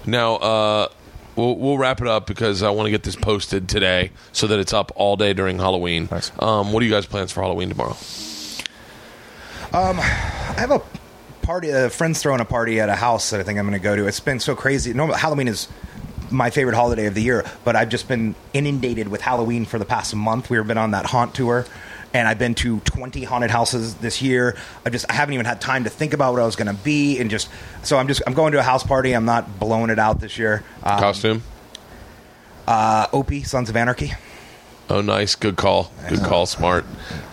Now uh, we'll we'll wrap it up because I want to get this posted today so that it's up all day during Halloween. Nice. Um, what are you guys' plans for Halloween tomorrow? I have a party. A friend's throwing a party at a house that I think I'm going to go to. It's been so crazy. Normally, Halloween is my favorite holiday of the year, but I've just been inundated with Halloween for the past month. We've been on that haunt tour, and I've been to 20 haunted houses this year. I just I haven't even had time to think about what I was going to be, and just so I'm just I'm going to a house party. I'm not blowing it out this year. Um, Costume. uh, Opie, Sons of Anarchy. Oh, nice. Good call. Good call. Smart.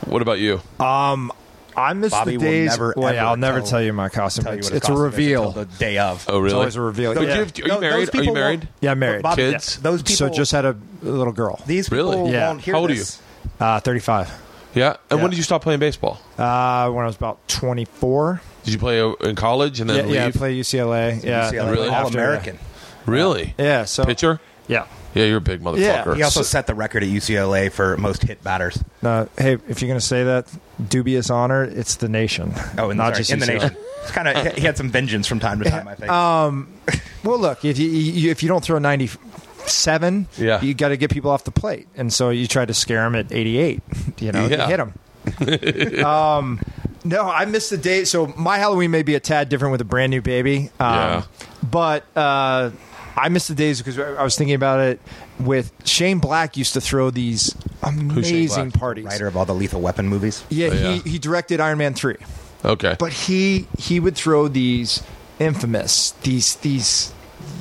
What about you? Um, I miss Bobby the will days. never, well, yeah, ever I'll never tell- tell you my costume. Tell you It's, what his it's a costume is reveal. the day of. Oh, really? It's always a reveal. But Yeah. you have- are you Those- married? those Are you married? won't- Yeah, I'm married. Bobby, Kids? Those people. so just had a little girl. these people Really? Yeah. won't hear How old are this. Uh, 35. Yeah. And Yeah. when did you stop playing baseball? Uh, when I was about 24. Did you play in college and then Yeah, leave? yeah, I play UCLA. Yeah, UCLA, Really? All After- American. Really? Yeah, so Pitcher? Yeah. Yeah, you're a big motherfucker. He also set the record at UCLA for most hit batters. Uh, hey, if you're going to say that, dubious honor, it's the nation. Oh, in, not sorry, just in the UCLA. nation. It's kind of he had some vengeance from time to time. I think. Um, well, look, if you, you if you don't throw 97, Yeah. you got to get people off the plate, and so you try to scare them at 88. You know, Yeah. you hit them. um, no, I missed the date. So my Halloween may be a tad different with a brand new baby. Um, Yeah. But uh, I missed the days because I was thinking about it. With Shane Black used to throw these amazing parties. Writer of all the Lethal Weapon movies. Yeah, Oh, yeah. he he directed Iron Man three. Okay. But he he would throw these infamous these these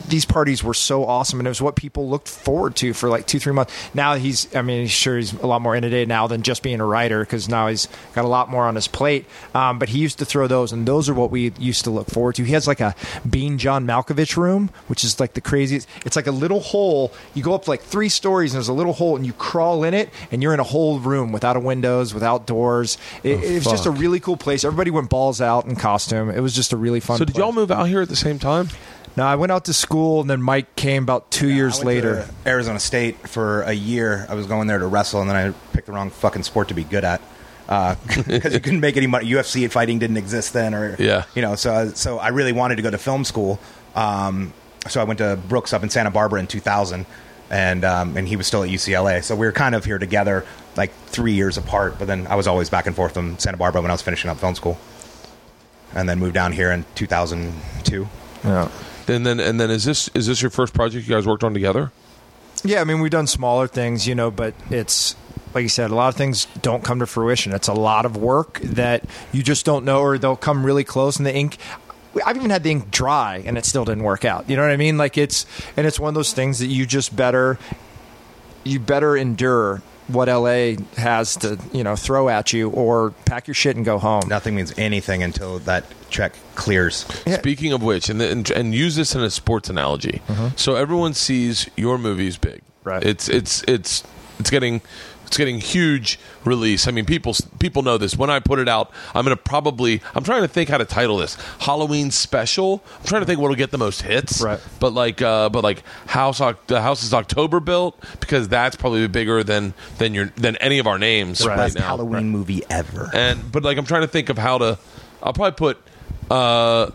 these parties were so awesome and it was what people looked forward to for like two three months. Now he's i mean sure he's a lot more inundated now than just being a writer because now he's got a lot more on his plate. Um, but he used to throw those and those are what we used to look forward to. He has like a Being John Malkovich room which is like the craziest. It's like a little hole. You go up like three stories and there's a little hole and you crawl in it and you're in a whole room without a windows without doors. It, it was just a really cool place. Everybody went balls out in costume. It was just a really fun so did place. y'all move out here at the same time? No i went out to school and then mike came about two I years went later to Arizona State for a year. I was going there to wrestle, and then I picked the wrong fucking sport to be good at because you couldn't make any money. UFC fighting didn't exist then, or Yeah. you know. So, I- so I really wanted to go to film school. Um, so I went to Brooks up in Santa Barbara in 2000, and um, and he was still at UCLA. So we were kind of here together, like three years apart. But then I was always back and forth from Santa Barbara when I was finishing up film school, and then moved down here in 2002. yeah And then and then is this is this your first project you guys worked on together? Yeah, I mean, we've done smaller things, you know, but it's like you said, a lot of things don't come to fruition. It's a lot of work that you just don't know, or they'll come really close, and the ink. I've even had the ink dry, and it still didn't work out. You know what I mean? Like it's, and it's one of those things that you just better, you better endure what LA has to, you know, throw at you, or pack your shit and go home. Nothing means anything until that check clears. Yeah. Speaking of which, and, and and use this in a sports analogy. Mm-hmm. So everyone sees your movies big. Right. It's it's it's it's getting it's getting huge release. I mean, people people know this. When I put it out, I'm gonna probably I'm trying to think how to title this Halloween special. I'm trying to think what'll get the most hits. Right. But like uh, but like house Oc- the house is October built because that's probably bigger than than your than any of our names Right. right, Best now. Halloween movie ever. And but like I'm trying to think of how to. I'll probably put. Uh,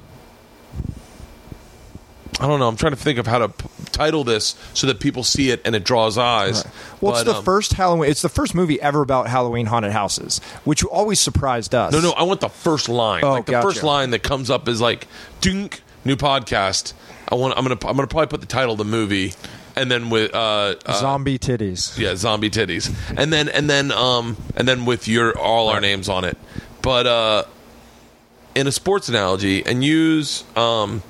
I don't know. I'm trying to think of how to p- title this so that people see it and it draws eyes. Well, it's the um, first Halloween. It's the first movie ever about Halloween haunted houses, which always surprised us. No, no. I want the first line. Oh, like the gotcha. first line that comes up is like "Dink new podcast." I want. I'm gonna. I'm gonna probably put the title of the movie, and then with uh, uh zombie titties. yeah, zombie titties, and then and then um and then with your all our names on it. But uh, in a sports analogy, and use um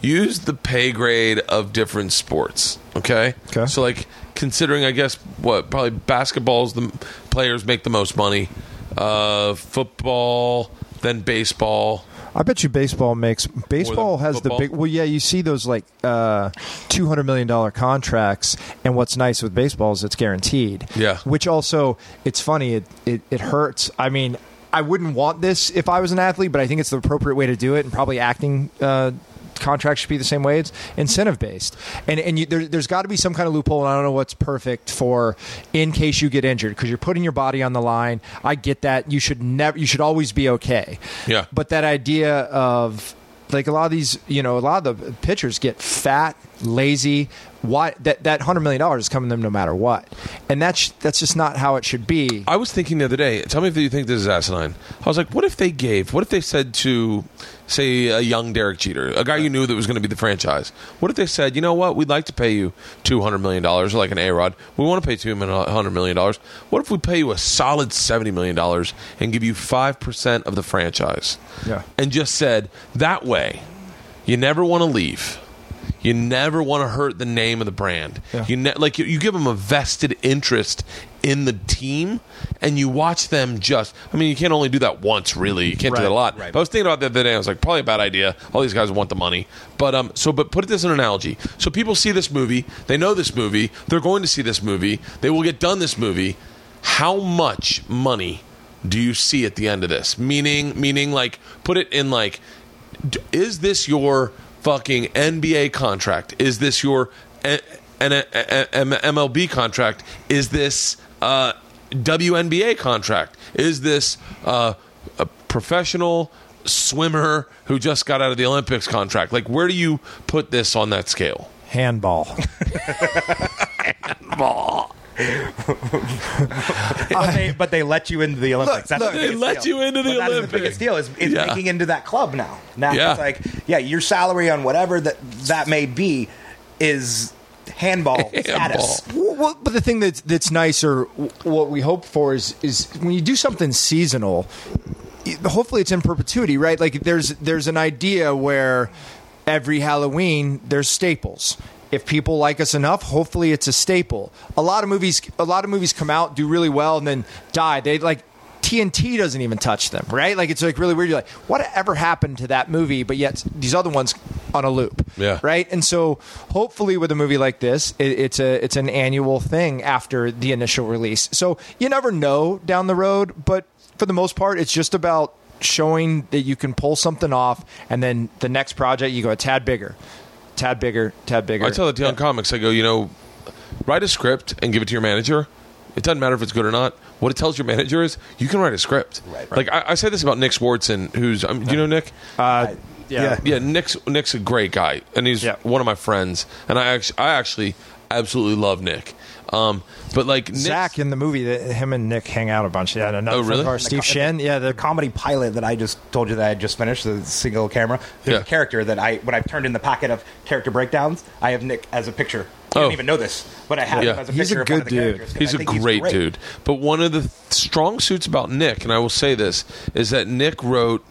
use the pay grade of different sports. Okay. Okay. So like considering, I guess what probably basketball's the players make the most money. Uh, football, then baseball. I bet you baseball makes baseball has football? the big. Well, yeah, you see those like uh, two hundred million dollar contracts, and what's nice with baseball is it's guaranteed. Yeah. Which also, it's funny. It it, it hurts. I mean, I wouldn't want this if I was an athlete, but I think it's the appropriate way to do it, and probably acting. Uh, Contracts should be the same way. It's incentive based, and and you, there, there's got to be some kind of loophole. And I don't know what's perfect for in case you get injured because you're putting your body on the line. I get that. You should never. You should always be okay. Yeah. But that idea of like a lot of these, you know, a lot of the pitchers get fat, lazy. Why that that hundred million dollars is coming to them no matter what, and that's that's just not how it should be. I was thinking the other day. Tell me if you think this is asinine. I was like, what if they gave? What if they said to, say, a young Derek Jeter, a guy you knew that was going to be the franchise? What if they said, you know what? We'd like to pay you two hundred million dollars, like an A Rod. We want to pay two hundred million dollars. What if we pay you a solid seventy million dollars and give you five percent of the franchise? Yeah. And just said that way, you never want to leave. You never want to hurt the name of the brand. Yeah. You ne- like you, you give them a vested interest in the team, and you watch them just. I mean, you can't only do that once, really. You can't do Right, that a lot. right. But I was thinking about that the other day. I was like, probably a bad idea. All these guys want the money, but um, so but put this in an analogy. So people see this movie, they know this movie, they're going to see this movie, they will get done this movie. How much money do you see at the end of this? Meaning, meaning, like, put it in like is this your fucking NBA contract? Is this your an a- a- M- MLB contract? Is this uh, WNBA contract? Is this uh, a professional swimmer who just got out of the Olympics contract? Like, where do you put this on that scale? Handball. Handball. But, they, but they let you into the Olympics. That's look, the They biggest let deal. you into the But that is Olympics. The biggest deal is, is Yeah. making into that club now. Now Yeah. it's like, yeah, your salary on whatever that that may be is handball, status. Well, well, but the thing that's that's nice, or w- what we hope for, is is when you do something seasonal. y- Hopefully, it's in perpetuity, right? Like there's there's an idea where every Halloween there's staples. If people like us enough, hopefully it's a staple. A lot of movies, a lot of movies come out, do really well, and then die. They like TNT doesn't even touch them, right? Like it's like really weird. You're like, whatever happened to that movie? But yet these other ones on a loop, Yeah. right? And so hopefully with a movie like this, it, it's a it's an annual thing after the initial release. So you never know down the road, but for the most part, it's just about showing that you can pull something off, and then the next project you go a tad bigger, tad bigger, tad bigger. I tell the young comics, I go, you know, write a script and give it to your manager. It doesn't matter if it's good or not. What it tells your manager is you can write a script. Right. right. Like I, I say this about Nick Swardson, who's um, do you know Nick? uh, yeah. Yeah, Nick's Nick's a great guy, and he's Yeah. one of my friends, and I actually I actually absolutely love Nick. Um, but like Nick's- Zach in the movie, that him and Nick hang out a bunch. Yeah, and another Oh, friend really? of ours, Steve Shen. Yeah, the the comedy pilot that I just told you that I had just finished, the single camera. There's Yeah. a character that I, when I've turned in the packet of character breakdowns, I have Nick as a picture. I Oh. didn't even know this, but I have Yeah. him as a He's a picture of good one of the dude. characters, 'cause He's I a think great, dude. But one of the th- strong suits about Nick, and I will say this, is that Nick wrote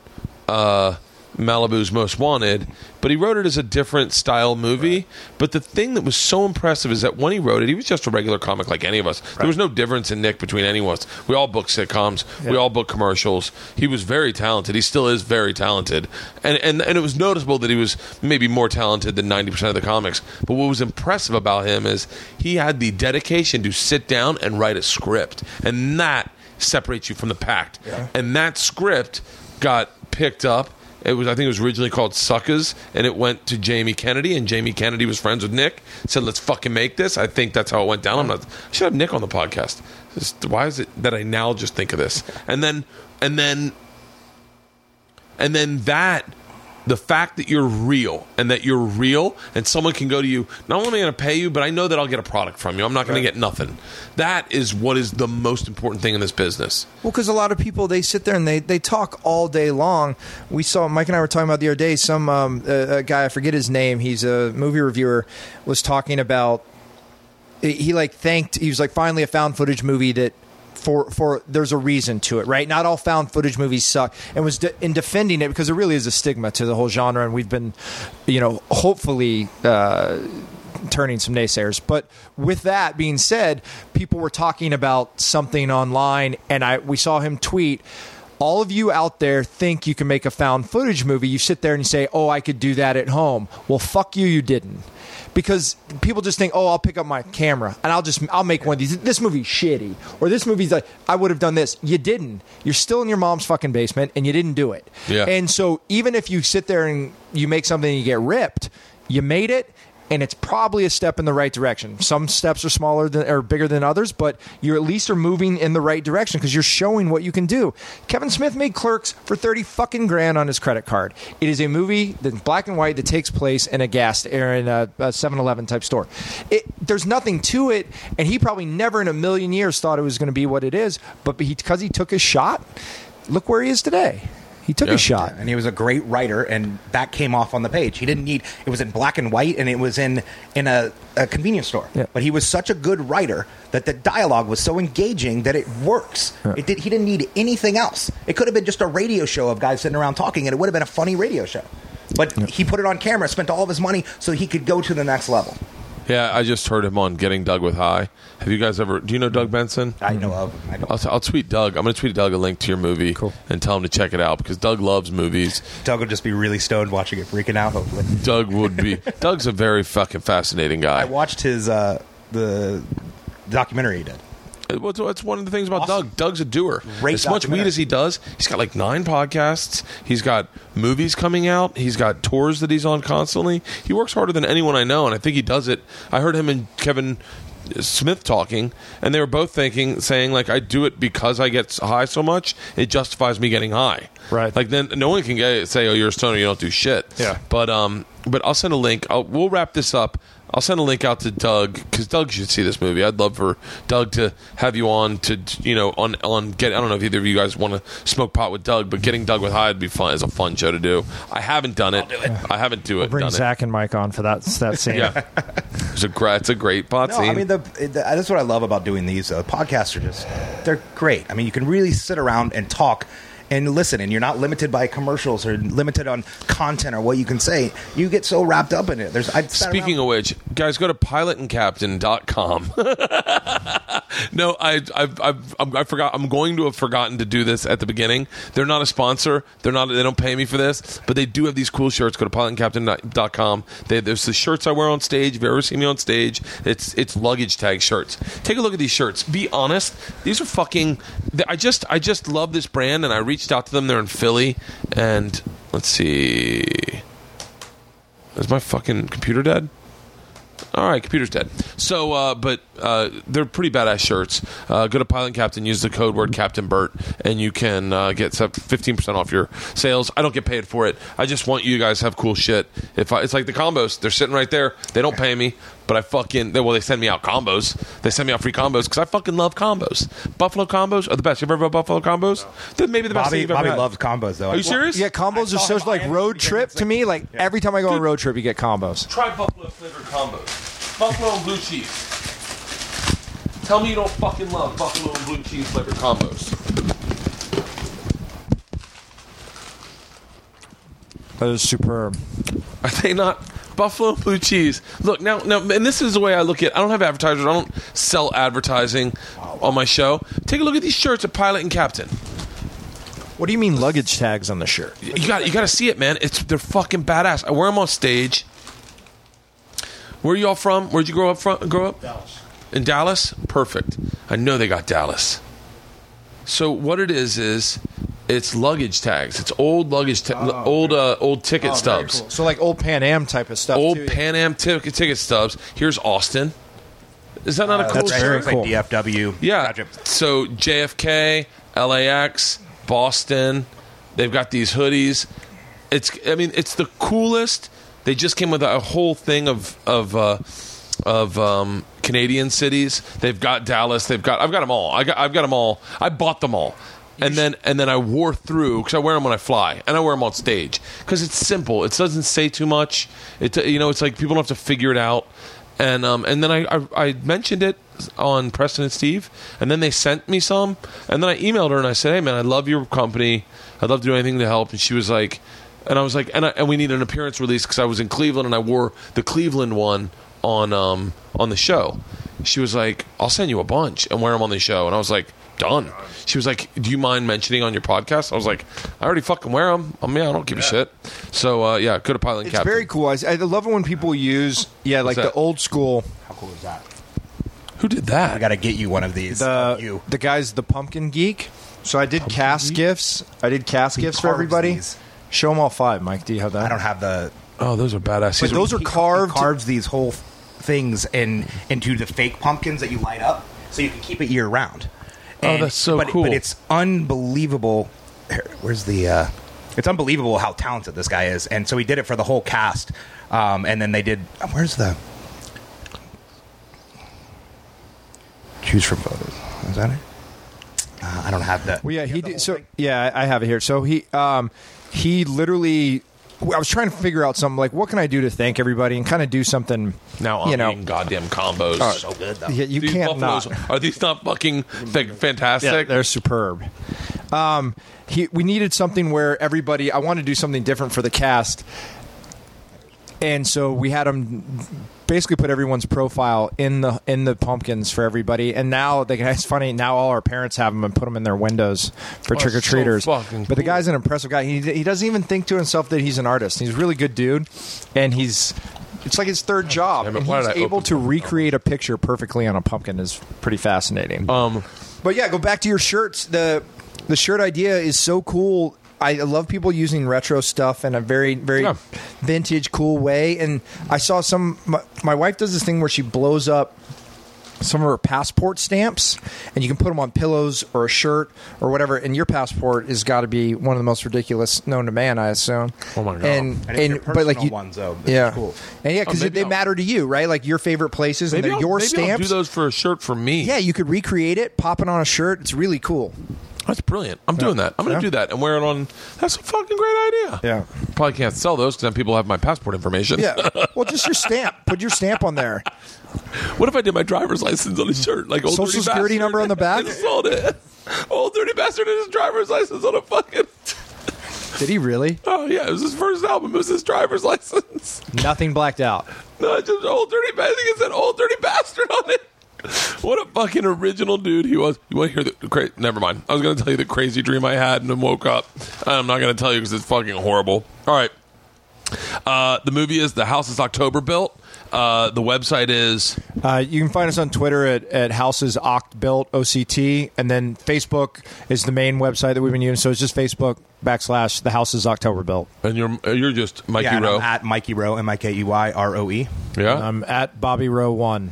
uh, Malibu's Most Wanted, but he wrote it as a different style movie. But the thing that was so impressive is that when he wrote it, he was just a regular comic like any of us. There was no difference in Nick between any of us. We all book sitcoms, we all book commercials. He was very talented. He still is very talented, and and and it was noticeable that he was maybe more talented than ninety percent of the comics. But what was impressive about him is he had the dedication to sit down and write a script, and that separates you from the pack. And that script got picked up. It was, I think, it was originally called Suckers, and it went to Jamie Kennedy, and Jamie Kennedy was friends with Nick. Said, "Let's fucking make this." I think that's how it went down. I'm not. I should have Nick on the podcast. Just- why is it that I now just think of this? And then, and then, and then that the fact that you're real and that you're real and someone can go to you not only am i going to pay you but i know that i'll get a product from you i'm not going to get nothing that is what is the most important thing in this business Well, because a lot of people they sit there and they, they talk all day long. We saw Mike and I were talking about the other day. Some um, guy I forget his name. He's a movie reviewer was talking about. He, he like thanked. He was like finally a found footage movie that. For, for there's a reason to it, right? Not all found footage movies suck, and was de- in defending it because there really is a stigma to the whole genre, and we've been, you know, hopefully uh, turning some naysayers. But with that being said, people were talking about something online, and I we saw him tweet. All of you out there think you can make a found footage movie. You sit there and you say, "Oh, I could do that at home." Well, fuck you, you didn't. Because people just think, "Oh, I'll pick up my camera and I'll just I'll make one of these." This movie's shitty, or this movie's like I would have done this. You didn't. You're still in your mom's fucking basement, and you didn't do it. Yeah. And so even if you sit there and you make something and you get ripped, you made it and it's probably a step in the right direction. Some steps are smaller than or bigger than others, but you at least are moving in the right direction because you're showing what you can do. Kevin Smith made Clerks for thirty fucking grand on his credit card. It is a movie that's black and white that takes place in a gas or in a, a 7-Eleven type store. It, there's nothing to it, and he probably never in a million years thought it was going to be what it is. But because he took his shot, look where he is today. He took Yeah. his shot. and he was a great writer, and that came off on the page. He didn't need it was in black and white, and it was in in a, a convenience store. Yeah. But he was such a good writer that the dialogue was so engaging that it works. It did, he didn't need anything else. It could have been just a radio show of guys sitting around talking, and it would have been a funny radio show. But he put it on camera, spent all of his money so he could go to the next level. Yeah, I just heard him on Getting Doug with High. Have you guys ever? Do you know Doug Benson? I know of. I don't. I'll, I'll tweet Doug. I'm going to tweet Doug a link to your movie Cool. and tell him to check it out because Doug loves movies. Doug would just be really stoned watching it, freaking out. Hopefully, Doug would be. Doug's a very fucking fascinating guy. I watched his uh, the documentary he did. What's, what's one of the things about Awesome. Doug? Doug's a doer. Great as much weed as he does, he's got like nine podcasts. He's got movies coming out. He's got tours that he's on constantly. He works harder than anyone I know, and I think he does it. I heard him and Kevin Smith talking, and they were both thinking, saying like, "I do it because I get high so much. It justifies me getting high." Right. Like then, no one can get, say, "Oh, you're a stoner. You don't do shit." Yeah. But um, but I'll send a link. I'll, we'll wrap this up. I'll send a link out to Doug because Doug should see this movie. I'd love for Doug to have you on to you know on on get. I don't know if either of you guys want to smoke pot with Doug, but getting Doug with High would be fun. Is a fun show to do. I haven't done it. I haven't do it. Bring done Zach and Mike on for that that scene. Yeah, it's a great. It's a great pot No, scene. I mean the, the that's what I love about doing these. Uh, podcasts are just they're great. I mean, you can really sit around and talk and listen, and you're not limited by commercials or limited on content or what you can say. You get so wrapped up in it. There's I Speaking of which, guys, go to pilotandcaptain.com. no, I, I've, I've, I'm- I forgot. I'm going to have forgotten to do this at the beginning. They're not a sponsor. They're not. They don't pay me for this, but they do have these cool shirts. Go to pilotandcaptain.com. They, there's the shirts I wear on stage. If you ever see me on stage, it's it's luggage tag shirts. Take a look at these shirts. Be honest. These are fucking. I just I just love this brand, and I reached out to them. They're in Philly, and let's see. Is my fucking computer dead? All right, computer's dead. So, uh, but uh, they're pretty badass shirts. Uh, go to Pilot Captain, use the code word Captain Bert, and you can uh, get fifteen percent off your sales. I don't get paid for it. I just want you guys to have cool shit. If I, it's like the combos, they're sitting right there. They don't pay me, but I fucking they, well, they send me out combos. They send me out free combos because I fucking love combos. Buffalo combos are the best. You ever had Buffalo combos? They're maybe the best thing you've ever Bobby had. loves combos though. Are you serious? Yeah, combos I are saw such him like road trip to me. Like every time I go on a road trip, you get combos. Try buffalo flavored combos. Buffalo and blue cheese. Tell me you don't fucking love buffalo and blue cheese flavored combos. That is superb. Are they not buffalo and blue cheese? Look now, now, and this is the way I look at. it. I don't have advertisers. I don't sell advertising on my show. Take a look at these shirts at Pilot and Captain. What do you mean luggage tags on the shirt? You got you got to see it, man. It's they're fucking badass. I wear them on stage. Where are you all from? Where'd you grow up from? Grow up? Dallas. In Dallas? Perfect. I know they got Dallas. So what it is is it's luggage tags. It's old luggage, ta- old uh, old ticket stubs. So like old Pan Am type of stuff. Old too. Pan Am ticket ticket stubs. Here's Austin. Is that not a cool that's shirt? very cool. like DFW. Yeah. Gotcha. So JFK, LAX, Boston, they've got these hoodies. It's I mean it's the coolest. They just came with a whole thing of of uh, of um, Canadian cities. They've got Dallas. They've got I've got them all. I got I've got them all. I bought them all. And then and then I wore through because I wear them when I fly and I wear them on stage because it's simple. It doesn't say too much. It you know it's like people don't have to figure it out and um, and then I, I I mentioned it on Preston and Steve, and then they sent me some, and then I emailed her and I said, "Hey man, I love your company. I'd love to do anything to help." And she was like, and I was like, and I, and we need an appearance release because I was in Cleveland and I wore the Cleveland one on um on the show. She was like, "I'll send you a bunch and wear them on the show," and I was like. Done. She was like, "Do you mind mentioning on your podcast?" I was like, "I already fucking wear them. I mean, I don't give a shit." So uh, yeah, go to Pilot and It's Captain. very cool. I, I love it when people use yeah, like that? the old school. How cool is that? Who did that? I got to get you one of these. The you. the guys, the pumpkin geek. So I did cast gifts. I did cast gifts for everybody. these. Show them all five, Mike. Do you have that? I don't have the Oh, those are badass. But those are he- carved- He carves these whole things in into the fake pumpkins that you light up, so you can keep it year round. Oh, that's so but, cool. But it's unbelievable. Where's the? Uh, it's unbelievable how talented this guy is, and so he did it for the whole cast. Um, and then they did. Where's the? Choose from photos. Is that it? Uh, I don't have that. Well, yeah, he did. So thing? yeah, I I have it here. So he um he literally. I was trying to figure out something like what can I do to thank everybody and kind of do something. now I'm you know, eating goddamn combos. so good though. yeah, you These can't buffaloes not. are these not fucking like, Yeah, fantastic? they're superb. Um, he, we needed something where everybody. I wanted to do something different for the cast, and so we had them basically put everyone's profile in the in the pumpkins for everybody. And now they can, it's funny. Now all our parents have them and put them in their windows for Oh, trick or so treaters. fucking but the guy's an impressive guy. He he doesn't even think to himself that he's an artist. He's a really good dude, and he's. It's like his third job, it, and he's able to recreate a picture perfectly on a pumpkin. is pretty fascinating. um, But yeah, go back to your shirts. The the shirt idea is so cool. I love people using retro stuff in a very very Yeah. vintage cool way. And I saw some my, my wife does this thing where she blows up some of her passport stamps and you can put them on pillows or a shirt or whatever and your passport has got to be one of the most ridiculous known to man i assume Oh my God. and, And it's your but like you ones, though. It's yeah cool. and yeah because Oh, they I'll- matter to you right like your favorite places maybe and I'll, your maybe stamps I'll do those for a shirt for me. yeah you could recreate it pop it on a shirt it's really cool That's brilliant. I'm doing that. I'm going to Yeah. do that and wear it on. That's a fucking great idea. Yeah. Probably can't sell those because then people have my passport information. Yeah. Well, just your stamp. Put your stamp on there. What if I did my driver's license on a shirt, like old Social security bastard, number on the back? and sold it. Old dirty bastard and his driver's license on a fucking. Did he really? Oh yeah, it was his first album. It was his driver's license. Nothing blacked out. No, it's just old dirty. ba- I think it said old dirty bastard on it. What a fucking original dude he was. You want to hear the cra- Never mind. I was going to tell you the crazy dream I had and then woke up. I'm not going to tell you because it's fucking horrible. All right. Uh, the movie is The Houses October Built. Uh, the website is Uh, you can find us on Twitter at, at Houses Oct Built OCT, and then Facebook is the main website that we've been using. So it's just Facebook backslash the Houses October Built. and you're uh, you're just Mikey yeah, Roe. At Mikey Roe, M I K E Y R O E. yeah. I'm at Bobby Roe One.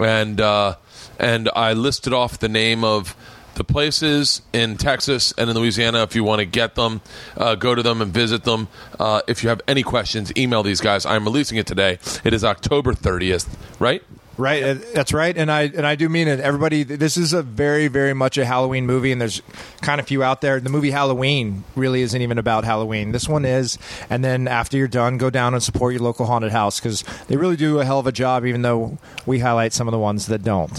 And uh, and I listed off the name of the places in Texas and in Louisiana. If you want to get them, uh, go to them and visit them. Uh, if you have any questions, email these guys. I'm releasing it today. It is October 30th, right? Right, uh, that's right, and I and I do mean it. Everybody, this is a very, very much a Halloween movie, and there's kind of few out there. The movie Halloween really isn't even about Halloween. This one is, and then after you're done, go down and support your local haunted house because they really do a hell of a job. Even though we highlight some of the ones that don't.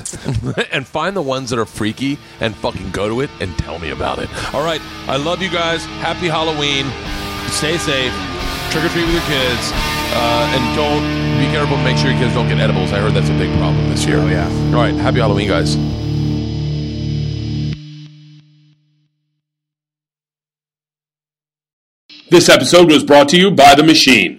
and find the ones that are freaky and fucking go to it and tell me about it. All right. I love you guys. Happy Halloween. Stay safe. Trick or treat with your kids. Uh, and don't be careful. Make sure your kids don't get edibles. I heard that's a big problem this year. Oh, yeah. All right. Happy Halloween, guys. This episode was brought to you by The Machine.